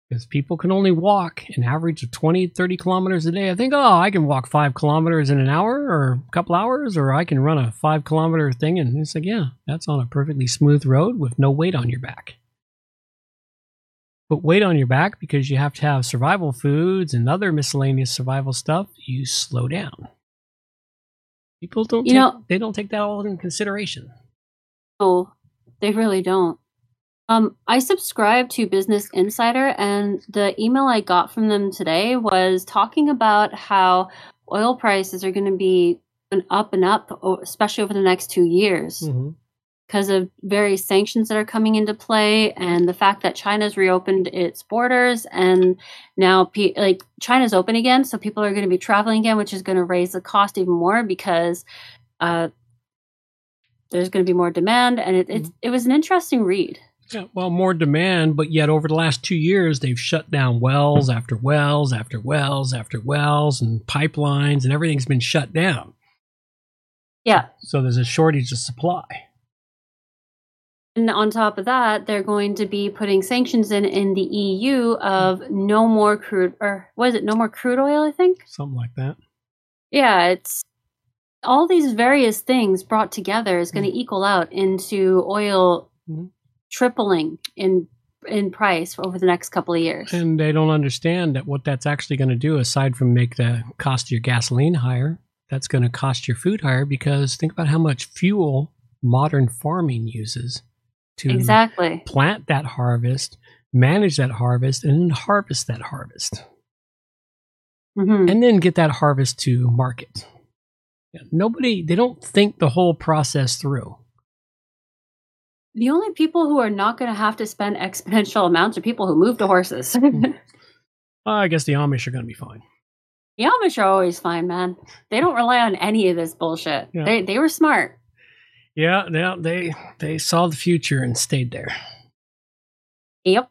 because people can only walk an average of 20, 30 kilometers a day. I think, oh, I can walk five kilometers in an hour or a couple hours, or I can run a five kilometer thing. And it's like, yeah, that's on a perfectly smooth road with no weight on your back. Put weight on your back because you have to have survival foods and other miscellaneous survival stuff. You slow down. People don't, You take, know- they don't take that all in consideration. Oh, they really don't. Um, I subscribe to Business Insider, and the email I got from them today was talking about how oil prices are going to be up and up, especially over the next two years, Mhm. Because of various sanctions that are coming into play, and the fact that China's reopened its borders, and now pe- like China's open again, so people are going to be traveling again, which is going to raise the cost even more because uh, there's going to be more demand, and it, it's it was an interesting read. Yeah, well, more demand, but yet over the last two years, they've shut down wells after wells after wells after wells and pipelines, and everything's been shut down. Yeah. So there's a shortage of supply. And on top of that, they're going to be putting sanctions in in the EU of no more crude, or what is it? No more crude oil, I think. Something like that. Yeah, it's all these various things brought together is going to mm. equal out into oil mm-hmm. tripling in in price over the next couple of years. And they don't understand that what that's actually going to do, aside from make the cost of your gasoline higher, that's going to cost your food higher because think about how much fuel modern farming uses to Exactly. plant that harvest, manage that harvest, and then harvest that harvest. Mm-hmm. And then get that harvest to market. Yeah, Nobody, they don't think the whole process through. The only people who are not going to have to spend exponential amounts are people who move to horses. Well, I guess the Amish are going to be fine. The Amish are always fine, man. They don't rely on any of this bullshit. Yeah. They they were smart. Yeah, they they they saw the future and stayed there. Yep.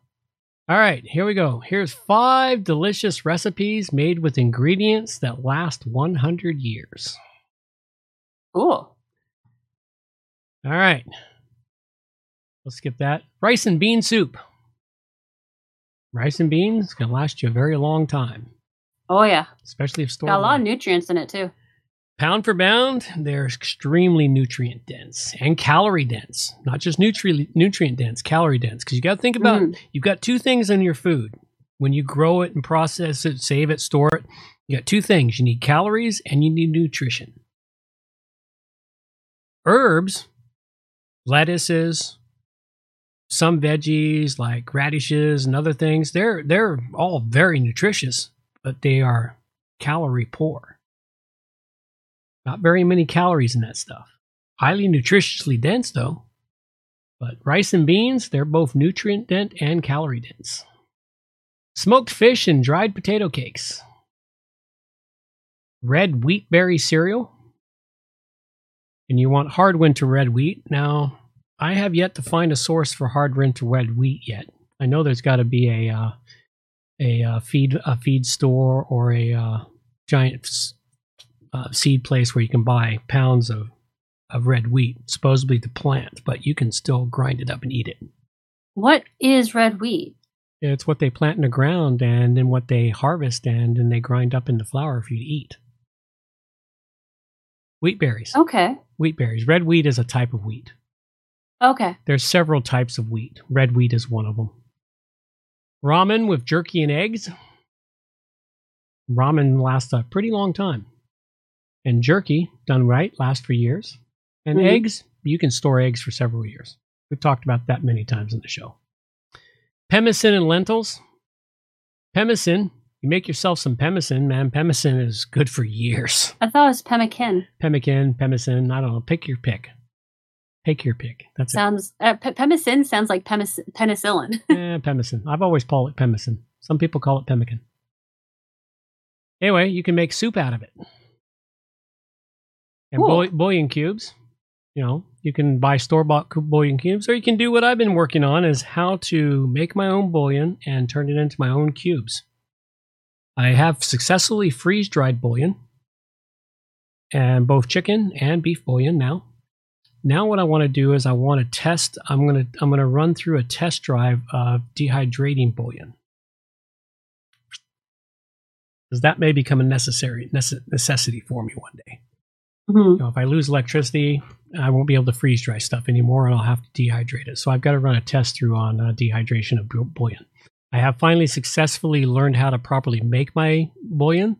All right, here we go. Here's five delicious recipes made with ingredients that last 100 years. Cool. All right. Let's skip that. Rice and bean soup. Rice and beans can last you a very long time, Oh yeah. especially if stored. Got a lot of nutrients in it too. Pound for pound, they're extremely nutrient dense and calorie dense. Not just nutri- nutrient dense, calorie dense. Because you got to think about Mhm. you've got two things in your food. When you grow it and process it, save it, store it, you got two things. You need calories and you need nutrition. Herbs, lettuces, some veggies like radishes and other things, they're they're all very nutritious, but they are calorie poor. Not very many calories in that stuff. Highly nutritiously dense, though. But rice and beans, they're both nutrient dense and calorie dense. Smoked fish and dried potato cakes. Red wheat berry cereal. And you want hard winter red wheat. Now, I have yet to find a source for hard winter red wheat yet. I know there's got to be a uh, a uh, feed a feed store or a uh, giant uh, seed place where you can buy pounds of, of red wheat, supposedly to plant, but you can still grind it up and eat it. What is red wheat? It's what they plant in the ground and then what they harvest and then they grind up into flour for you to eat. Wheat berries. Okay. Wheat berries. Red wheat is a type of wheat. Okay. There's several types of wheat. Red wheat is one of them. Ramen with jerky and eggs. Ramen lasts a pretty long time. And jerky, done right, lasts for years. And Mhm. eggs, you can store eggs for several years. We've talked about that many times in the show. Pemmican and lentils. Pemmican, you make yourself some pemmican, man. Pemmican is good for years. I thought it was pemmican. Pemmican, pemmican, I don't know. Pick your pick. Pick your pick. That's it. Sounds uh, pe- pemmican sounds like pemis- penicillin. Eh, pemmican. I've always called it pemmican. Some people call it pemmican. Anyway, you can make soup out of it. And Cool. bouillon cubes. You know, you can buy store bought bouillon cubes, or you can do what I've been working on: is how to make my own bouillon and turn it into my own cubes. I have successfully freeze dried bouillon, and both chicken and beef bouillon now. Now what I want to do is I want to test. I'm gonna I'm gonna run through a test drive of dehydrating bouillon because that may become a necessary necessity for me one day. You know, if I lose electricity, I won't be able to freeze dry stuff anymore, and I'll have to dehydrate it. So I've got to run a test through on uh, dehydration of bouillon. I have finally successfully learned how to properly make my bouillon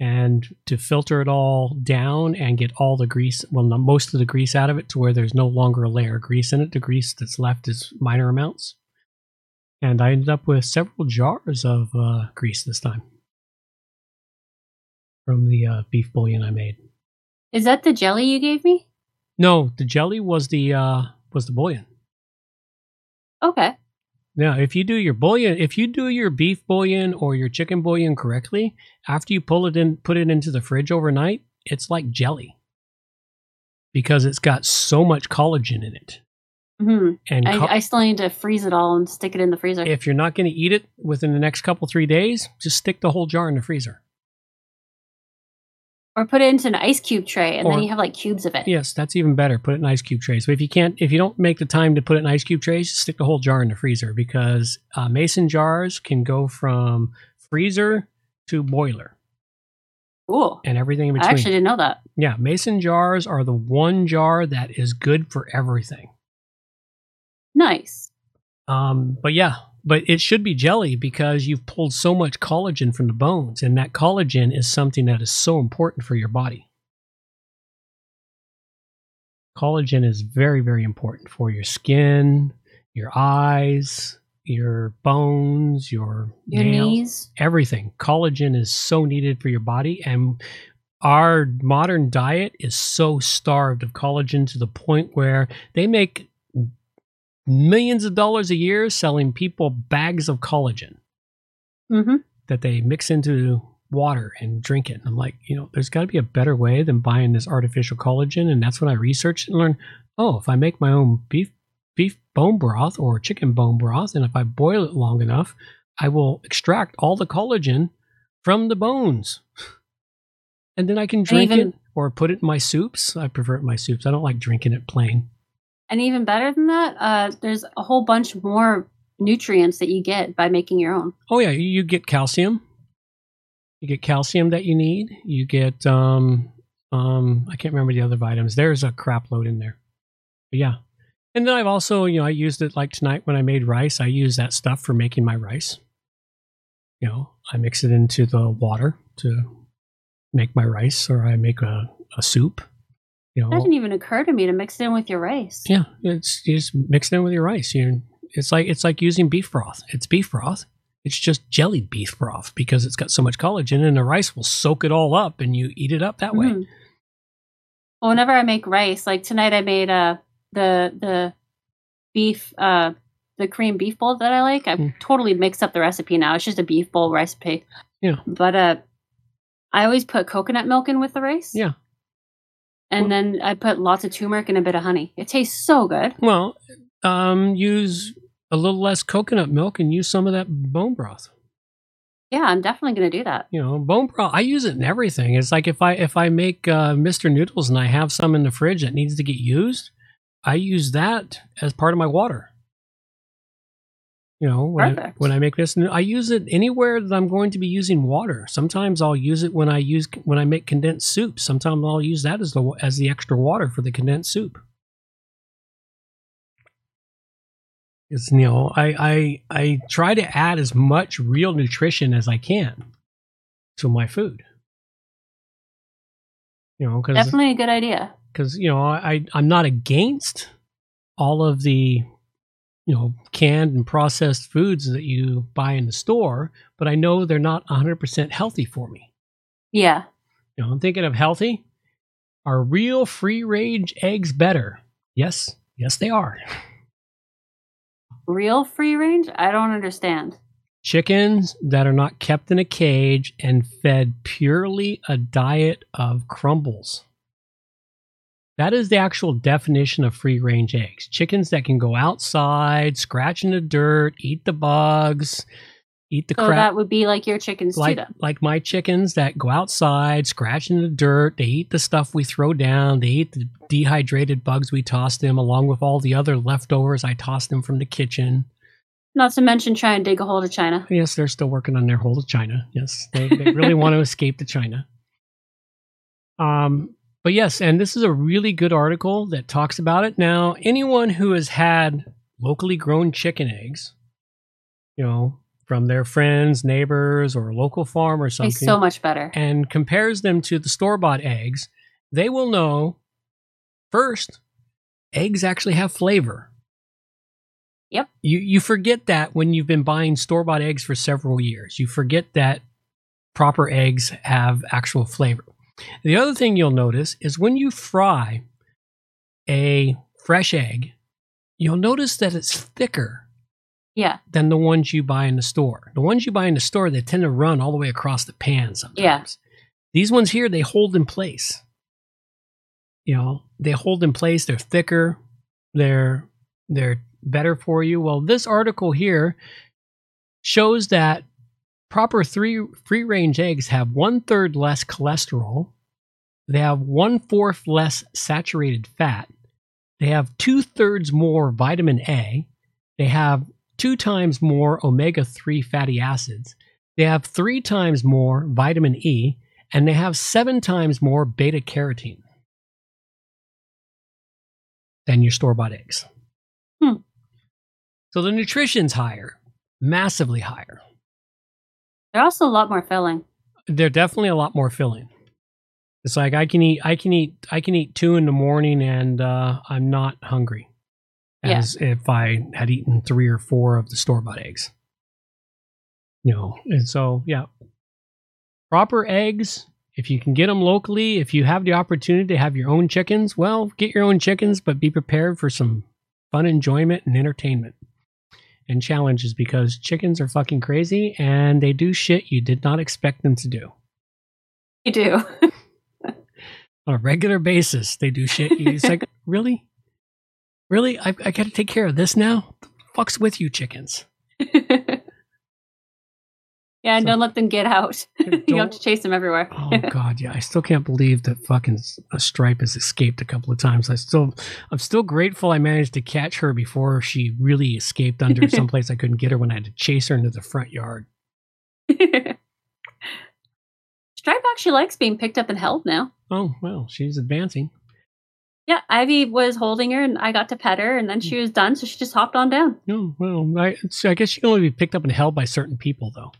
and to filter it all down and get all the grease, well, most of the grease out of it to where there's no longer a layer of grease in it. The grease that's left is minor amounts. And I ended up with several jars of uh, grease this time from the uh, beef bouillon I made. Is that the jelly you gave me? No, the jelly was the uh was the bouillon. Okay. Now, if you do your bouillon, if you do your beef bouillon or your chicken bouillon correctly, after you pull it in, put it into the fridge overnight, it's like jelly because it's got so much collagen in it. hmm And I, I still need to freeze it all and stick it in the freezer. if you're not going to eat it within the next couple three days, just stick the whole jar in the freezer. Or put it into an ice cube tray, and Or- then you have like cubes of it. Yes, that's even better. Put it in ice cube trays. But if you can't, if you don't make the time to put it in ice cube trays, just stick the whole jar in the freezer because uh, mason jars can go from freezer to boiler Cool. and everything in between. I actually didn't know that. Yeah, mason jars are the one jar that is good for everything. Nice. Um, but yeah, but it should be jelly because you've pulled so much collagen from the bones, and that collagen is something that is so important for your body. Collagen is very, very important for your skin, your eyes, your bones, your, Your nails, knees. everything. Collagen is so needed for your body, and our modern diet is so starved of collagen to the point where they make millions of dollars a year selling people bags of collagen Mm-hmm. that they mix into water and drink it. And I'm like, you know, there's got to be a better way than buying this artificial collagen. And that's when I researched and learned, oh, if I make my own beef beef bone broth or chicken bone broth, and if I boil it long enough, I will extract all the collagen from the bones. And then I can drink even- it or put it in my soups. I prefer it in my soups. I don't like drinking it plain. And even better than that, uh, there's a whole bunch more nutrients that you get by making your own. Oh yeah, you, get calcium. You get calcium that you need. You get um um I can't remember the other vitamins. There's a crap load in there. But yeah. And then I've also, you know, I used it like tonight when I made rice. I use that stuff for making my rice. You know, I mix it into the water to make my rice or I make a, a soup. You know, That didn't even occur to me to mix it in with your rice. yeah, it's you just mix it in with your rice. You it's like it's like using beef broth. It's beef broth. It's just jellied beef broth because it's got so much collagen, and the rice will soak it all up, and you eat it up that way. Mhm. Well, whenever I make rice, like tonight, I made uh the the beef uh the cream beef bowl that I like. I've totally mixed up the recipe now. It's just a beef bowl recipe. Yeah. But uh, I always put coconut milk in with the rice. Yeah. And then I put lots of turmeric and a bit of honey. It tastes so good. Well, um, use a little less coconut milk and use some of that bone broth. Yeah, I'm definitely gonna do that. You know, bone broth. I use it in everything. It's like if I if I make uh, Mr. Noodles and I have some in the fridge that needs to get used, I use that as part of my water. You know, when I, when I make this, I use it anywhere that I'm going to be using water. Sometimes I'll use it when I use when I make condensed soup. Sometimes I'll use that as the as the extra water for the condensed soup. It's you know, I I I try to add as much real nutrition as I can to my food. You know, because Definitely a good idea. because you know I I'm not against all of the you know canned and processed foods that you buy in the store, but I know they're not 100% healthy for me. Yeah. You know, I'm thinking of healthy. Are real free range eggs better? Yes, yes they are. Real free range? I don't understand. Chickens that are not kept in a cage and fed purely a diet of crumbles. That is the actual definition of free range eggs. Chickens that can go outside, scratch in the dirt, eat the bugs, eat the So crap. that would be like your chickens like, too. Like my chickens that go outside, scratch in the dirt, they eat the stuff we throw down, they eat the dehydrated bugs we toss them, along with all the other leftovers I toss them from the kitchen. Not to mention try and dig a hole to China. Yes, they're still working on their hole to China. Yes, they, they really want to escape to China. Um, but yes, and this is a really good article that talks about it. Now, anyone who has had locally grown chicken eggs, you know, from their friends, neighbors, or a local farm or something, Tastes so much better. and compares them to the store bought eggs, they will know first, eggs actually have flavor. Yep. You you forget that when you've been buying store bought eggs for several years. You forget that proper eggs have actual flavor. The other thing you'll notice is when you fry a fresh egg, you'll notice that it's thicker Yeah. than the ones you buy in the store. The ones you buy in the store, they tend to run all the way across the pan sometimes. Yeah. These ones here, they hold in place. You know, they hold in place, they're thicker, they're they're better for you. Well, this article here shows that proper three free range eggs have one third less cholesterol. They have one fourth less saturated fat. They have two thirds more vitamin A. They have two times more omega 3 fatty acids. They have three times more vitamin E. And they have seven times more beta carotene than your store bought eggs. Hmm. So the nutrition's higher, massively higher. They're also a lot more filling. They're definitely a lot more filling. It's like I can eat, I can eat, I can eat two in the morning, and uh, I'm not hungry, Yeah. as if I had eaten three or four of the store bought eggs. You know, and so yeah, proper eggs. If you can get them locally, if you have the opportunity to have your own chickens, well, get your own chickens, but be prepared for some fun enjoyment and entertainment and challenges because chickens are fucking crazy and they do shit you did not expect them to do You do. on a regular basis. They do shit. You, it's like, really? Really? I, I got to take care of this now? The fuck's with you, chickens? Yeah, and don't let them get out. you have to chase them everywhere. Oh god, yeah. I still can't believe that fucking a stripe has escaped a couple of times. I still, I'm still grateful I managed to catch her before she really escaped under someplace I couldn't get her when I had to chase her into the front yard. Stripe actually likes being picked up and held now. Oh well, she's advancing. Yeah, Ivy was holding her, and I got to pet her, and then hmm. she was done, so she just hopped on down. Oh well, I, it's- I guess she can only be picked up and held by certain people though.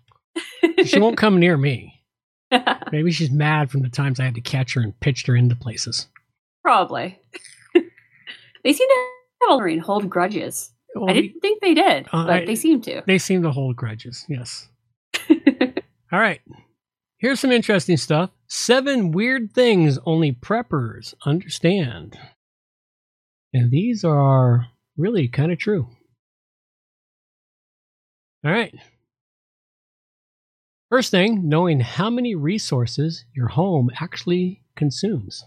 She won't come near me. Maybe she's mad from the times I had to catch her and pitched her into places. Probably. they seem to have Wolverine hold grudges. Well, I didn't think they did, Uh, but I- they seem to. They seem to hold grudges, yes. All right. Here's some interesting stuff. Seven weird things only preppers understand. And these are really kind of true. All right. First thing, knowing how many resources your home actually consumes.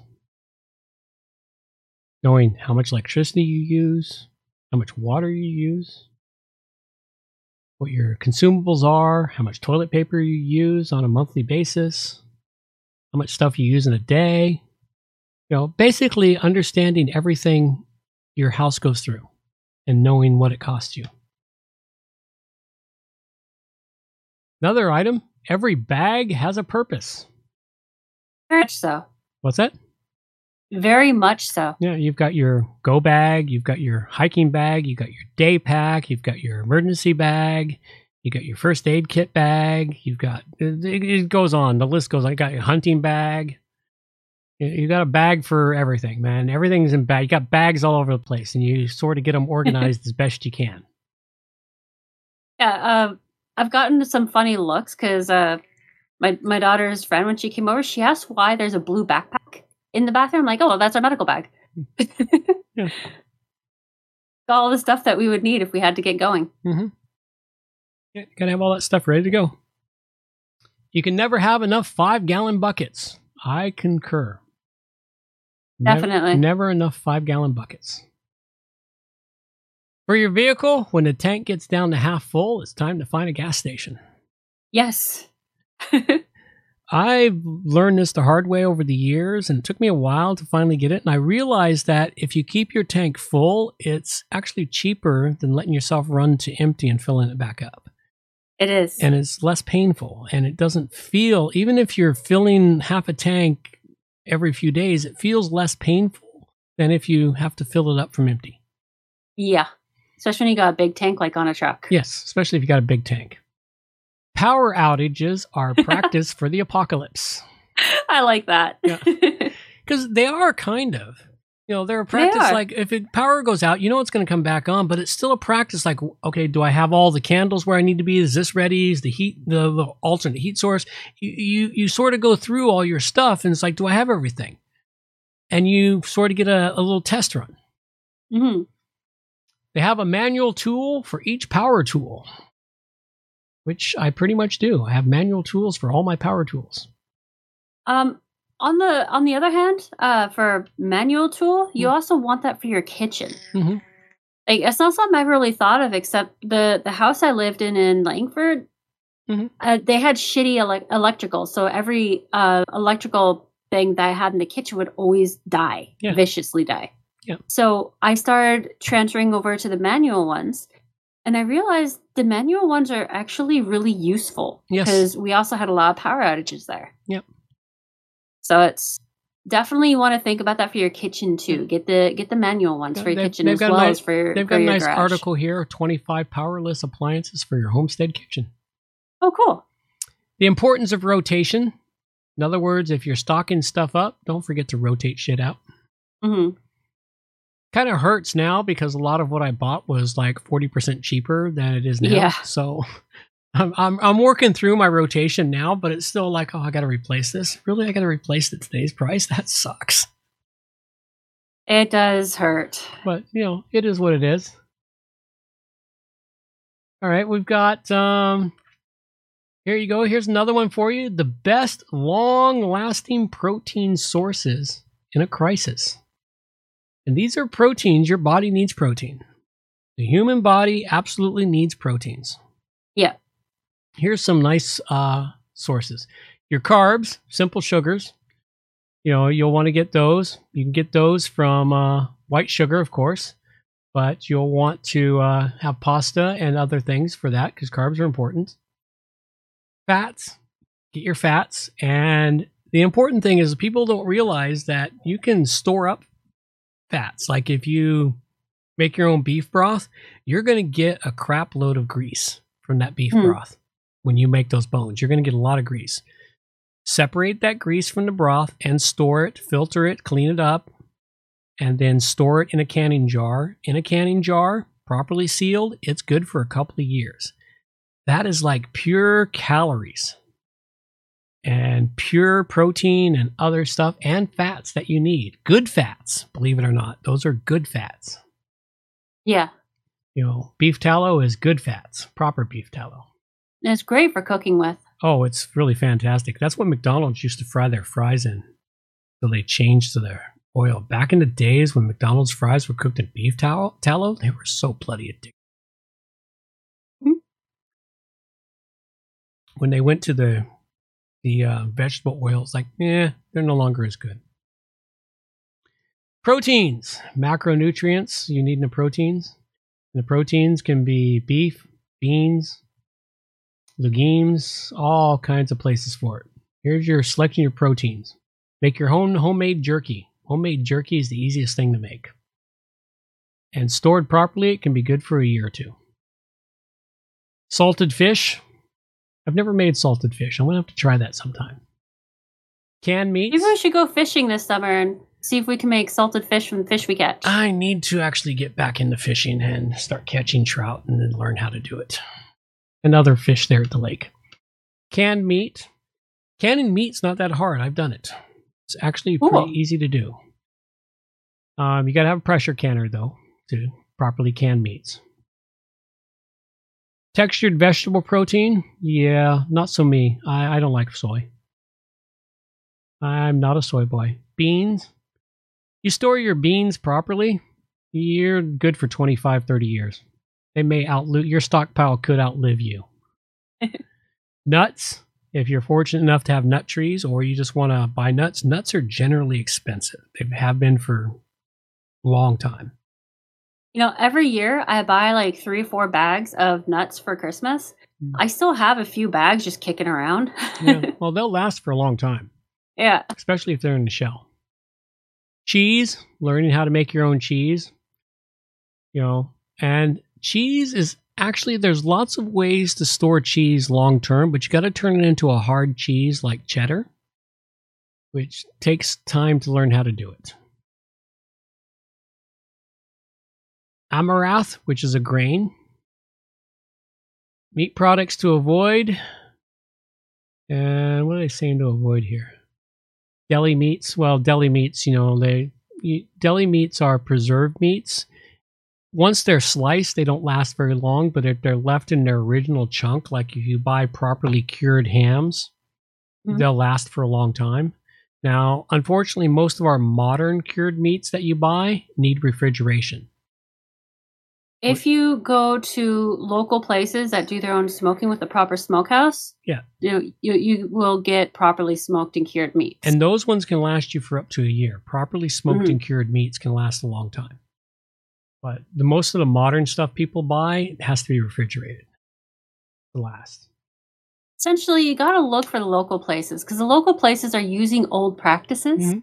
Knowing how much electricity you use, how much water you use, what your consumables are, how much toilet paper you use on a monthly basis, how much stuff you use in a day. You know, basically understanding everything your house goes through and knowing what it costs you. Another item every bag has a purpose. Very much so. What's that? Very much so. Yeah, you've got your go bag, you've got your hiking bag, you've got your day pack, you've got your emergency bag, you got your first aid kit bag, you've got it, it goes on. The list goes on. You got your hunting bag. You- got a bag for everything, man. Everything's in bag. You got bags all over the place, and you sort of get them organized as best you can. Yeah, um, I've gotten some funny looks because uh, my my daughter's friend when she came over, she asked why there's a blue backpack in the bathroom. I'm like, oh, well, that's our medical bag. Yeah. All the stuff that we would need if we had to get going. Mm-hmm. Yeah, gotta have all that stuff ready to go. You can never have enough five gallon buckets. I concur. Definitely. never enough five gallon buckets. For your vehicle, when the tank gets down to half full, it's time to find a gas station. Yes. I've learned this the hard way over the years, and it took me a while to finally get it. And I realized that if you keep your tank full, it's actually cheaper than letting yourself run to empty and filling it back up. It is. And it's less painful, and it doesn't feel, even if you're filling half a tank every few days, it feels less painful than if you have to fill it up from empty. Yeah. Especially when you got a big tank like on a truck. Yes, especially if you got a big tank. Power outages are practice for the apocalypse. I like that. because they are kind of. You know, they're a practice are. like if it, power goes out, you know it's going to come back on, but it's still a practice. Like, okay, do I have all the candles where I need to be? Is this ready? Is the heat the, the alternate heat source? You, you you sort of go through all your stuff, and it's like, do I have everything? And you sort of get a, a little test run. Mm-hmm. They have a manual tool for each power tool, which I pretty much do. I have manual tools for all my power tools. Um, on the on the other hand, uh, for manual tool, you also want that for your kitchen. Mm-hmm. Like it's not something I've really thought of, except the the house I lived in in Langford. mm-hmm. Uh, they had shitty ele- electrical, so every uh, electrical thing that I had in the kitchen would always die, Yeah. viciously die. Yeah. So I started transferring over to the manual ones, and I realized the manual ones are actually really useful Yes. because we also had a lot of power outages there. Yep. So it's definitely you want to think about that for your kitchen too. Get the get the manual ones for your They've- kitchen they've as well nice- as for your They've for got a nice garage. article here: twenty-five powerless appliances for your homestead kitchen. Oh, cool. The importance of rotation. In other words, if you're stocking stuff up, don't forget to rotate shit out. Mm-hmm. Kind of hurts now because a lot of what I bought was like forty percent cheaper than it is now. Yeah. So I'm, I'm I'm working through my rotation now, but it's still like, oh, I got to replace this. Really, I got to replace it today's price. That sucks. It does hurt. But you know, it is what it is. All right, we've got um here you go. Here's another one for you. The best long-lasting protein sources in a crisis. And these are proteins your body needs protein. The human body absolutely needs proteins. Yeah. Here's some nice uh sources. Your carbs, simple sugars. You know, you'll want to get those. You can get those from uh, white sugar, of course, but you'll want to uh, have pasta and other things for that because carbs are important. Fats, get your fats. And the important thing is people don't realize that you can store up fats. Like if you make your own beef broth, you're going to get a crap load of grease from that beef Hmm. broth when you make those bones. You're going to get a lot of grease. Separate that grease from the broth and store it, filter it, clean it up, and then store it in a canning jar. In a canning jar, properly sealed, it's good for a couple of years. That is like pure calories and pure protein and other stuff and fats that you need. Good fats, believe it or not. Those are good fats. Yeah. You know, beef tallow is good fats, proper beef tallow. And it's great for cooking with. Oh, it's really fantastic. That's what McDonald's used to fry their fries in. So they changed to their oil. Back in the days when McDonald's fries were cooked in beef tallow, tallow they were so bloody addictive. Hmm. When they went to the the uh, vegetable oils, like, eh, they're no longer as good. Proteins, macronutrients you need in the proteins. And the proteins can be beef, beans, legumes, all kinds of places for it. Here's your selection your proteins. Make your own homemade jerky. Homemade jerky is the easiest thing to make. And stored properly, it can be good for a year or two. Salted fish. I've never made salted fish. I'm to have to try that sometime. Canned meats. Maybe we should go fishing this summer and see if we can make salted fish from the fish we catch. I need to actually get back into fishing and start catching trout and then learn how to do it. And other fish there at the lake. Canned meat. Canning meat's not that hard. I've done it. It's actually Cool. pretty easy to do. Um, you got to have a pressure canner though to properly can meats. Textured vegetable protein, yeah, not so me. I, I don't like soy. I'm not a soy boy. Beans, you store your beans properly, you're good for 25, 30 years. They may outlive your stockpile could outlive you. nuts, if you're fortunate enough to have nut trees or you just want to buy nuts, nuts are generally expensive. They have been for a long time. You know, every year I buy like three or four bags of nuts for Christmas. Hmm. I still have a few bags just kicking around. yeah, well, they'll last for a long time, yeah. especially if they're in the shell. Cheese, learning how to make your own cheese. You know, and cheese is actually there's lots of ways to store cheese long term, but you got to turn it into a hard cheese like cheddar, which takes time to learn how to do it. Amaranth, which is a grain. Meat products to avoid. And what are they saying to avoid here? Deli meats. Well, deli meats, you know, they deli meats are preserved meats. Once they're sliced, they don't last very long, but if they're left in their original chunk, like if you buy properly cured hams, Mhm. they'll last for a long time. Now, unfortunately, most of our modern cured meats that you buy need refrigeration. If you go to local places that do their own smoking with a proper smokehouse, Yeah. you you, you will get properly smoked and cured meats. And those ones can last you for up to a year. Properly smoked Mhm. and cured meats can last a long time. But the most of the modern stuff people buy has to be refrigerated to last. Essentially, you got to look for the local places because the local places are using old practices. Mm-hmm.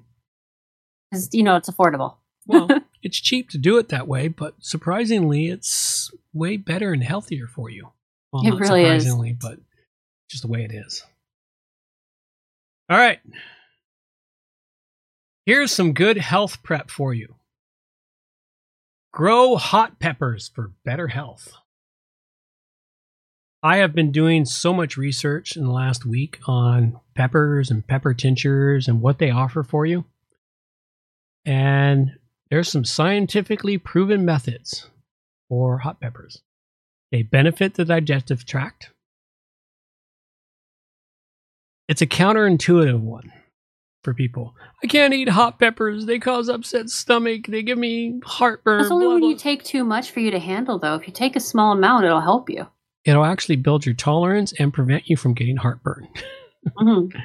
Because you know it's affordable. Well, it's cheap to do it that way, but surprisingly, it's way better and healthier for you. Well, It not really is. surprisingly, but just the way it is. All right. Here's some good health prep for you. Grow hot peppers for better health. I have been doing so much research in the last week on peppers and pepper tinctures and what they offer for you. And there's some scientifically proven methods for hot peppers. They benefit the digestive tract. It's a counterintuitive one for people. I can't eat hot peppers. They cause upset stomach. They give me heartburn. That's only blah, when blah. you take too much for you to handle, though. If you take a small amount, it'll help you. It'll actually build your tolerance and prevent you from getting heartburn. Mhm.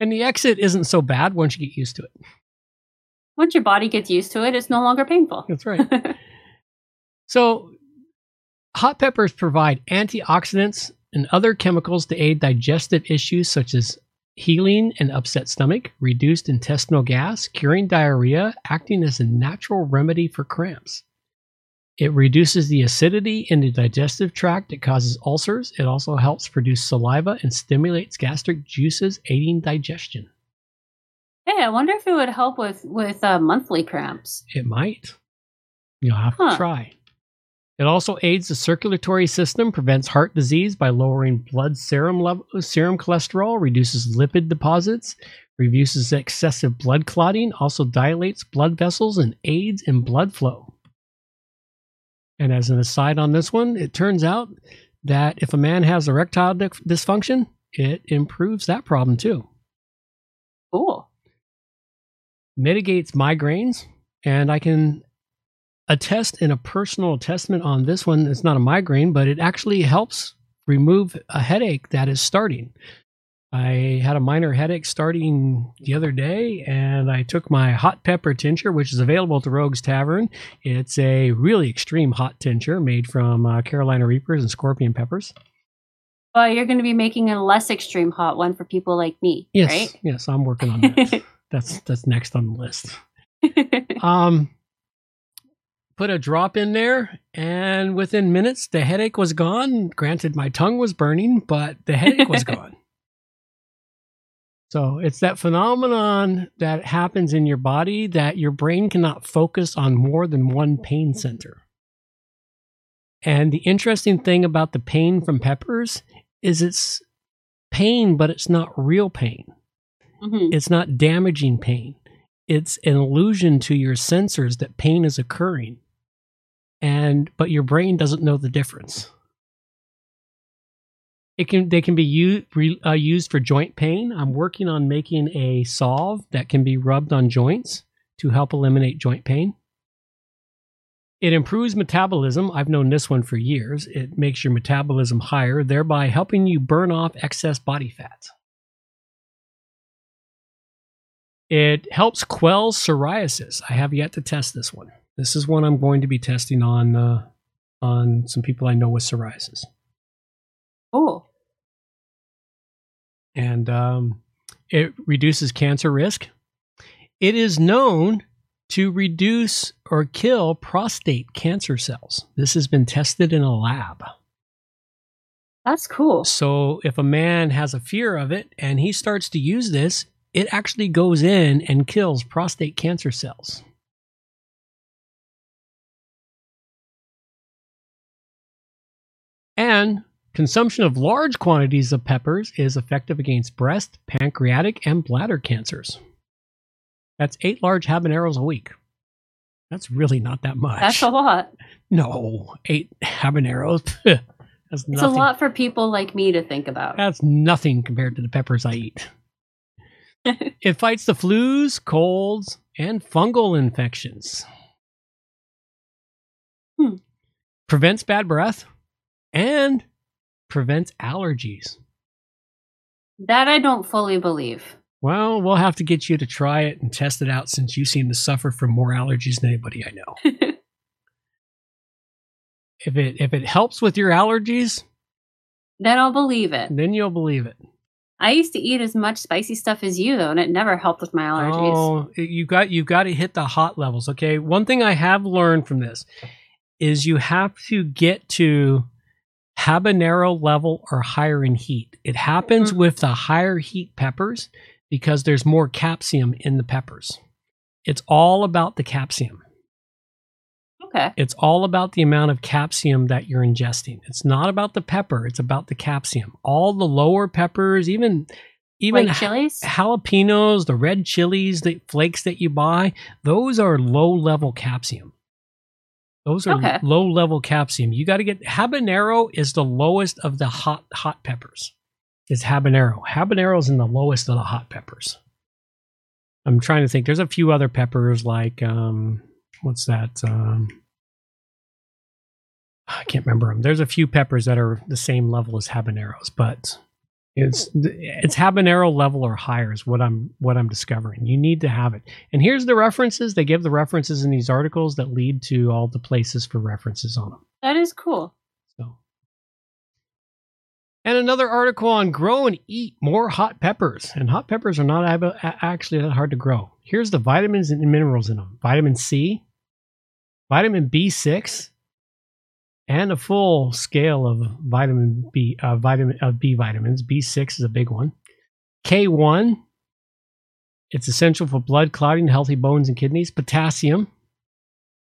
And the exit isn't so bad once you get used to it. Once your body gets used to it, it's no longer painful. That's right. So, hot peppers provide antioxidants and other chemicals to aid digestive issues such as healing an upset stomach, reduced intestinal gas, curing diarrhea, acting as a natural remedy for cramps. It reduces the acidity in the digestive tract that causes ulcers. It also helps produce saliva and stimulates gastric juices, aiding digestion. Hey, I wonder if it would help with with uh, monthly cramps. It might. You'll have Huh. to try. It also aids the circulatory system, prevents heart disease by lowering blood serum level, serum cholesterol, reduces lipid deposits, reduces excessive blood clotting, also dilates blood vessels and aids in blood flow. And as an aside on this one, it turns out that if a man has erectile dysfunction, it improves that problem too. Cool. Mitigates migraines and i can attest in a personal testament on this one. It's not a migraine but it actually helps remove a headache that is starting. I had a minor headache starting the other day and i took my hot pepper tincture which is available to rogues tavern. It's a really extreme hot tincture made from uh, carolina reapers and scorpion peppers. Well, you're going to be making a less extreme hot one for people like me, yes right? yes i'm working on that that's that's next on the list. Um put a drop in there and within minutes the headache was gone. Granted my tongue was burning but the headache was gone. So it's that phenomenon that happens in your body that your brain cannot focus on more than one pain center. And the interesting thing about the pain from peppers is it's pain but it's not real pain Mhm. it's not damaging pain. It's an illusion to your sensors that pain is occurring. And but your brain doesn't know the difference. It can they can be u- re, uh, used for joint pain. I'm working on making a solve that can be rubbed on joints to help eliminate joint pain. It improves metabolism. I've known this one for years. It makes your metabolism higher, thereby helping you burn off excess body fat. It helps quell psoriasis. I have yet to test this one. This is one I'm going to be testing on uh, on some people I know with psoriasis. Oh, And um, it reduces cancer risk. It is known to reduce or kill prostate cancer cells. This has been tested in a lab. that's cool. So if a man has a fear of it and he starts to use this, it actually goes in and kills prostate cancer cells. And consumption of large quantities of peppers is effective against breast, pancreatic, and bladder cancers. That's eight large habaneros a week. That's really not that much. That's a lot. No, eight habaneros. That's it's nothing. a lot for people like me to think about. That's nothing compared to the peppers I eat. it fights the flus, colds, and fungal infections. Hmm. Prevents bad breath and prevents allergies. That I don't fully believe. Well, we'll have to get you to try it and test it out since you seem to suffer from more allergies than anybody I know. if it if it helps with your allergies, Then I'll believe it. then you'll believe it. I used to eat as much spicy stuff as you though, and it never helped with my allergies. Oh, you got you got to hit the hot levels. Okay, one thing I have learned from this is you have to get to habanero level or higher in heat. It happens mm-hmm. with the higher heat peppers because there's more capsium in the peppers. It's all about the capsium. Okay. It's all about the amount of capsium that you're ingesting. It's not about the pepper, it's about the capsium. All the lower peppers, even even chilies? jalapenos, the red chilies, the flakes that you buy, those are low level capsium. Those are Okay. low level capsium. You got to get habanero is the lowest of the hot hot peppers. It's habanero. Habanero is in the lowest of the hot peppers. I'm trying to think. There's a few other peppers like um, what's that? Um, I can't remember them. There's a few peppers that are the same level as habaneros, but it's it's habanero level or higher is what I'm what I'm discovering. You need to have it. And here's the references. They give the references in these articles that lead to all the places for references on them. That is cool. So. And another article on grow and eat more hot peppers. And hot peppers are not ab- actually that hard to grow. Here's the vitamins and minerals in them vitamin C, vitamin B6, and a full scale of vitamin B, uh, vitamin of B vitamins. B6 is a big one. K1, it's essential for blood clotting, healthy bones and kidneys. Potassium,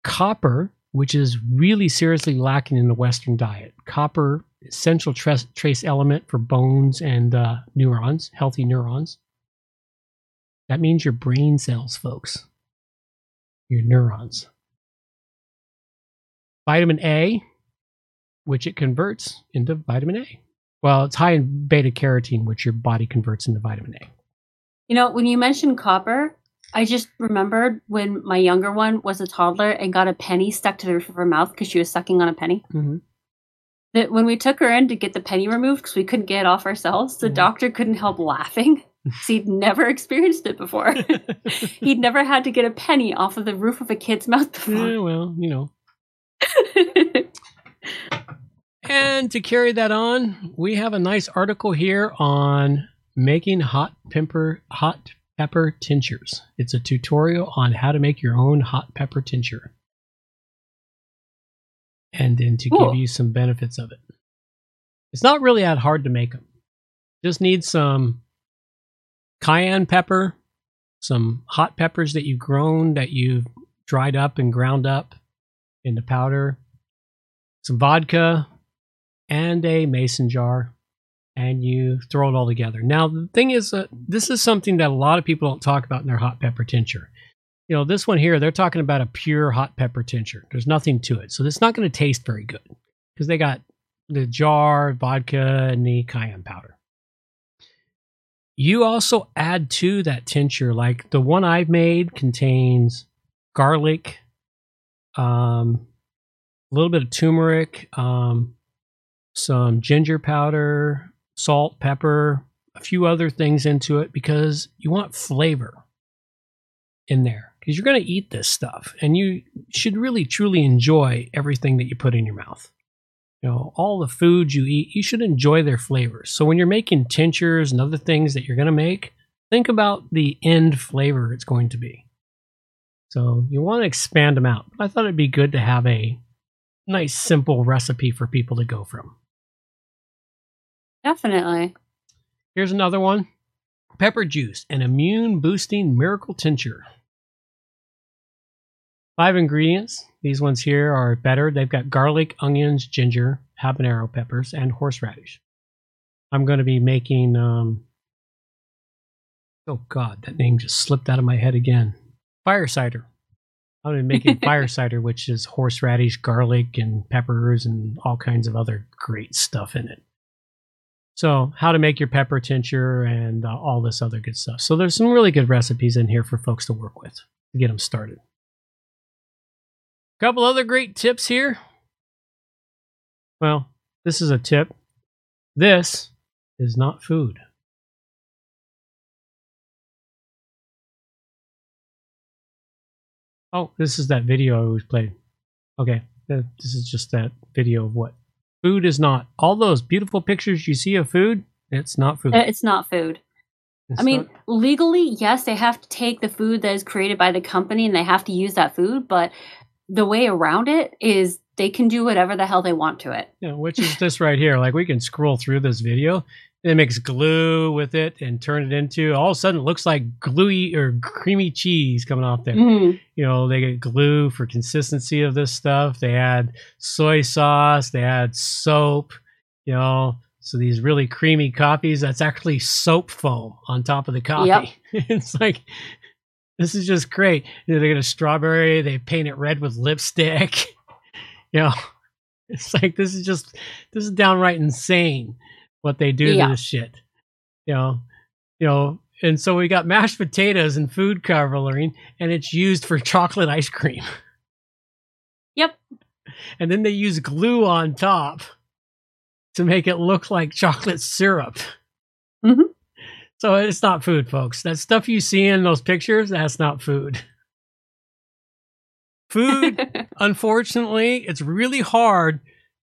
copper, which is really seriously lacking in the Western diet. Copper, essential trace, trace element for bones and uh, neurons, healthy neurons. That means your brain cells, folks. Your neurons. Vitamin A, which it converts into vitamin A. Well, it's high in beta carotene, which your body converts into vitamin A. You know, when you mentioned copper, I just remembered when my younger one was a toddler and got a penny stuck to the roof of her mouth because she was sucking on a penny. Mm-hmm. That when we took her in to get the penny removed because we couldn't get it off ourselves, the doctor couldn't help laughing. he'd never experienced it before. he'd never had to get a penny off of the roof of a kid's mouth before. Yeah, well, you know. And to carry that on, we have a nice article here on making hot pepper hot pepper tinctures. It's a tutorial on how to make your own hot pepper tincture. And then to Cool. give you some benefits of it. It's not really that hard to make them. Just need some cayenne pepper, some hot peppers that you've grown that you've dried up and ground up into powder, some vodka, and a mason jar, and you throw it all together. Now, the thing is, uh, this is something that a lot of people don't talk about in their hot pepper tincture. You know, this one here, they're talking about a pure hot pepper tincture. There's nothing to it. So it's not going to taste very good because they got the jar, vodka, and the cayenne powder. You also add to that tincture, like the one I've made contains garlic, um, a little bit of turmeric, um, some ginger powder, salt, pepper, a few other things into it because you want flavor in there because you're going to eat this stuff and you should really truly enjoy everything that you put in your mouth. You know, all the foods you eat, you should enjoy their flavors. So when you're making tinctures and other things that you're going to make, think about the end flavor it's going to be. So you want to expand them out. I thought it'd be good to have a nice, simple recipe for people to go from. Definitely. Here's another one pepper juice, an immune boosting miracle tincture. Five ingredients. These ones here are better. They've got garlic, onions, ginger, habanero peppers, and horseradish. I'm going to be making. Um, oh God, that name just slipped out of my head again. Fire cider. I'm going to be making fire cider, which is horseradish, garlic, and peppers, and all kinds of other great stuff in it. So, how to make your pepper tincture and uh, all this other good stuff. So, there's some really good recipes in here for folks to work with to get them started. Couple other great tips here. Well, this is a tip. This is not food. Oh, this is that video I always played. Okay, this is just that video of what food is not. All those beautiful pictures you see of food, it's not food. Uh, It's not food. It's I mean, not- legally, yes, they have to take the food that is created by the company and they have to use that food, but the way around it is they can do whatever the hell they want to it. Yeah, which is this right here. Like we can scroll through this video. It mix glue with it and turn it into all of a sudden it looks like gluey or creamy cheese coming off there. Mhm. You know, they get glue for consistency of this stuff. They add soy sauce, they add soap, you know. So these really creamy coffees, that's actually soap foam on top of the coffee. it's like this is just great. You know, they get a strawberry, they paint it red with lipstick. you know, it's like this is just this is downright insane what they do Yeah. to this shit. You know, you know, and so we got mashed potatoes and food coloring, and it's used for chocolate ice cream. Yep. And then they use glue on top to make it look like chocolate syrup. Mhm. So it's not food, folks. That stuff you see in those pictures, that's not food. Food, unfortunately, it's really hard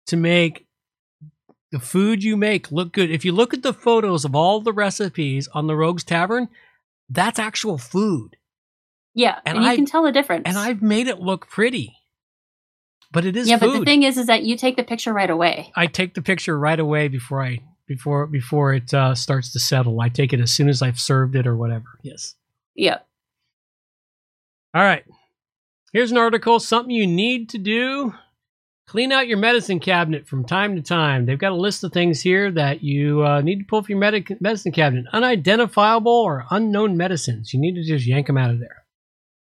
to make the food you make look good. If you look at the photos of all the recipes on the Rogues Tavern, that's actual food. Yeah, And and, you I- can tell the difference. And I've made it look pretty. But it is yeah, food. but the thing is, is that you take the picture right away. I take the picture right away before I before before it uh, starts to settle. I take it as soon as I've served it or whatever. Yes. Yeah. All right. Here's an article. Something you need to do: clean out your medicine cabinet from time to time. They've got a list of things here that you uh, need to pull from your medic- medicine cabinet. Unidentifiable or unknown medicines. You need to just yank them out of there.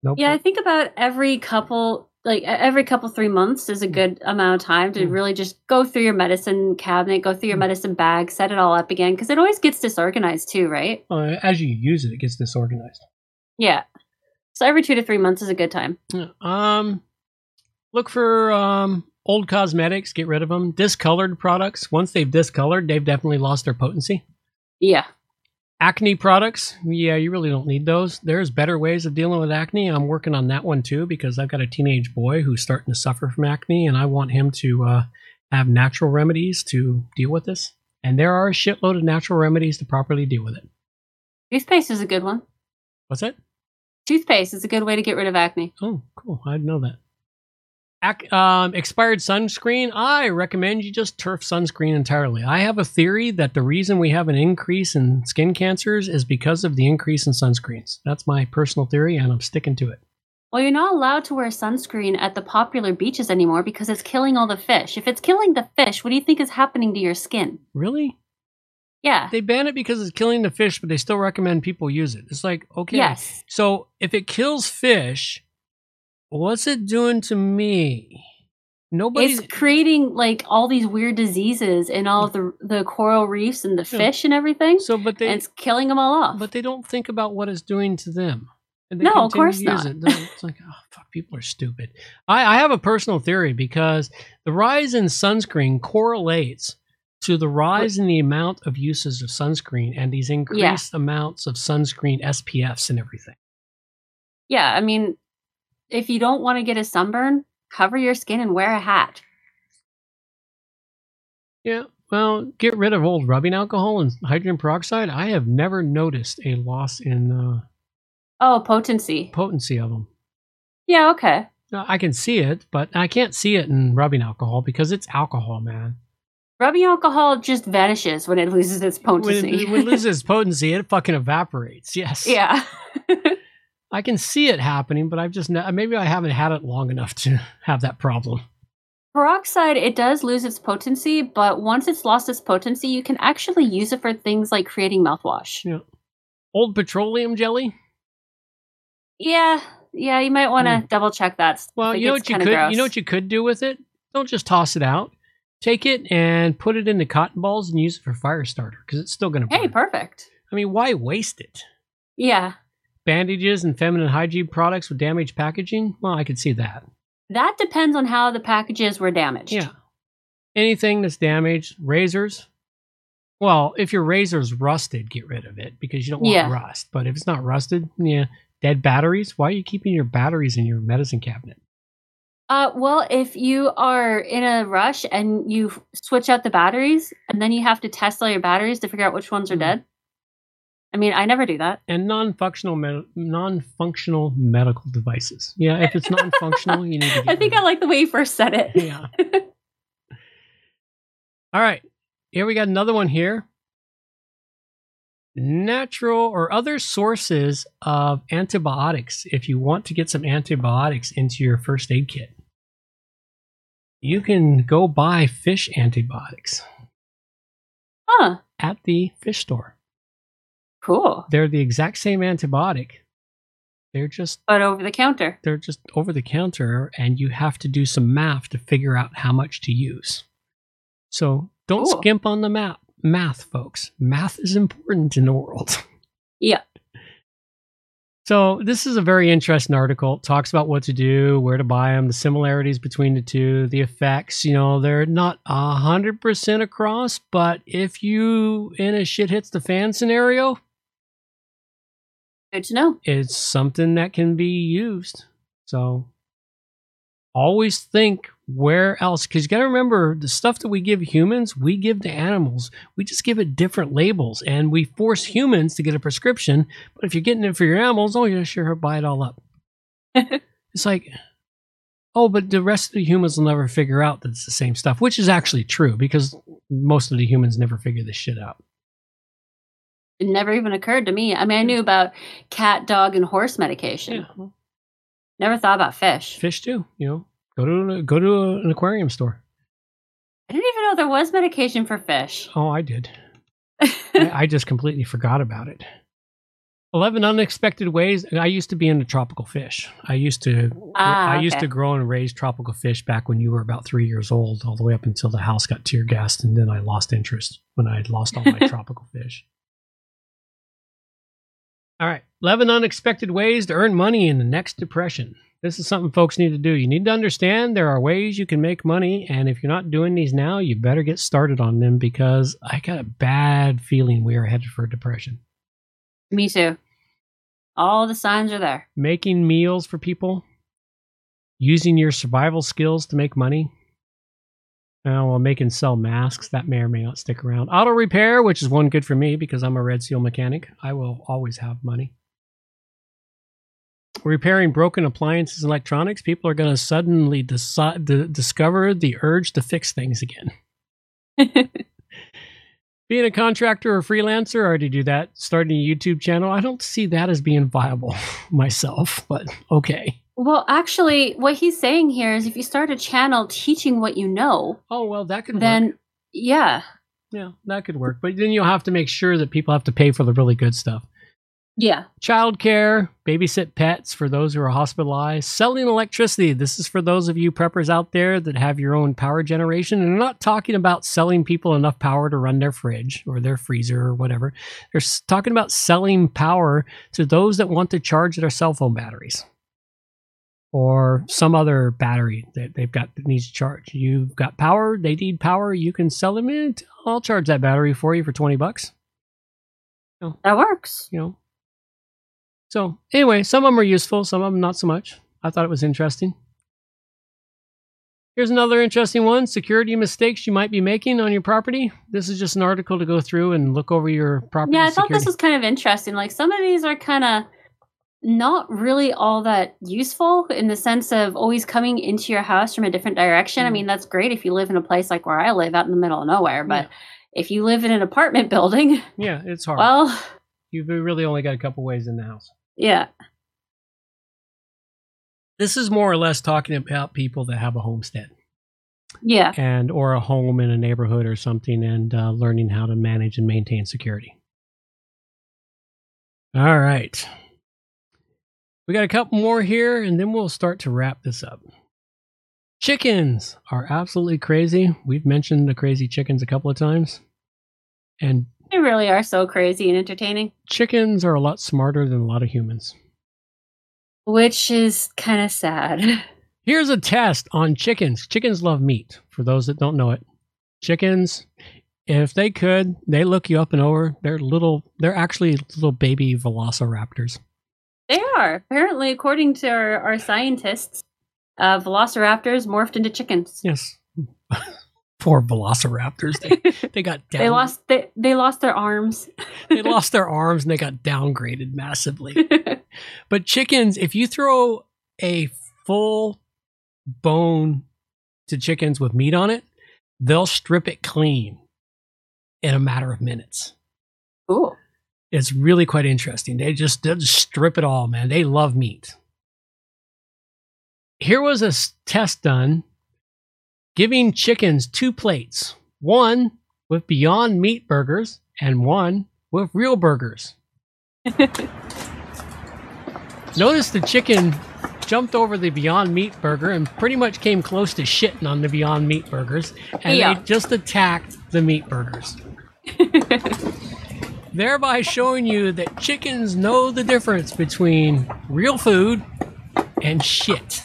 Nope. Yeah, I think about every couple, like every couple three months is a good amount of time to Mm. really just go through your medicine cabinet, go through your medicine bag, set it all up again, because it always gets disorganized too, right? Uh, as you use it, it gets disorganized. Yeah. So every two to three months is a good time. Um, look for um old cosmetics. Get rid of them. Discolored products. Once they've discolored, they've definitely lost their potency. Yeah. Acne products. Yeah, you really don't need those. There's better ways of dealing with acne. I'm working on that one too because I've got a teenage boy who's starting to suffer from acne, and I want him to uh, have natural remedies to deal with this. And there are a shitload of natural remedies to properly deal with it. Toothpaste is a good one. What's that? Toothpaste is a good way to get rid of acne. Oh, cool. I didn't know that. Um, expired sunscreen. I recommend you just turf sunscreen entirely. I have a theory that the reason we have an increase in skin cancers is because of the increase in sunscreens. That's my personal theory, and I'm sticking to it. Well, you're not allowed to wear sunscreen at the popular beaches anymore because it's killing all the fish. If it's killing the fish, what do you think is happening to your skin? Really? Yeah. They ban it because it's killing the fish, but they still recommend people use it. It's like, okay. Yes. So if it kills fish, what's it doing to me? Nobody. It's creating like all these weird diseases in all mm. of the the coral reefs and the Yeah. fish and everything. So, but they, and it's killing them all off. but they don't think about what it's doing to them. And they No, of course not. It. It's like, oh, fuck, people are stupid. I, I have a personal theory because the rise in sunscreen correlates to the rise in the amount of uses of sunscreen and these increased amounts of sunscreen SPFs and everything. yeah, I mean, if you don't want to get a sunburn, cover your skin and wear a hat. Yeah. Well, get rid of old rubbing alcohol and hydrogen peroxide. I have never noticed a loss in uh, Oh, potency. potency of them. Yeah, okay. I can see it, but I can't see it in rubbing alcohol because it's alcohol, man. Rubbing alcohol just vanishes when it loses its When potency. it, when it loses its potency, it fucking evaporates. Yes. yeah. I can see it happening, but I've just ne- maybe I haven't had it long enough to have that problem. Peroxide, it does lose its potency, but once it's lost its potency, you can actually use it for things like creating mouthwash. Yeah. Old petroleum jelly. Yeah, yeah, you might want to hmm. double check that. Well, you know what you could gross. you know what you could do with it? Don't just toss it out. Take it and put it into cotton balls and use it for fire starter because it's still going to burn. Hey, perfect. I mean, why waste it? Yeah, Bandages and feminine hygiene products with damaged packaging? Well, I could see that. that depends on how the packages were damaged. Yeah. Anything that's damaged, razors. Well, if your razor's rusted, get rid of it because you don't want Yeah. rust. But if it's not rusted, yeah, dead batteries. Why are you keeping your batteries in your medicine cabinet? Uh, well, if you are in a rush and you switch out the batteries, and then you have to test all your batteries to figure out which ones are dead. I mean, I never do that. And non-functional med- non-functional medical devices. Yeah, if it's non-functional, you need to. I think I like the way you first said it. Yeah. All right. Here we got another one here. Natural or other sources of antibiotics. If you want to get some antibiotics into your first aid kit, you can go buy fish antibiotics Huh. at the fish store. Cool. They're the exact same antibiotic. They're just But over the counter. they're just over the counter and you have to do some math to figure out how much to use. So don't Cool. skimp on the math, math, folks. Math is important in the world. Yeah. So this is a very interesting article. It talks about what to do, where to buy them, the similarities between the two, the effects. You know, they're not a hundred percent across, but if you in a shit hits the fan scenario, Good to know. it's something that can be used. So always think where else because you got to remember the stuff that we give humans we give to animals we just give it different labels and we force humans to get a prescription but if you're getting it for your animals oh yeah sure buy it all up it's like oh but the rest of the humans will never figure out that it's the same stuff which is actually true because most of the humans never figure this shit out It never even occurred to me. I mean, I knew about cat, dog, and horse medication. Never thought about fish. fish too you know go to go to an aquarium store I didn't even know there was medication for fish. Oh, I did. I, I just completely forgot about it. 11 unexpected ways. I used to be into tropical fish. I used to Ah, I used okay. to grow and raise tropical fish back when you were about 3 years old all the way up until the house got tear gassed and then I lost interest when I had lost all my tropical fish. All right, 11 unexpected ways to earn money in the next depression. This is something folks need to do. You need to understand there are ways you can make money, and if you're not doing these now, you better get started on them because I got a bad feeling we are headed for a depression. Me too. All the signs are there. Making meals for people, using your survival skills to make money. Uh, well, make and sell masks that may or may not stick around. Auto repair, which is one good for me because I'm a Red Seal mechanic. I will always have money. Repairing broken appliances and electronics, people are going to suddenly decide, d- discover the urge to fix things again. being a contractor or freelancer, I already do that. Starting a YouTube channel, I don't see that as being viable myself, but okay. Well, actually, what he's saying here is if you start a channel teaching what you know, oh well, that could then yeah, Yeah, that could work. But then you'll have to make sure that people have to pay for the really good stuff. yeah, Childcare, babysit pets for those who are hospitalized, selling electricity. This is for those of you preppers out there that have your own power generation. And I'm not talking about selling people enough power to run their fridge or their freezer or whatever. They're talking about selling power to those that want to charge their cell phone batteries or some other battery that they've got that needs to charge. You've got power, they need power, you can sell them it. I'll charge that battery for you for 20 bucks. that works. You know. So, anyway, some of them are useful, some of them not so much. I thought it was interesting. Here's another interesting one security mistakes you might be making on your property. This is just an article to go through and look over your property. Yeah, I thought security. this was kind of interesting. Like some of these are kind of not really all that useful in the sense of always coming into your house from a different direction. Mm. I mean, that's great if you live in a place like where I live out in the middle of nowhere, but if you live in an apartment building, Yeah, it's hard. well, You've really only got a couple ways in the house. yeah. This is more or less talking about people that have a homestead Yeah. and or a home in a neighborhood or something, and uh, learning how to manage and maintain security. All right, we got a couple more here, and then we'll start to wrap this up. Chickens are absolutely crazy. We've mentioned the crazy chickens a couple of times, and They really are so crazy and entertaining, chickens are a lot smarter than a lot of humans. which is kind of sad. Here's a test on chickens. Chickens love meat, for those that don't know it. Chickens, if they could, they look you up and over. They're little, they're actually little baby velociraptors. They are. Apparently, according to our, our scientists, uh, velociraptors morphed into chickens. Yes. Poor velociraptors. They, they got down, They lost they, they lost their arms. they lost their arms and they got downgraded massively. but chickens, if you throw a full bone to chickens with meat on it, they'll strip it clean in a matter of minutes. Ooh. It's really quite interesting. They just, they'll just strip it all, man. They love meat. Here was a test done giving chickens two plates one with Beyond Meat burgers and one with real burgers. Notice the chicken jumped over the Beyond Meat burger and pretty much came close to shitting on the Beyond Meat burgers, and Yeah. they just attacked the meat burgers. Thereby showing you that chickens know the difference between real food and shit.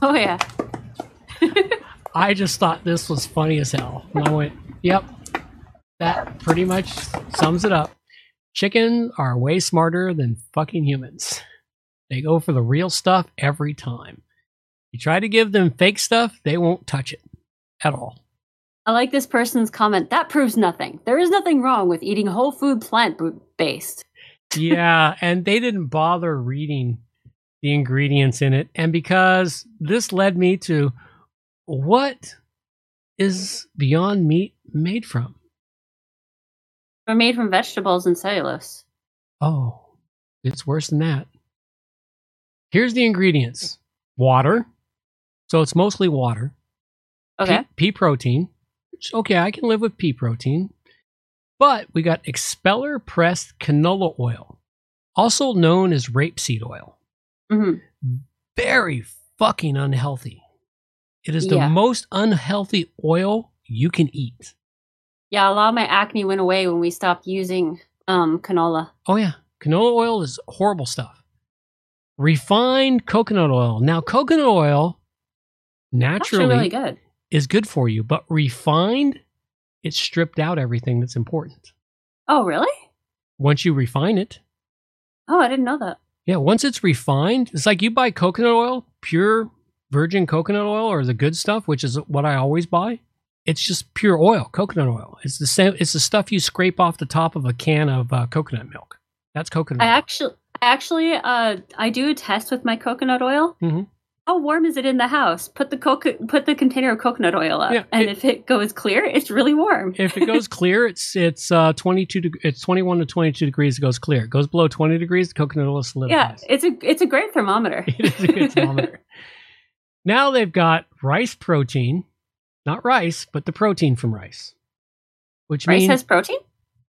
Oh yeah. I just thought this was funny as hell. And I went, yep, that pretty much sums it up. Chickens are way smarter than fucking humans. They go for the real stuff every time. You try to give them fake stuff, they won't touch it at all. I like this person's comment. That proves nothing. There is nothing wrong with eating whole food plant based. yeah, and they didn't bother reading the ingredients in it. And because this led me to what is Beyond Meat made from? They're made from vegetables and cellulose. Oh, it's worse than that. Here's the ingredients water. So it's mostly water. Okay. Pea, pea protein. Which, okay, I can live with pea protein. But we got expeller pressed canola oil, also known as rapeseed oil. Mm-hmm. Very fucking unhealthy. It is Yeah. the most unhealthy oil you can eat. Yeah, a lot of my acne went away when we stopped using um canola. Oh yeah, canola oil is horrible stuff. Refined coconut oil. Now, coconut oil naturally really good. Is good for you, but refined, it stripped out everything that's important. Oh, really? Once you refine it, Oh, I didn't know that. yeah, once it's refined, it's like you buy coconut oil, pure virgin coconut oil, or the good stuff, which is what I always buy. It's just pure oil, coconut oil. It's the same. It's the stuff you scrape off the top of a can of uh, coconut milk. That's coconut. I oil. actually, I actually, uh, I do a test with my coconut oil. Mhm. How warm is it in the house? Put the coco- put the container of coconut oil up, Yeah, and it- if it goes clear, it's really warm. if it goes clear, it's it's uh, twenty two. Deg- it's twenty one to twenty two degrees. It goes clear. It goes below twenty degrees. The coconut oil yeah, solidifies. it's a it's a great thermometer. it is a good thermometer. now they've got rice protein, not rice, but the protein from rice, which Rice means has protein.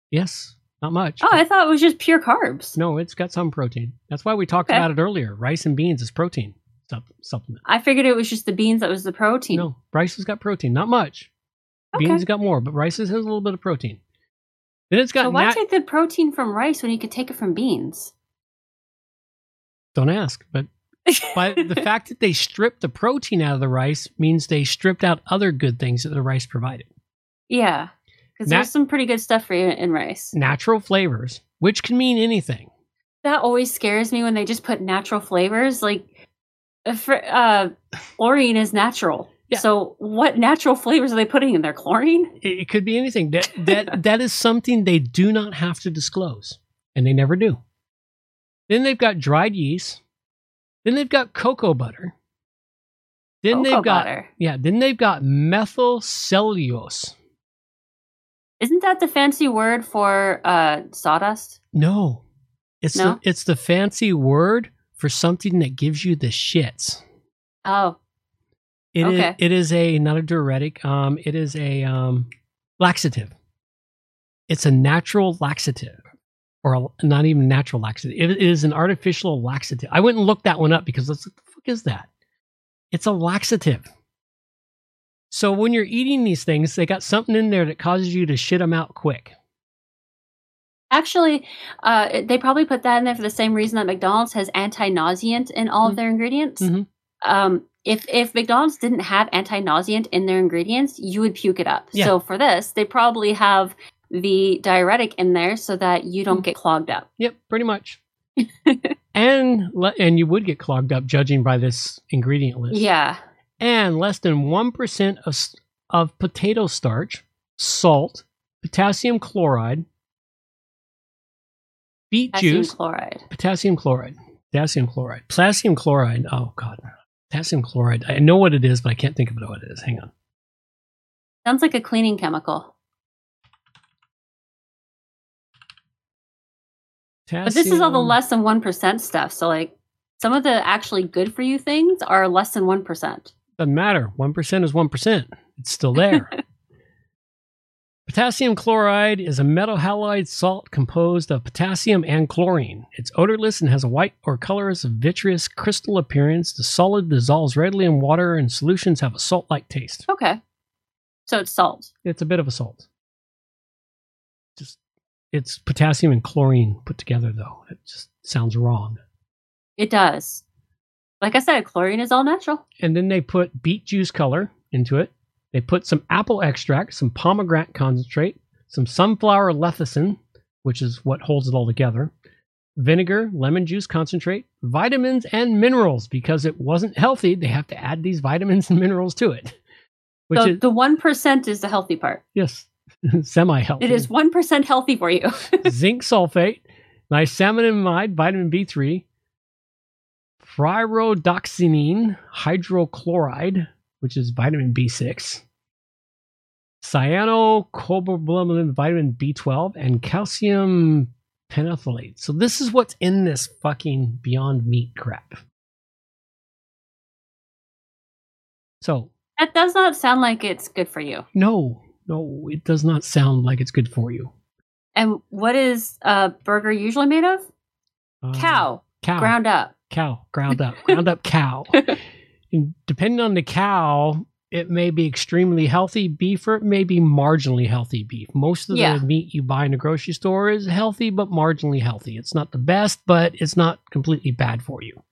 yes, not much. Oh, I thought it was just pure carbs. No, it's got some protein. That's why we talked Okay. about it earlier. Rice and beans is protein sup- supplement. I figured it was just the beans that was the protein. No, rice has got protein, not much. Okay. Beans got more, but rice has a little bit of protein. Then it's got So why nat- take the protein from rice when you could take it from beans? Don't ask, but by the fact that they stripped the protein out of the rice means they stripped out other good things that the rice provided. Yeah, because Nat- there's some pretty good stuff for you in rice. Natural flavors, which can mean anything. That always scares me when they just put natural flavors. Like, for, uh, chlorine is natural. So, what natural flavors are they putting in there? Chlorine? It, it could be anything. That that that is something they do not have to disclose, and they never do. Then they've got dried yeast. Then they've got cocoa butter. Then Cocoa they've got butter. yeah. Then they've got methyl cellulose. Isn't that the fancy word for uh, sawdust? No, it's No? the it's the fancy word for something that gives you the shits. Oh, It is. Okay. it is a not a diuretic. Um, it is a um, laxative. It's a natural laxative, or a, not even natural laxative. It is an artificial laxative. I went and looked that one up because what the fuck is that? It's a laxative. So when you're eating these things, they got something in there that causes you to shit them out quick. Actually, uh, they probably put that in there for the same reason that McDonald's has anti-nauseant in all of their ingredients. Mhm. Um, if if McDonald's didn't have anti-nauseant in their ingredients, you would puke it up. Yeah. So for this, they probably have the diuretic in there so that you don't get clogged up. Yep, pretty much. and le- and you would get clogged up judging by this ingredient list. Yeah. and less than 1% of, of potato starch, salt, potassium chloride, beet Potassium juice, chloride. potassium chloride, potassium chloride, potassium chloride. Oh, God. Potassium chloride. I know what it is, but I can't think of what it is. Hang on. Sounds like a cleaning chemical. But this is all the less than 1% stuff. So, like, some of the actually good for you things are less than 1%. Doesn't matter. 1% is 1%. It's still there. potassium chloride is a metal halide salt composed of potassium and chlorine. It's odorless and has a white or colorless vitreous crystal appearance. The solid dissolves readily in water, and solutions have a salt like taste. Okay. So it's salt. It's a bit of a salt. Just it's potassium and chlorine put together though. It just sounds wrong. It does. Like I said, chlorine is all natural. and then they put beet juice color into it. They put some apple extract, some pomegranate concentrate, some sunflower lecithin, which is what holds it all together, vinegar, lemon juice concentrate, vitamins, and minerals. Because it wasn't healthy, they have to add these vitamins and minerals to it. Which So is the 1% is the healthy part. yes, semi healthy. It is 1% healthy for you. zinc sulfate, niacinamide, vitamin B3, pyridoxine hydrochloride, which is vitamin B6, cyanocobalamin, vitamin B12, and calcium penetholate. So this is what's in this fucking Beyond Meat crap. So that does not sound like it's good for you. no, no, it does not sound like it's good for you. And what is a burger usually made of? Uh, Cow. cow. Ground up. cow, ground up, ground up cow. Depending on the cow, it may be extremely healthy beef or it may be marginally healthy beef. Most of Yeah. the meat you buy in a grocery store is healthy but marginally healthy. It's not the best, but it's not completely bad for you.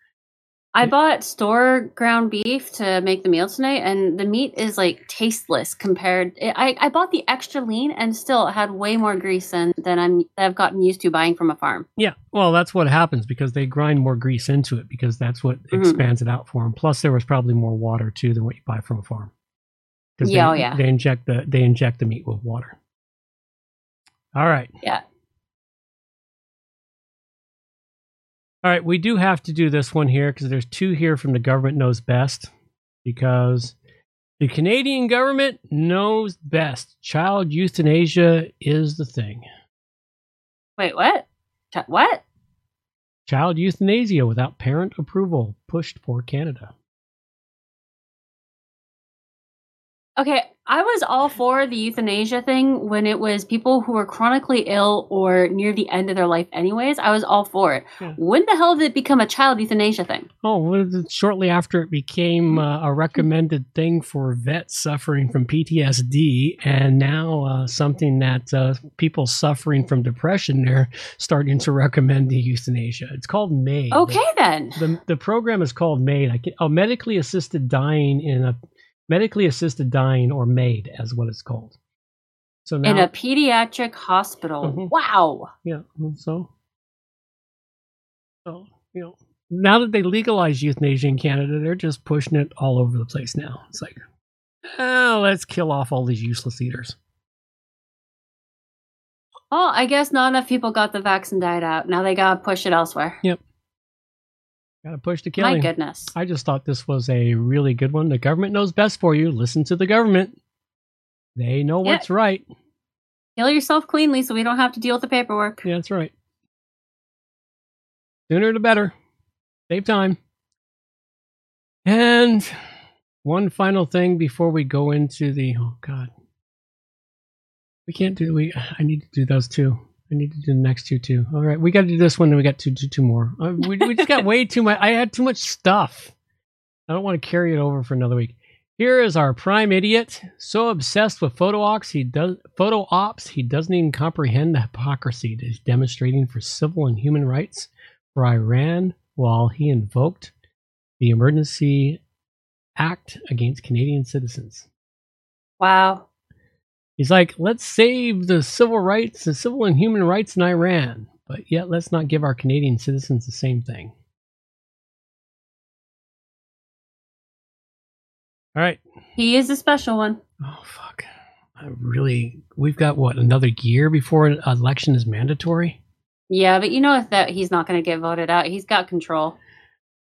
I bought store ground beef to make the meal tonight, and the meat is like tasteless compared. I, I bought the extra lean, and still it had way more grease than than I'm that I've gotten used to buying from a farm. Yeah, well, that's what happens because they grind more grease into it because that's what Mhm. expands it out for them. Plus, there was probably more water too than what you buy from a farm. Yeah, they, oh, yeah. They inject the they inject the meat with water. All right. Yeah. All right, we do have to do this one here because there's two here from the government knows best because the Canadian government knows best. Child euthanasia is the thing. Wait, what? Ch- What? Child euthanasia without parent approval pushed for Canada. Okay, I was all for the euthanasia thing when it was people who were chronically ill or near the end of their life, anyways. I was all for it. When the hell did it become a child euthanasia thing? Oh, well, shortly after it became uh, a recommended thing for vets suffering from PTSD, and now uh, something that uh, people suffering from depression they're starting to recommend the euthanasia. It's called MAID. Okay, then. The the program is called MAID. I can, oh, medically assisted dying in a medically assisted dying or MAID, as what it's called. So now, In a pediatric hospital. Mhm. Wow. yeah, so so you know now that they legalize euthanasia in Canada, they're just pushing it all over the place now. It's like, oh, let's kill off all these useless eaters. Oh, I guess not enough people got the vaccine died out. Now they gotta push it elsewhere. Yep. Got to push the kill. My goodness. I just thought this was a really good one. The government knows best for you. Listen to the government. They know Yeah. what's right. Kill yourself cleanly so we don't have to deal with the paperwork. Yeah, that's right. Sooner the better. Save time. And one final thing before we go into the oh god. We can't do we I need to do those two. I need to do the next two too. All right, we got to do this one, and we got two, two, two more. Uh, we, we just got way too much. I had too much stuff. I don't want to carry it over for another week. Here is our prime idiot, so obsessed with photo ops he does photo ops he doesn't even comprehend the hypocrisy that he's demonstrating for civil and human rights for Iran while he invoked the emergency act against Canadian citizens. Wow. He's like, let's save the civil rights, the civil and human rights in Iran, but yet let's not give our Canadian citizens the same thing. All right. He is a special one. Oh fuck! I really, we've got what another year before an election is mandatory. Yeah, but you know that he's not going to get voted out. He's got control.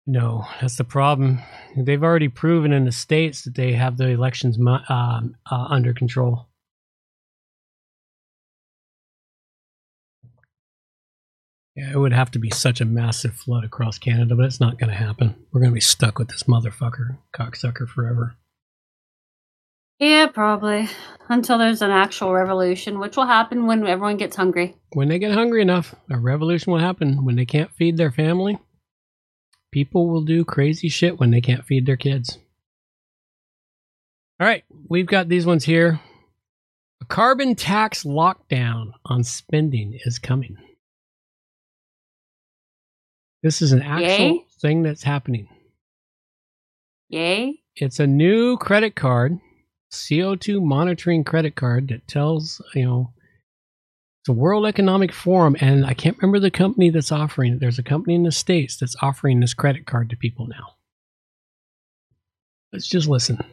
No, that's the problem. They've already proven in the states that they have the elections um, uh, under control. Yeah, it would have to be such a massive flood across Canada, but it's not going to happen. We're going to be stuck with this motherfucker, cocksucker, forever. Yeah, probably. Until there's an actual revolution, which will happen when everyone gets hungry. When they get hungry enough, a revolution will happen. When they can't feed their family, people will do crazy shit when they can't feed their kids. All right, we've got these ones here. A carbon tax lockdown on spending is coming. This is an actual Yay? thing that's happening. Yay? It's a new credit card, CO2 monitoring credit card that tells, you know, it's a World Economic Forum, and I can't remember the company that's offering it. There's a company in the States that's offering this credit card to people now. Let's just listen.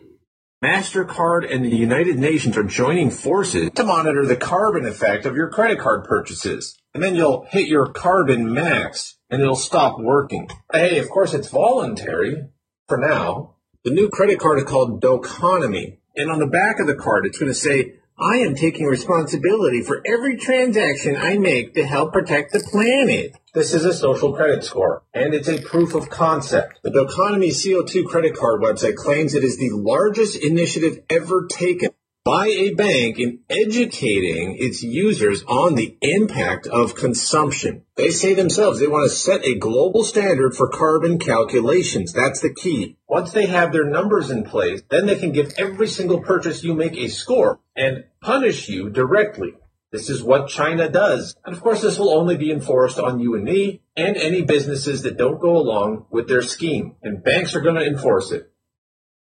MasterCard and the United Nations are joining forces to monitor the carbon effect of your credit card purchases. And then you'll hit your carbon max and it'll stop working. Hey, of course it's voluntary for now. The new credit card is called Doconomy. And on the back of the card, it's going to say, I am taking responsibility for every transaction I make to help protect the planet. This is a social credit score, and it's a proof of concept. The Doconomy CO2 credit card website claims it is the largest initiative ever taken by a bank in educating its users on the impact of consumption. They say themselves they want to set a global standard for carbon calculations. That's the key. Once they have their numbers in place, then they can give every single purchase you make a score and punish you directly. This is what China does. And of course, this will only be enforced on you and me and any businesses that don't go along with their scheme. And banks are going to enforce it.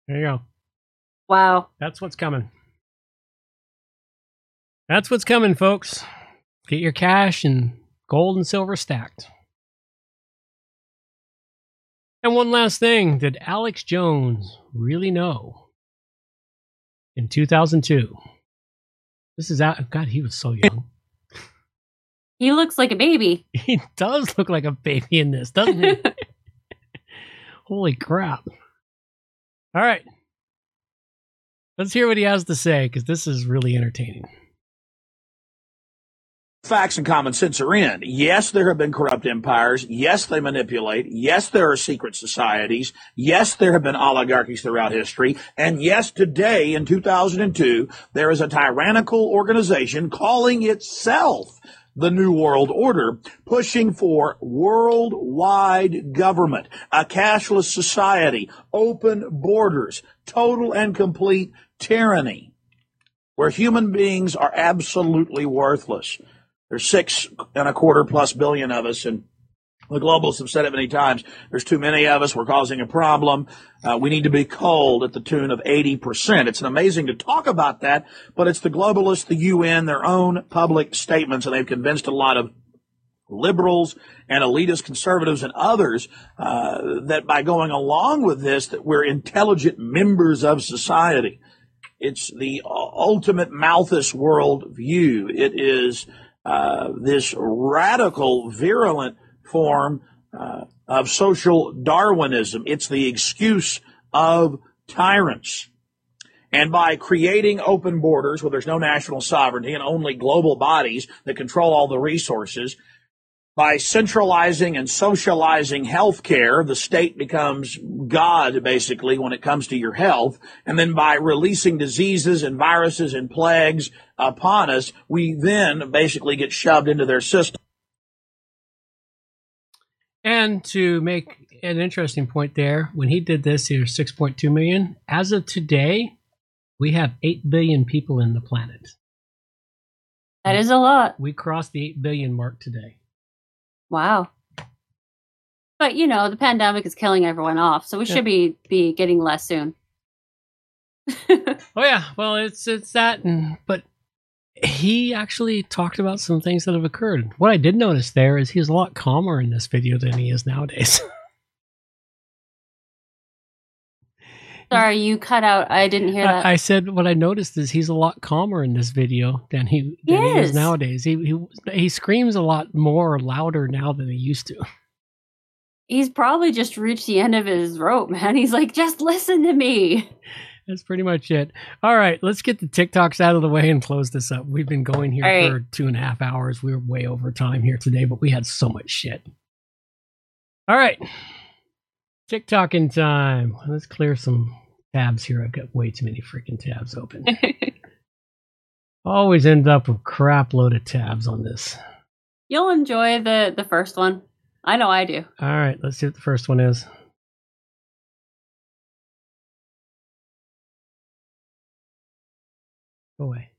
There you go. Wow. That's what's coming. That's what's coming, folks. Get your cash and gold and silver stacked. And one last thing did Alex Jones really know? In 2002. This is out. God, he was so young. He looks like a baby. He does look like a baby in this, doesn't he? Holy crap. All right. Let's hear what he has to say because this is really entertaining. Facts and common sense are in. Yes, there have been corrupt empires. Yes, they manipulate. Yes, there are secret societies. Yes, there have been oligarchies throughout history. And yes, today in 2002, there is a tyrannical organization calling itself the New World Order, pushing for worldwide government, a cashless society, open borders, total and complete tyranny, where human beings are absolutely worthless. There's six and a quarter plus billion of us, and the globalists have said it many times. There's too many of us. We're causing a problem. Uh, we need to be culled at the tune of 80%. It's amazing to talk about that, but it's the globalists, the UN, their own public statements, and they've convinced a lot of liberals and elitist conservatives and others uh, that by going along with this, that we're intelligent members of society. It's the ultimate Malthusian world view. It is uh, this radical, virulent form uh, of social Darwinism. It's the excuse of tyrants. And by creating open borders where there's no national sovereignty and only global bodies that control all the resources, By centralizing and socializing healthcare, the state becomes God, basically, when it comes to your health. And then by releasing diseases and viruses and plagues upon us, we then basically get shoved into their system. And to make an interesting point there, when he did this, he was 6.2 million. As of today, we have 8 billion people in the planet. That is a lot. We crossed the 8 billion mark today. Wow. But you know, the pandemic is killing everyone off, so we Yeah. should be be getting less soon. Oh yeah, well it's it's that and but he actually talked about some things that have occurred. What I did notice there is he's a lot calmer in this video than he is nowadays. Sorry, you cut out. I didn't hear that. I, I said what I noticed is he's a lot calmer in this video than he than he is nowadays. He he he screams a lot more louder now than he used to. He's probably just reached the end of his rope, man. He's like, just listen to me. That's pretty much it. All right, let's get the TikToks out of the way and close this up. We've been going here right. for two and a half hours. We are way over time here today, but we had so much shit. All right, TikToking time. Let's clear some tabs here. I've got way too many freaking tabs open. Always end up with crap load of tabs on this. You'll enjoy the the first one. I know I do. All right, let's see what the first one is. Go away.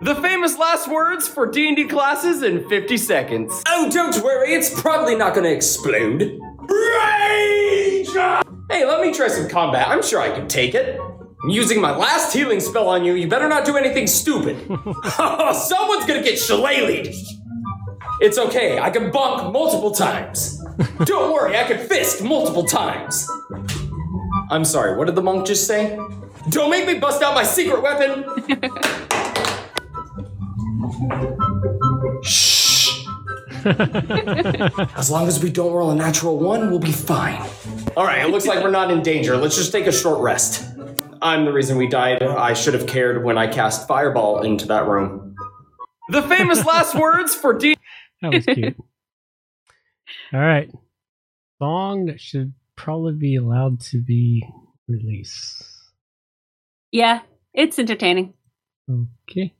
The famous last words for D&D classes in 50 seconds. Oh, don't worry, it's probably not gonna explode. Rage! Hey, let me try some combat. I'm sure I can take it. I'm using my last healing spell on you. You better not do anything stupid. Someone's gonna get shillelied. It's okay, I can bonk multiple times. Don't worry, I can fist multiple times. I'm sorry, what did the monk just say? Don't make me bust out my secret weapon! Shh. as long as we don't roll a natural one, we'll be fine. All right, it looks like we're not in danger. Let's just take a short rest. I'm the reason we died. I should have cared when I cast Fireball into that room. The famous last words for D. That was cute. All right. Song that should probably be allowed to be released. Yeah, it's entertaining. Okay.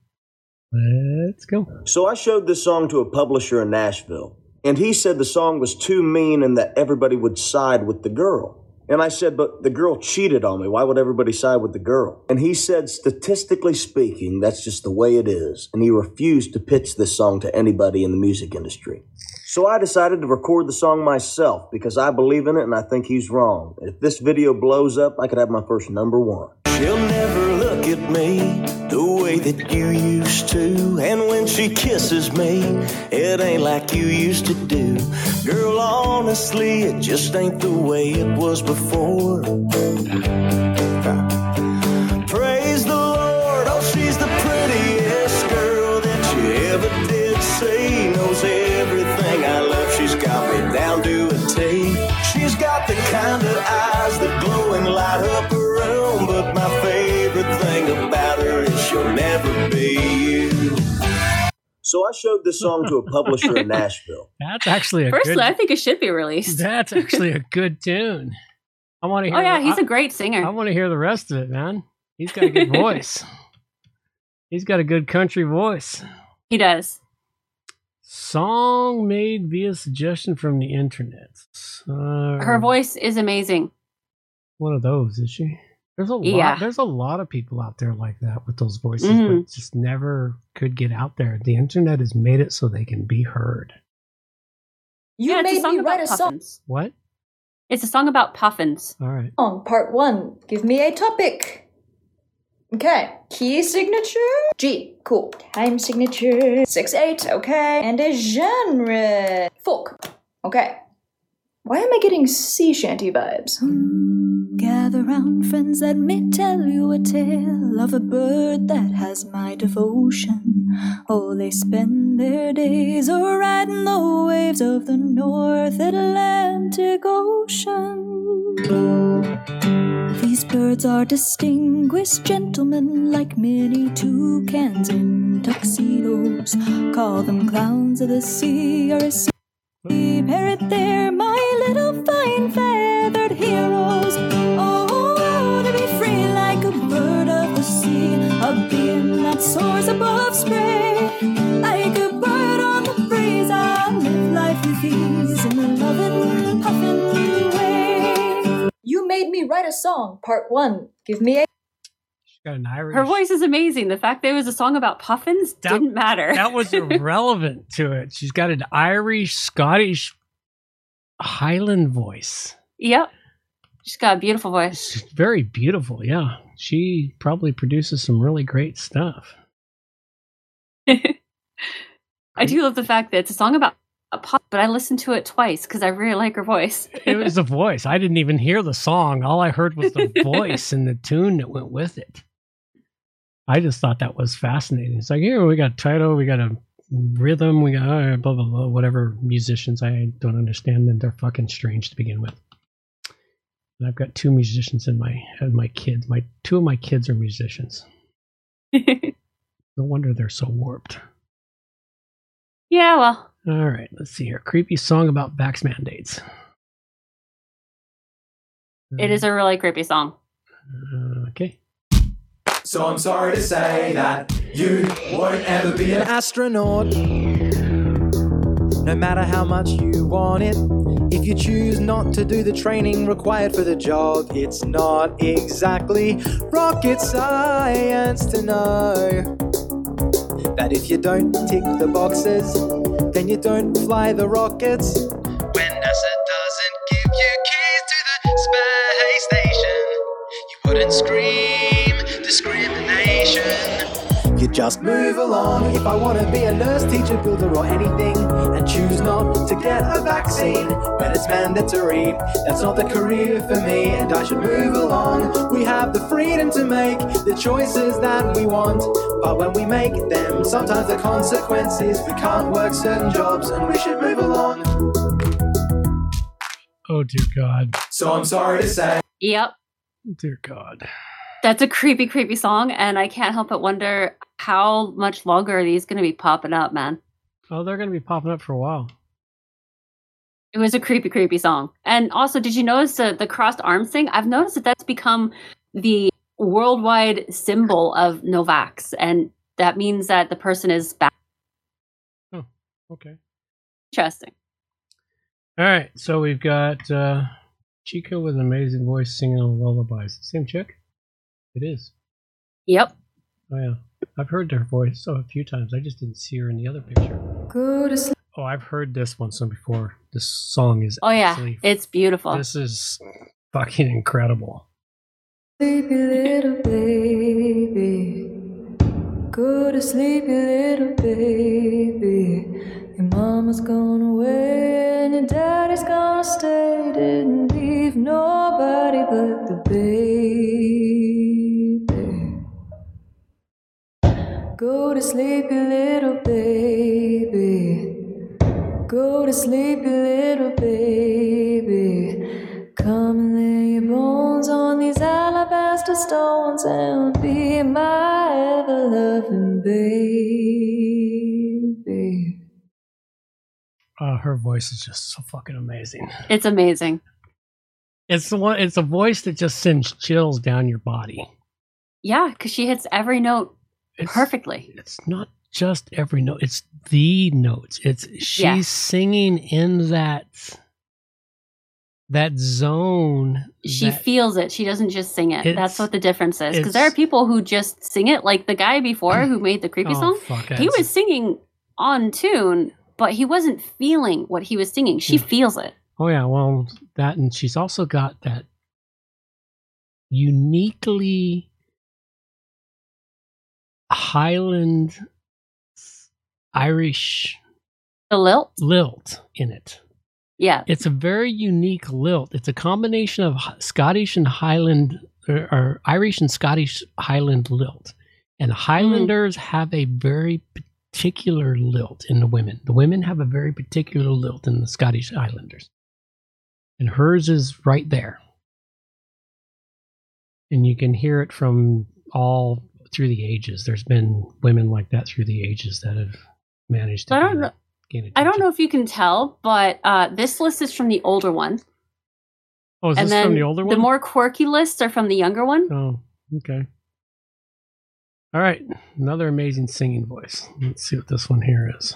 Let's go. So I showed this song to a publisher in Nashville, and he said the song was too mean and that everybody would side with the girl. And I said, but the girl cheated on me. Why would everybody side with the girl? And he said, statistically speaking, that's just the way it is. And he refused to pitch this song to anybody in the music industry. So I decided to record the song myself because I believe in it and I think he's wrong. If this video blows up, I could have my first number one. She'll never look at me the way that you used to. And when she kisses me, it ain't like you used to do. Girl, honestly, it just ain't the way it was before. So I showed this song to a publisher in Nashville. That's actually a Personally, good. I think it should be released. That's actually a good tune. I want to hear. Oh yeah, the- he's I- a great singer. I want to hear the rest of it, man. He's got a good voice. He's got a good country voice. He does. Song made via suggestion from the internet. Uh, Her voice is amazing. One of those, is she? There's a lot. Yeah. There's a lot of people out there like that with those voices, Mhm. but just never could get out there. The internet has made it so they can be heard. You yeah, it's a song about puffins. What? It's a song about puffins. All right. On part one, give me a topic. Okay, key signature G, cool. Time signature six eight, okay, and a genre folk, okay. Why am I getting sea shanty vibes? Hmm. Gather round, friends, let me tell you a tale of a bird that has my devotion. Oh, they spend their days a riding the waves of the North Atlantic Ocean. These birds are distinguished gentlemen like many toucans in tuxedos. Call them clowns of the sea or a sea parrot. They're made me write a song, part one. Give me a. Got an Irish. Her voice is amazing. The fact there was a song about puffins didn't matter. that was irrelevant to it. She's got an Irish, Scottish, Highland voice. yep. She's got a beautiful voice. It's very beautiful. Yeah, she probably produces some really great stuff. I do love the fact that it's a song about a puff, but I listened to it twice because I really like her voice. It was the voice. I didn't even hear the song. All I heard was the voice and the tune that went with it. I just thought that was fascinating. It's like, here we got title, we got a rhythm, we got uh, blah blah blah, whatever musicians I don't understand them. They're fucking strange to begin with. And I've got two musicians in my and my kids. My two of my kids are musicians. no wonder they're so warped. Yeah, well, All right, let's see here. Creepy song about vax mandates. it is a really creepy song. Uh, okay. So I'm sorry to say that you won't ever be an astronaut. No matter how much you want it, if you choose not to do the training required for the job, it's not exactly rocket science to know that if you don't tick the boxes, then you don't fly the rockets. When NASA doesn't give you keys to the space station, you wouldn't scream just move along. If I want to be a nurse, teacher, builder, or anything, and choose not to get a vaccine when it's mandatory, that's not the career for me, and I should move along. We have the freedom to make the choices that we want, but when we make them, sometimes the consequences we can't work certain jobs, and we should move along. Oh dear God. So I'm sorry to say. Yep. Dear God. That's a creepy, creepy song, and I can't help but wonder how much longer are these going to be popping up, man. Oh, they're going to be popping up for a while. It was a creepy, creepy song. And also, did you notice the, the crossed arms thing? I've noticed that that's become the worldwide symbol of Novax, and that means that the person is back. Oh, okay. Interesting. All right, so we've got uh, Chica with an amazing voice singing on lullabies. Same chick? It is. Yep. Oh yeah, I've heard her voice oh, a few times. I just didn't see her in the other picture. Go to sleep. Oh, I've heard this one some before. This song is. Oh, yeah. actually- It's beautiful. This is fucking incredible. Sleepy little baby. Go to sleepy little baby. Your mama's gone away and your daddy's gonna stay. Didn't leave nobody but the baby. Go to sleepy little baby. Go to sleepy little baby. Come and lay your bones on these alabaster stones and be my ever loving baby. Uh, her voice is just so fucking amazing. It's amazing. It's the one. It's a voice that just sends chills down your body. Yeah, because she hits every note perfectly. It's not just every note. It's the notes. It's she's Yeah. singing in that that zone. She that- feels it. She doesn't just sing it. That's what the difference is. Because there are people who just sing it, like the guy before who made the creepy Oh, song. fuck, he was singing on tune, but he wasn't feeling what he was singing. She feels it. Oh yeah, well that and she's also got that uniquely Highland Irish The lilt? lilt in it. Yeah. It's a very unique lilt. It's a combination of Scottish and Highland or, or Irish and Scottish Highland lilt. And mm. Highlanders have a very particular lilt in the women. The women have a very particular lilt in the Scottish Highlanders. And hers is right there. And you can hear it from all through the ages. There's been women like that through the ages that have managed to I don't know. gain I don't know if you can tell, but uh, this list is from the older one. Oh, is and this then from the older one? The more quirky lists are from the younger one. Oh, okay. All right, another amazing singing voice. Let's see what this one here is.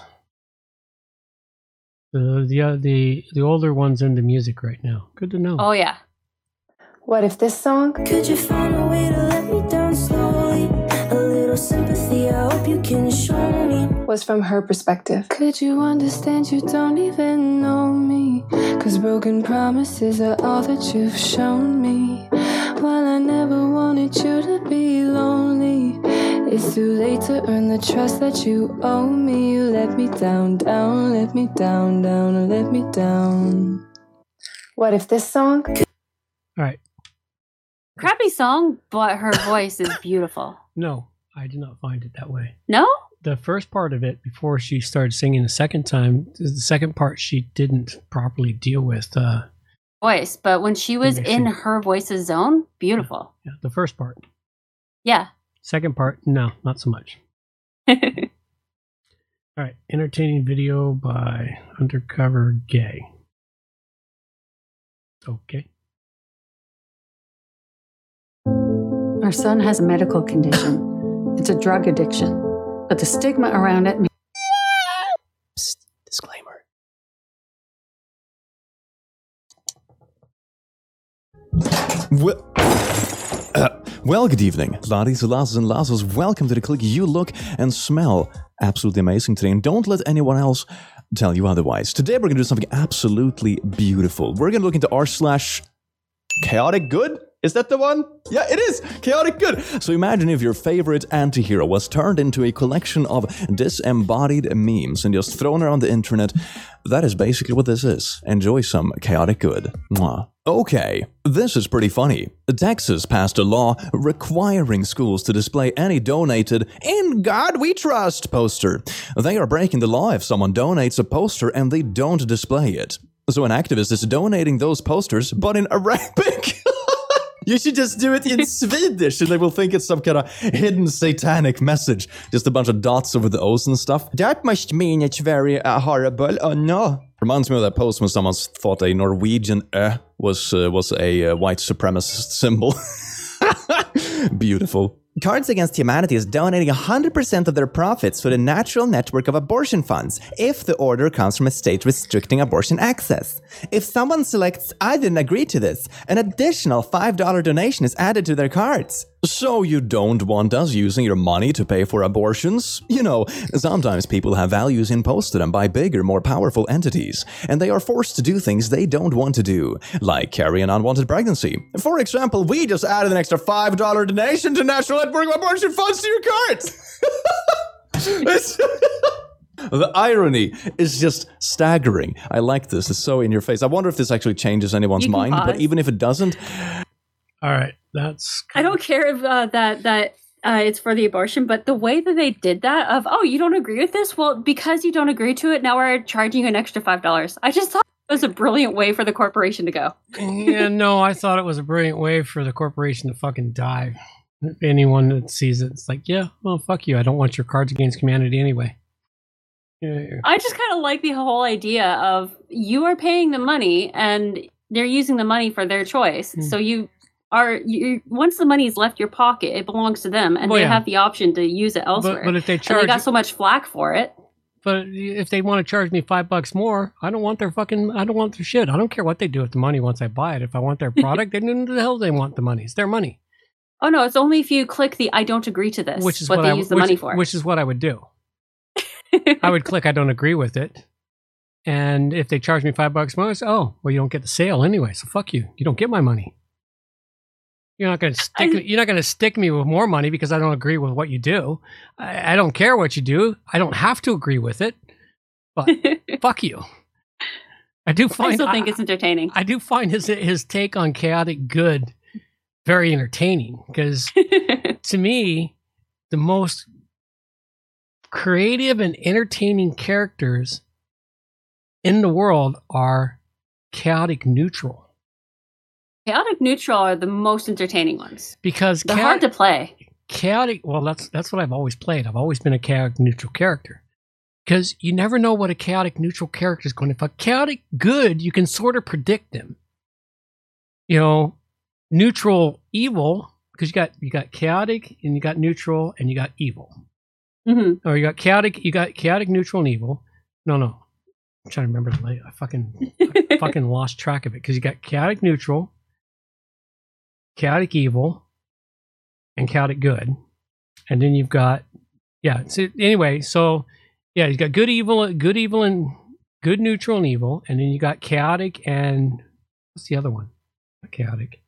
The the uh, the the older one's into music right now. Good to know. Oh yeah. What if this song? Could you find a way to let me down slowly? A little sympathy, I hope you can show me. Was from her perspective. Could you understand you don't even know me? Cause broken promises are all that you've shown me. While I never wanted you to be lonely, it's too late to earn the trust that you owe me. You let me down, down, let me down, down, let me down. What if this song? All right. Crappy song, but her voice is beautiful. No, I did not find it that way. No? The first part of it, before she started singing the second time, the second part she didn't properly deal with. Uh, Voice, but when she was in see. her voice's zone, beautiful. yeah, the first part. Yeah. Second part, no, not so much. All right, entertaining video by Undercover Gay. Okay. Our son has a medical condition. It's a drug addiction. But the stigma around it Disclaimer. Well, uh, well, good evening, laddies, lasses, and lasses. Welcome to the click you look and smell absolutely amazing today. And don't let anyone else tell you otherwise. Today, we're going to do something absolutely beautiful. We're going to look into r slash chaotic good. Is that the one? Yeah, it is! Chaotic good! So imagine if your favorite anti-hero was turned into a collection of disembodied memes and just thrown around the internet. That is basically what this is. Enjoy some chaotic good. Mwah. Okay, this is pretty funny. Texas passed a law requiring schools to display any donated In God We Trust poster. They are breaking the law if someone donates a poster and they don't display it. So an activist is donating those posters, but in Arabic. You should just do it in Swedish and they will think it's some kind of hidden satanic message. Just a bunch of dots over the O's and stuff. That must mean it's very uh, horrible. Oh no. Reminds me of that post when someone thought a Norwegian ö was, uh, was a uh, white supremacist symbol. Beautiful. Cards Against Humanity is donating 100% of their profits to the National Network of Abortion Funds if the order comes from a state restricting abortion access. If someone selects I didn't agree to this, an additional $5 donation is added to their cards. So you don't want us using your money to pay for abortions? You know, sometimes people have values imposed to them by bigger, more powerful entities, and they are forced to do things they don't want to do, like carry an unwanted pregnancy. For example, we just added an extra $5 donation to National Network of Abortion Funds to your cards! It's- The irony is just staggering. I like this. It's so in your face. I wonder if this actually changes anyone's You can mind, but even if it doesn't, All right, that's I don't care if uh, that that uh, it's for the abortion, but the way that they did that of oh you don't agree with this, well because you don't agree to it, now we're charging you an extra five dollars. I just thought it was a brilliant way for the corporation to go. yeah, no, I thought it was a brilliant way for the corporation to fucking die. Anyone that sees it, it's like, yeah, well, fuck you. I don't want your Cards Against Humanity anyway. Yeah, I just kind of like the whole idea of you are paying the money and they're using the money for their choice. Hmm. So you are you once the money's left your pocket, it belongs to them, and Well, they yeah. have the option to use it elsewhere. but if they and charge they got so much flack for it. But if they want to charge me five bucks more, I don't want their fucking, I don't want their shit. I don't care what they do with the money once I buy it. If I want their product, then who the hell they want the money? It's their money, Oh no, it's only if you click the "I don't agree to this," which is what, what, they I use the which, money for. Which is what I would do. I would click I don't agree with it, and if they charge me five bucks more, it's oh well you don't get the sale anyway, so fuck you. You don't get my money. You're not gonna stick. me, you're not gonna stick me with more money because I don't agree with what you do. I, I don't care what you do. I don't have to agree with it. But fuck you. I do find I still think it's entertaining. I do find his his take on chaotic good very entertaining because to me, the most creative and entertaining characters in the world are chaotic neutral Chaotic neutral are the most entertaining ones. because They're chaot- hard to play. chaotic. Well, that's that's what I've always played. I've always been a chaotic neutral character because you never know what a chaotic neutral character is going to. If a chaotic good, you can sort of predict them. You know, neutral evil because you got you got chaotic and you got neutral and you got evil. Mm-hmm. Or you got chaotic, you got chaotic, neutral, and evil. No, no. I'm trying to remember the late. I fucking I fucking lost track of it because you got chaotic, neutral, chaotic, evil, and chaotic, good, and then you've got yeah. So anyway, so yeah, you've got good, evil, good, evil, and good, neutral, and evil, and then you got chaotic and what's the other one? Not chaotic.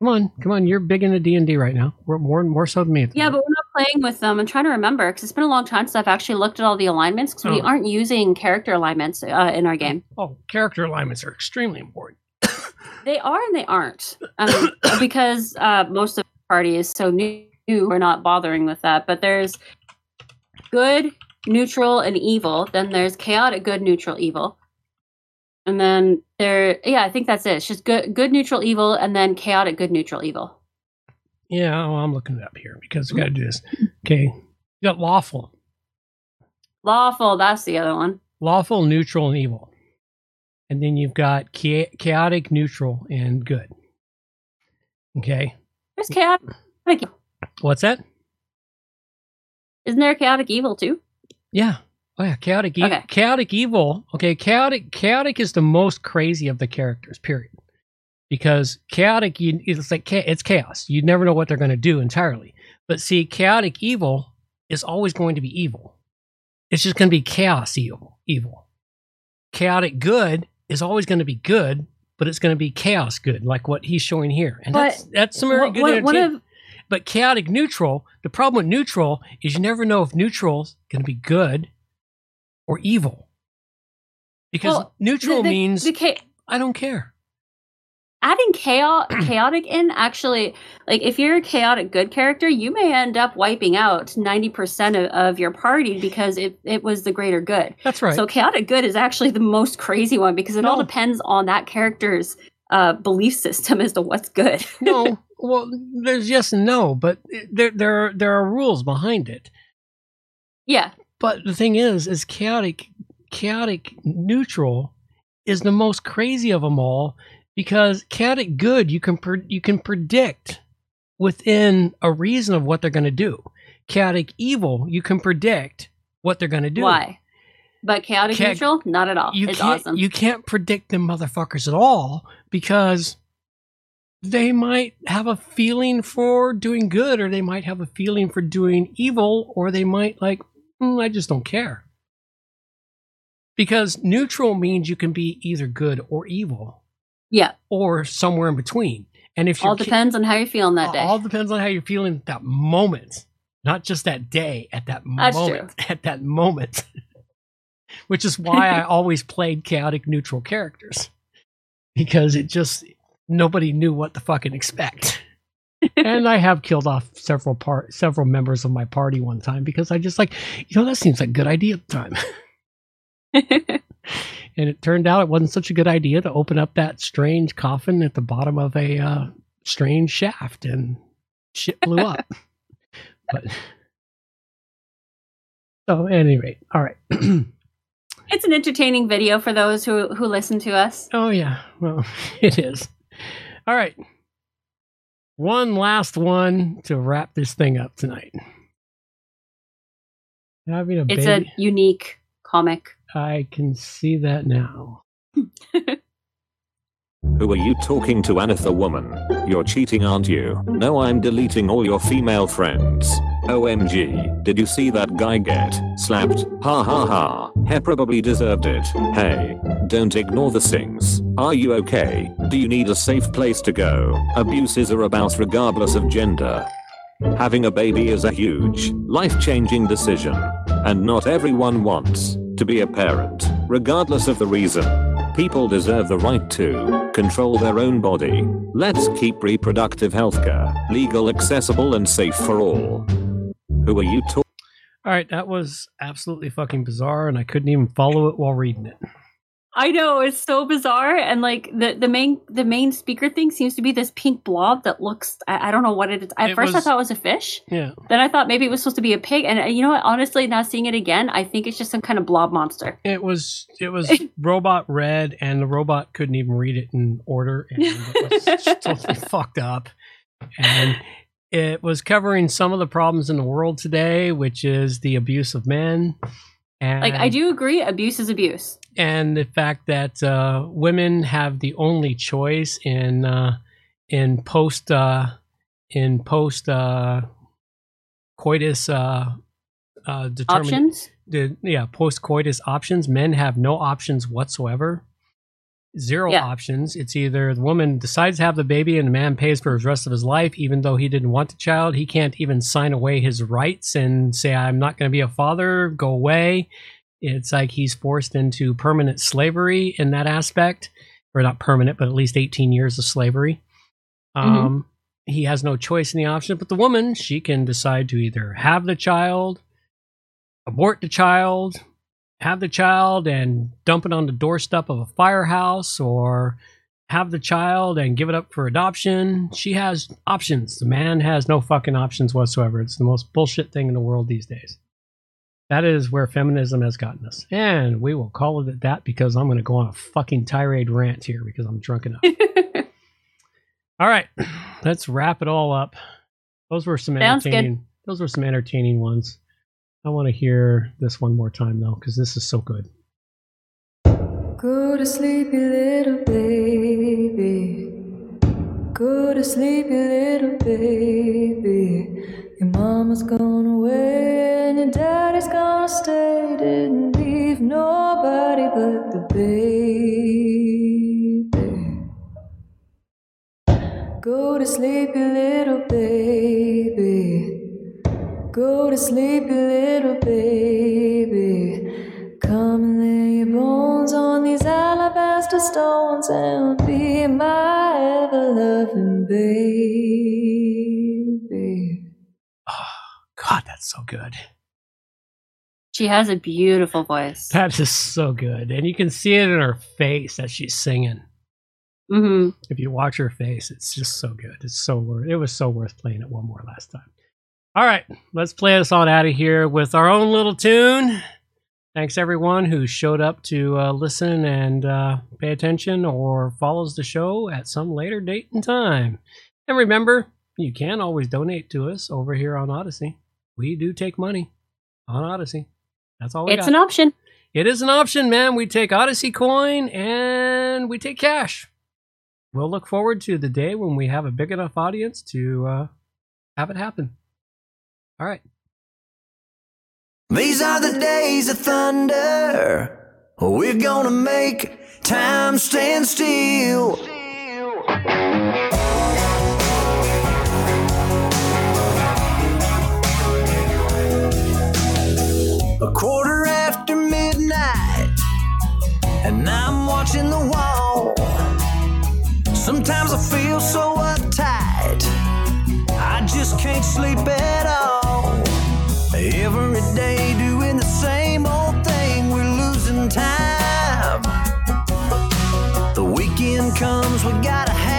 Come on, come on! You're big into D and D right now. We're more more so than me. Yeah, but we're not playing with them. I'm trying to remember because it's been a long time since I've actually looked at all the alignments because we Oh. aren't using character alignments uh, in our game. Oh, character alignments are extremely important. They are and they aren't um, because uh, most of the party is so new. We're not bothering with that. But there's good, neutral, and evil. Then there's chaotic, good, neutral, evil. And then there, yeah, I think that's it. It's just good, good, neutral, evil, and then chaotic, good, neutral, evil. Yeah, well, I'm looking it up here because we got to do this. Okay, you got lawful, Lawful, that's the other one. lawful, neutral, and evil, and then you've got cha- chaotic, neutral, and good. Okay, There's chaotic. what's that? Isn't there chaotic evil too? Yeah. Oh yeah, chaotic, e- Okay. chaotic evil. Okay, chaotic, chaotic is the most crazy of the characters. Period. Because chaotic, you, it's like cha- it's chaos. You never know what they're going to do entirely. But see, chaotic evil is always going to be evil. It's just going to be chaos evil. Evil. Chaotic good is always going to be good, but it's going to be chaos good, like what he's showing here. And But that's that's some very good what- one entertainment. of- But chaotic neutral, the problem with neutral is you never know if neutral's going to be good or evil. Because Well, neutral the- the- means the cha- I don't care. Adding chaos chaotic in actually like if you're a chaotic good character you may end up wiping out 90% of, of your party because it, it was the greater good. That's right. so chaotic good is actually the most crazy one because it all depends on that character's uh, belief system as to what's good. No, well, there's yes and no, but there there are, there are rules behind it. yeah. But the thing is, is chaotic chaotic neutral is the most crazy of them all because chaotic good you can pre- you can predict within a reason of what they're going to do. Chaotic evil you can predict what they're going to do. why but chaotic Cha- neutral not at all You it's can't awesome you can't predict them motherfuckers at all because they might have a feeling for doing good or they might have a feeling for doing evil or they might like "Hmm, I just don't care. Because neutral means you can be either good or evil yeah or somewhere in between. And if all ki- depends on how you're feeling that day all depends on how you're feeling at that moment, not just that day, at that That's moment, at that moment. Which is why I always played chaotic neutral characters because it just nobody knew what to fucking expect. and I have killed off several part several members of my party one time because I just like, you know, that seems like a good idea at the time. and it turned out it wasn't such a good idea to open up that strange coffin at the bottom of a uh, strange shaft and shit blew up. but so, at any rate, all right. it's an entertaining video for those who who listen to us oh yeah, well, it is. All right, one last one to wrap this thing up tonight. Having a it's baby. a unique comic I can see that now. Who are you talking to, Anitha woman? You're cheating, aren't you? No, I'm deleting all your female friends. OMG, did you see that guy get slapped? Ha ha ha. He probably deserved it. Hey, don't ignore the things. Are you okay? Do you need a safe place to go? Abuses are about regardless of gender. Having a baby is a huge, life changing decision. And not everyone wants to be a parent, regardless of the reason. People deserve the right to control their own body. Let's keep reproductive healthcare legal, accessible, and safe for all. Who are you talking? All right, that was absolutely fucking bizarre, and I couldn't even follow it while reading it. I know it's so bizarre, and like the the main the main speaker thing seems to be this pink blob that looks. I, I don't know what it is. At It first, I thought it was a fish. Yeah. Then I thought maybe it was supposed to be a pig, and uh, you know what? Honestly, now seeing it again, I think it's just some kind of blob monster. It was it was robot red, and the robot couldn't even read it in order, and it was totally fucked up. And it was covering some of the problems in the world today, which is the abuse of men, and Like I do agree, abuse is abuse. and the fact that uh, women have the only choice in uh, in post uh, in post uh, coitus uh, uh, Options? The, yeah, post coitus options. Men have no options whatsoever. Zero Yeah. options. It's either the woman decides to have the baby and the man pays for his rest of his life, even though he didn't want the child. He can't even sign away his rights and say, I'm not going to be a father, go away. It's like he's forced into permanent slavery in that aspect, or not permanent, but at least 18 years of slavery. Um, He has no choice in the option, but the woman, she can decide to either have the child, abort the child, have the child and dump it on the doorstep of a firehouse, or have the child and give it up for adoption. She has options. The man has no fucking options whatsoever. It's the most bullshit thing in the world these days. That is where feminism has gotten us. And we will call it at that because I'm going to go on a fucking tirade rant here because I'm drunk enough. all right, let's wrap it all up. Those were some Sounds good. entertaining. Those were some entertaining ones. I want to hear this one more time though because this is so good. Go to sleepy little baby. Go to sleepy little baby. Your mama's gone away and your daddy's gonna stay. Didn't leave nobody but the baby. Go to sleepy little baby. Go to sleepy little baby. Come and lay your bones on these alabaster stones and be my ever loving baby. Oh, God, that's so good. She has a beautiful voice. That is so good, and you can see it in her face as she's singing. Mm-hmm. If you watch her face, it's just so good. It's so worth. It was so worth playing it one more last time. All right, let's play us on out of here with our own little tune. Thanks everyone who showed up to uh, listen and uh, pay attention or follows the show at some later date and time. And remember, you can always donate to us over here on Odysee. We do take money on Odysee. That's all we It's got. an option. It is an option, man. We take Odysee coin and we take cash. We'll look forward to the day when we have a big enough audience to uh, have it happen. All right. These are the days of thunder. We're gonna make time stand still. A quarter after midnight, and I'm watching the wall. Sometimes I feel so uptight, I just can't sleep at all. Every day doing the same old thing, we're losing time. The weekend comes, we gotta have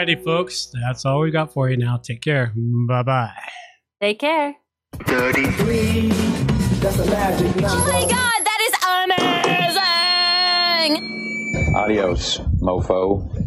righty, folks. That's all we got for you now. Take care. Bye bye. Take care. 33. That's a magic number. Oh my god, that is amazing! Adios, mofo.